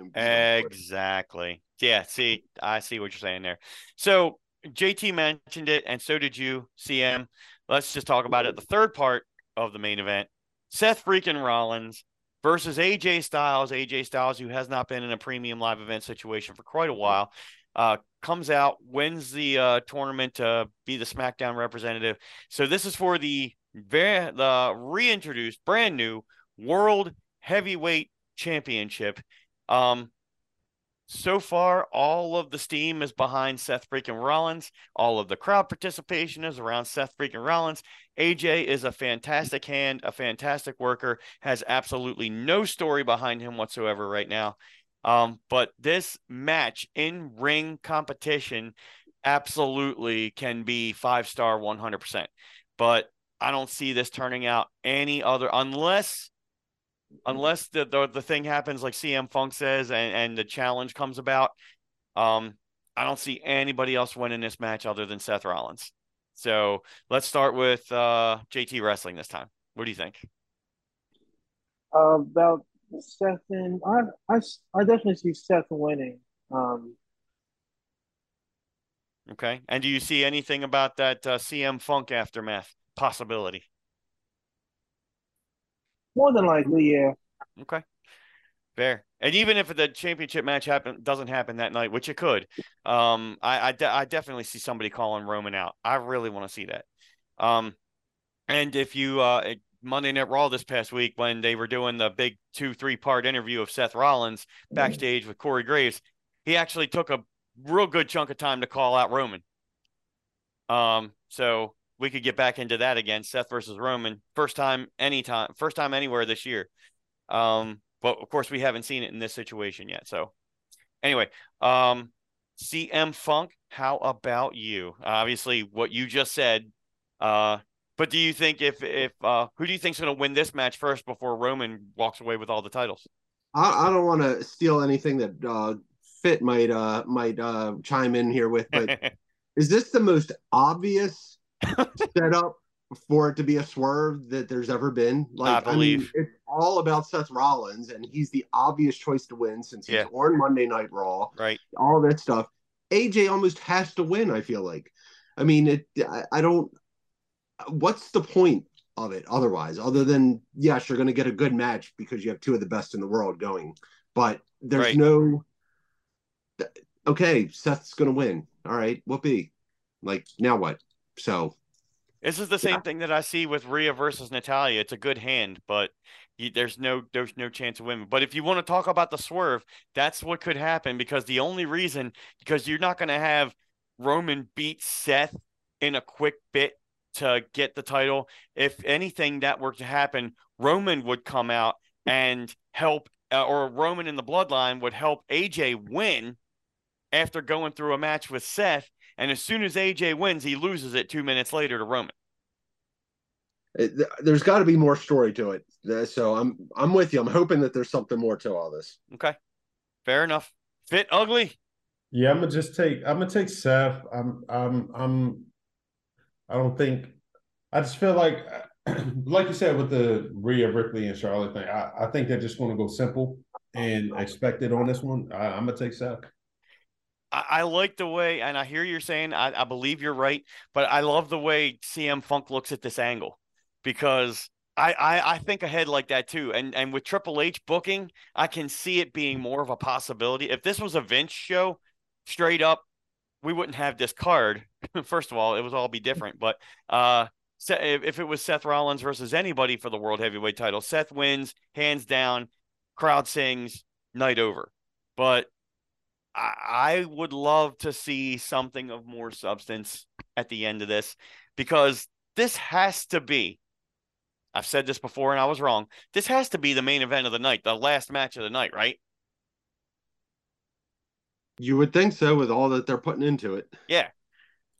Speaker 1: Exactly. Yeah. See, I see what you're saying there. So JT mentioned it, and so did you, CM. Let's just talk about it. The third part of the main event: Seth freaking Rollins versus AJ Styles. AJ Styles, who has not been in a premium live event situation for quite a while. Uh, comes out, wins the uh, tournament to be the SmackDown representative. So this is for the very the reintroduced, brand new World Heavyweight Championship. Um, so far, all of the steam is behind Seth freaking Rollins. All of the crowd participation is around Seth freaking Rollins. AJ is a fantastic hand, a fantastic worker, has absolutely no story behind him whatsoever right now. Um, but this match in ring competition absolutely can be five star 100%. But I don't see this turning out any other unless unless the, the the thing happens like CM Funk says and and the challenge comes about. Um, I don't see anybody else winning this match other than Seth Rollins. So let's start with uh, JT Wrestling this time. What do you think?
Speaker 6: Uh, about Seth and I, I, I definitely see Seth winning. Um,
Speaker 1: okay. And do you see anything about that uh, CM Funk aftermath possibility?
Speaker 6: More than likely, yeah.
Speaker 1: Okay. Fair. And even if the championship match happen doesn't happen that night, which it could, um, I I, de- I definitely see somebody calling Roman out. I really want to see that. Um, and if you uh Monday Night Raw this past week when they were doing the big two three part interview of Seth Rollins backstage with Corey Graves, he actually took a real good chunk of time to call out Roman. Um, so we could get back into that again. Seth versus Roman, first time anytime, first time anywhere this year. Um, but of course we haven't seen it in this situation yet. So anyway, um, CM Funk, how about you? Obviously, what you just said. Uh, but do you think if if uh, who do you think's going to win this match first before Roman walks away with all the titles?
Speaker 3: I, I don't want to steal anything that uh, Fit might uh, might uh, chime in here with, but is this the most obvious setup for it to be a swerve that there's ever been.
Speaker 1: Like I believe I mean,
Speaker 3: it's all about Seth Rollins, and he's the obvious choice to win since he's yeah. on Monday Night Raw.
Speaker 1: Right.
Speaker 3: All that stuff. AJ almost has to win. I feel like. I mean, it. I, I don't. What's the point of it otherwise, other than yes, you're going to get a good match because you have two of the best in the world going, but there's right. no. Okay, Seth's going to win. All right, be? Like now what? So
Speaker 1: this is the same yeah. thing that I see with Rhea versus Natalya. It's a good hand, but you, there's no there's no chance of winning. But if you want to talk about the swerve, that's what could happen because the only reason because you're not going to have Roman beat Seth in a quick bit to get the title. If anything that were to happen, Roman would come out and help, uh, or Roman in the Bloodline would help AJ win after going through a match with Seth and as soon as AJ wins, he loses it two minutes later to Roman.
Speaker 3: Uh, there's got to be more story to it. Uh, so I'm I'm with you. I'm hoping that there's something more to all this.
Speaker 1: Okay, fair enough. Fit ugly.
Speaker 2: Yeah, I'm gonna just take. I'm gonna take Seth. I'm. I'm. I'm. I don't think. I just feel like, like you said, with the Rhea Ripley and Charlotte thing, I, I think they're just going to go simple and expect it on this one. I, I'm gonna take Seth.
Speaker 1: I, like the way, and I hear you're saying, I, I believe you're right, but I love the way CM Funk looks at this angle because I, I, I think ahead like that too. And and with Triple H booking, I can see it being more of a possibility. If this was a Vince show, straight up, we wouldn't have this card. First of all, it would all be different. But uh, if it was Seth Rollins versus anybody for the World Heavyweight title, Seth wins hands down, crowd sings, night over. But I would love to see something of more substance at the end of this because this has to be. I've said this before and I was wrong. This has to be the main event of the night, the last match of the night, right?
Speaker 3: You would think so with all that they're putting into it.
Speaker 1: Yeah.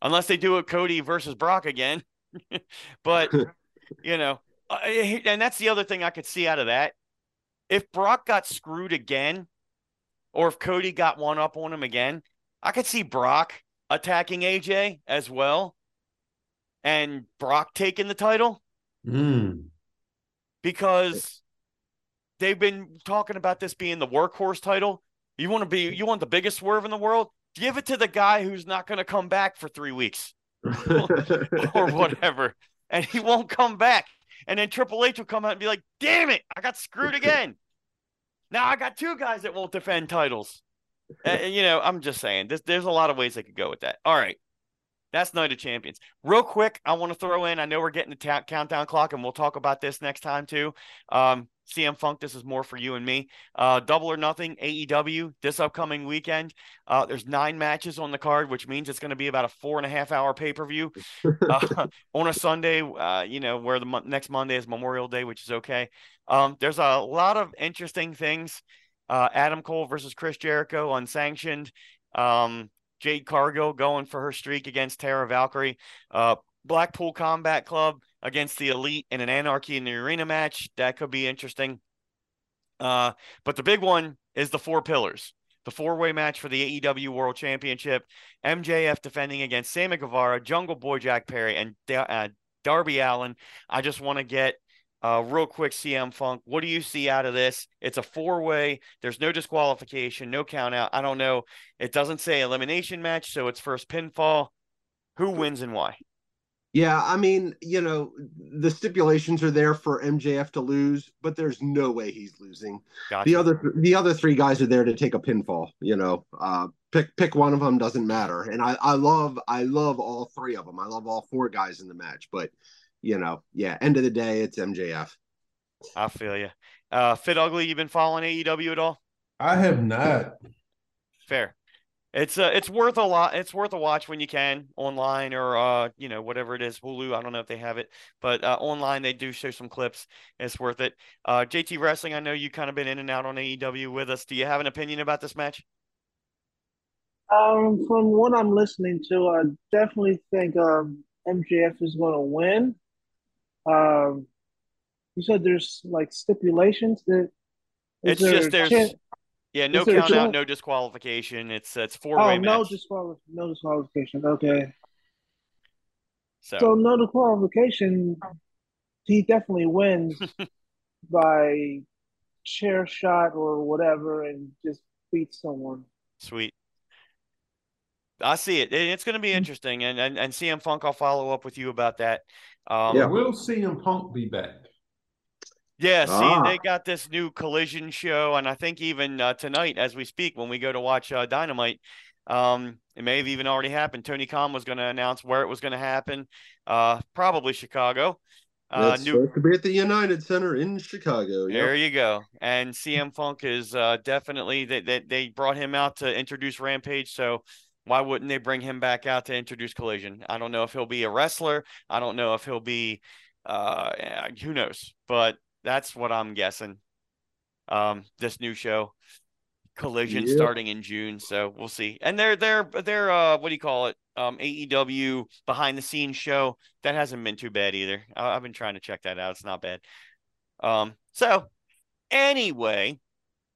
Speaker 1: Unless they do it Cody versus Brock again. but, you know, and that's the other thing I could see out of that. If Brock got screwed again, or if Cody got one up on him again, I could see Brock attacking AJ as well and Brock taking the title.
Speaker 2: Mm.
Speaker 1: Because they've been talking about this being the workhorse title. You want to be you want the biggest swerve in the world? Give it to the guy who's not going to come back for 3 weeks or whatever. And he won't come back. And then Triple H will come out and be like, "Damn it, I got screwed again." Now I got two guys that won't defend titles. uh, you know, I'm just saying, there's, there's a lot of ways they could go with that. All right. That's Night of Champions. Real quick, I want to throw in. I know we're getting the ta- countdown clock, and we'll talk about this next time too. Um, CM Funk, this is more for you and me. Uh, double or nothing AEW this upcoming weekend. Uh, there's nine matches on the card, which means it's going to be about a four and a half hour pay per view uh, on a Sunday. Uh, you know, where the mo- next Monday is Memorial Day, which is okay. Um, there's a lot of interesting things. Uh, Adam Cole versus Chris Jericho unsanctioned. Um, Jade Cargill going for her streak against Taya Valkyrie. Uh, Blackpool Combat Club against the Elite in an Anarchy in the Arena match. That could be interesting. Uh, but the big one is the four pillars. The four way match for the AEW World Championship. MJF defending against Sammy Guevara, Jungle Boy Jack Perry, and uh, Darby Allin. I just want to get uh, real quick, CM Funk, what do you see out of this? It's a four way. There's no disqualification, no count out. I don't know. It doesn't say elimination match, so it's first pinfall. Who wins and why?
Speaker 3: Yeah, I mean, you know, the stipulations are there for MJF to lose, but there's no way he's losing. Gotcha. The other the other three guys are there to take a pinfall. You know, uh, pick pick one of them doesn't matter. And I I love I love all three of them. I love all four guys in the match, but you know, yeah, end of the day, it's MJF.
Speaker 1: I feel you. Uh, Fit Ugly, you've been following AEW at all?
Speaker 2: I have not.
Speaker 1: Fair. It's uh, it's worth a lot. It's worth a watch when you can online or uh, you know, whatever it is, Hulu. I don't know if they have it, but uh, online they do show some clips. It's worth it. Uh, JT Wrestling, I know you kind of been in and out on AEW with us. Do you have an opinion about this match?
Speaker 6: Um, from what I'm listening to, I definitely think um MJF is going to win. Um, you said there's like stipulations that.
Speaker 1: It's just there's. Chance, yeah, no count out, no disqualification. It's it's four way. Oh,
Speaker 6: no disqualification. No disqualification. Okay. So. so no disqualification. He definitely wins by chair shot or whatever, and just beats someone.
Speaker 1: Sweet. I see it. It's going to be interesting, and, and and CM Funk. I'll follow up with you about that.
Speaker 2: Um, yeah, will CM Punk be back?
Speaker 1: Yeah, see, ah. they got this new collision show, and I think even uh, tonight, as we speak, when we go to watch uh, Dynamite, um, it may have even already happened. Tony Khan was going to announce where it was going to happen, uh, probably Chicago.
Speaker 3: Uh, That's new... supposed to be at the United Center in Chicago.
Speaker 1: Yep. There you go. And CM Funk is uh, definitely that they, they, they brought him out to introduce Rampage, so why wouldn't they bring him back out to introduce Collision? I don't know if he'll be a wrestler. I don't know if he'll be, uh, who knows? But that's what I'm guessing. Um, this new show, Collision, yeah. starting in June, so we'll see. And they're they're they're uh, what do you call it? Um, AEW behind the scenes show that hasn't been too bad either. I- I've been trying to check that out. It's not bad. Um, so anyway,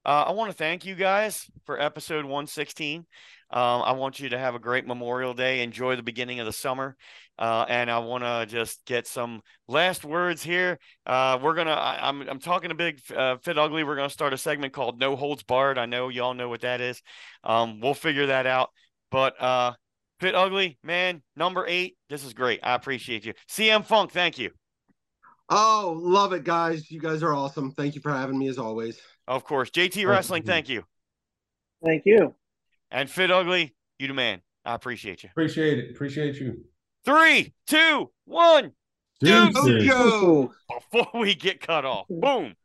Speaker 1: uh, I want to thank you guys for episode 116. Um, I want you to have a great Memorial Day. Enjoy the beginning of the summer. Uh, and I want to just get some last words here. Uh, we're gonna. I, am I'm, I'm talking to Big uh, Fit Ugly. We're gonna start a segment called No Holds Barred. I know y'all know what that is. Um, we'll figure that out. But uh, Fit Ugly, man, number eight. This is great. I appreciate you. CM Funk, thank you.
Speaker 3: Oh, love it, guys. You guys are awesome. Thank you for having me as always.
Speaker 1: Of course. JT Wrestling, thank you.
Speaker 6: Thank you.
Speaker 1: And Fit Ugly, you the man. I appreciate you.
Speaker 2: Appreciate it. Appreciate you.
Speaker 1: Three, two, one.
Speaker 3: Dude, go.
Speaker 1: Before we get cut off. Boom.